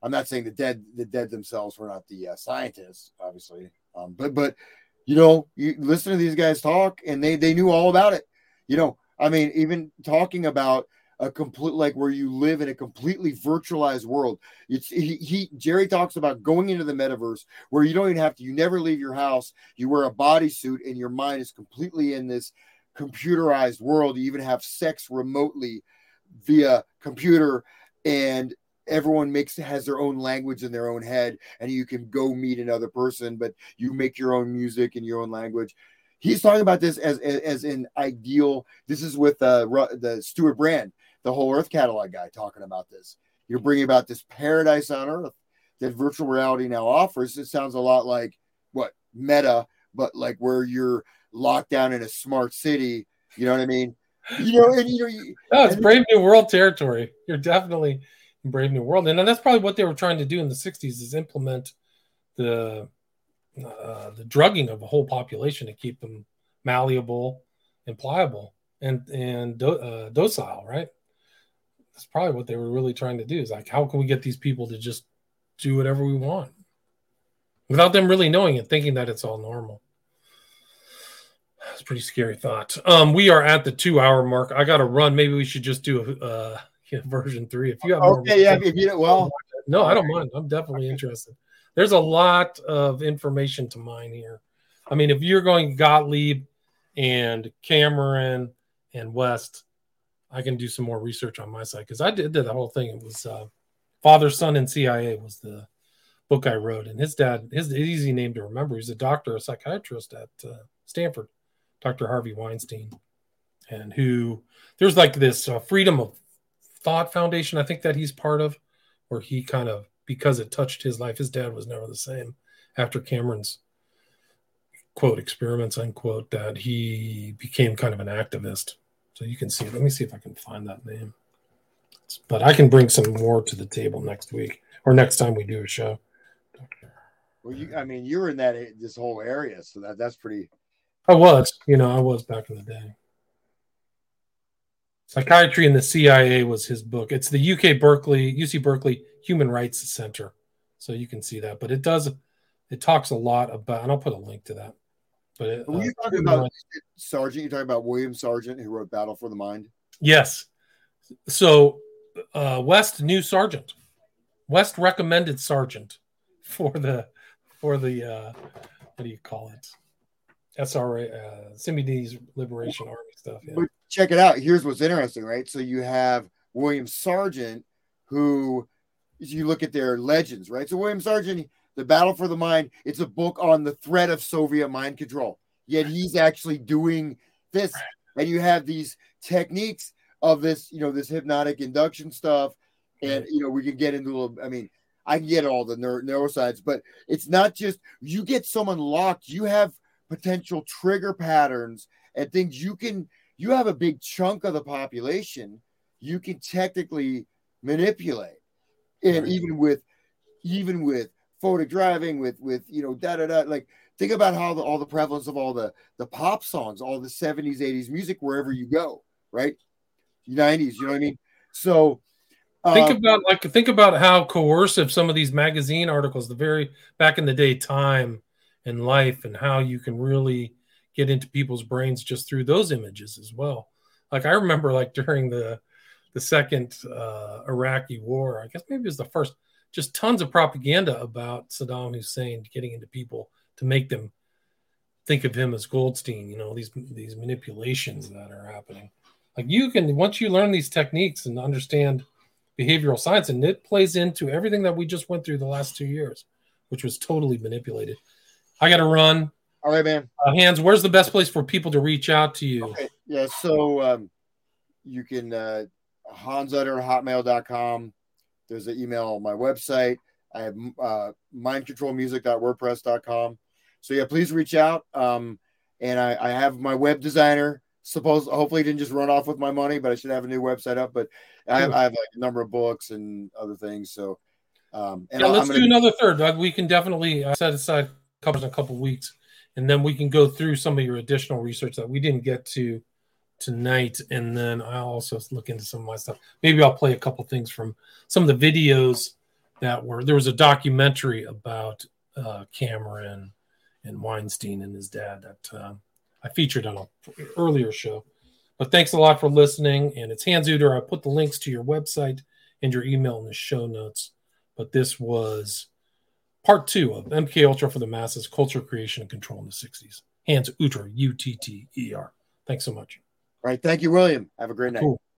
I'm not saying the dead the dead themselves were not the uh, scientists, obviously. Um, but but you know you listen to these guys talk and they they knew all about it. You know, I mean, even talking about a complete like where you live in a completely virtualized world. It's he, he Jerry talks about going into the metaverse where you don't even have to, you never leave your house, you wear a bodysuit and your mind is completely in this computerized world. You even have sex remotely via computer and everyone makes has their own language in their own head and you can go meet another person but you make your own music in your own language he's talking about this as as, an ideal this is with uh the stewart brand the whole earth catalog guy talking about this you're bringing about this paradise on earth that virtual reality now offers it sounds a lot like what meta but like where you're locked down in a smart city you know what i mean you know and you know you, No, it's Brave New World territory. You're definitely in Brave New World, and that's probably what they were trying to do in the '60s is implement the uh, the drugging of a whole population to keep them malleable and pliable and and do, uh, docile. Right? That's probably what they were really trying to do. Is like, how can we get these people to just do whatever we want without them really knowing it, thinking that it's all normal? that's a pretty scary thought. Um, we are at the two hour mark. I got to run. Maybe we should just do a uh, version three. If you have more, okay yeah if you well no, I don't mind. I'm definitely interested. There's a lot of information to mine here. I mean, if you're going Gottlieb and Cameron and West, I can do some more research on my side because I did, did the whole thing. It was uh, Father, Son, and CIA was the book I wrote, and his dad, his easy name to remember. He's a doctor, a psychiatrist at uh, Stanford, Dr. Harvey Weinstein, and who there's like this uh, freedom of thought foundation. I think that he's part of, where he kind of because it touched his life. His dad was never the same after Cameron's quote experiments unquote that he became kind of an activist. So you can see. Let me see if I can find that name. But I can bring some more to the table next week or next time we do a show. well you i mean you were in that this whole area so that that's pretty I was, you know, I was back in the day. Psychiatry in the CIA was his book. It's the UK Berkeley, UC Berkeley Human Rights Center. So you can see that. But it does, it talks a lot about, and I'll put a link to that. But it, were you uh, talking about sargant you're talking about william sargant who wrote battle for the mind Yes. So uh, West knew Sargant. West recommended Sargant for the for the uh, what do you call it? SRA uh, Symbionese Liberation Army stuff. Yeah. But check it out. Here's what's interesting, right? So you have William Sargant, who you look at their legends, right? So William Sargant, The Battle for the Mind, it's a book on the threat of Soviet mind control. Yet he's actually doing this, and you have these techniques of this, you know, this hypnotic induction stuff, and you know, we can get into a little. I mean, I can get all the neuro- neuroscience, but it's not just you get someone locked. You have potential trigger patterns and things you can you have a big chunk of the population you can technically manipulate and even with even with photic driving with with you know da da da. Like think about how the, all the prevalence of all the the pop songs all the 70s 80s music wherever you go right? 90s you know what i mean? So think uh, about like think about how coercive some of these magazine articles the very back in the day time and life and how you can really get into people's brains just through those images as well. Like i remember like during the the second uh iraqi war i guess maybe it was the first just tons of propaganda about saddam hussein getting into people to make them think of him as goldstein you know these these manipulations that are happening like you can once you learn these techniques and understand behavioral science and it plays into everything that we just went through the last two years which was totally manipulated i gotta run all right man uh, hans where's the best place for people to reach out to you Okay. Yeah. So um, you can uh, hansutter hotmail.com. There's an email on my website. I have uh, mindcontrolmusic.wordpress.com. So yeah, please reach out. Um, and I, I have my web designer. Suppose hopefully he didn't just run off with my money, but I should have a new website up. But I have, I have like a number of books and other things. So um, and yeah, let's do another third Doug. we can definitely uh, set aside covers in a couple weeks and then we can go through some of your additional research that we didn't get to tonight and then i'll also look into some of my stuff maybe i'll play a couple things from some of the videos that were there was a documentary about uh, cameron and weinstein and his dad that uh, i featured on an earlier show but thanks a lot for listening and it's hans utter i put the links to your website and your email in the show notes but this was part two of MK Ultra for the masses, culture creation and control in the 60s. Hans Utter, U T T E R. Thanks so much. All right. Thank you, William. Have a great night. Cool.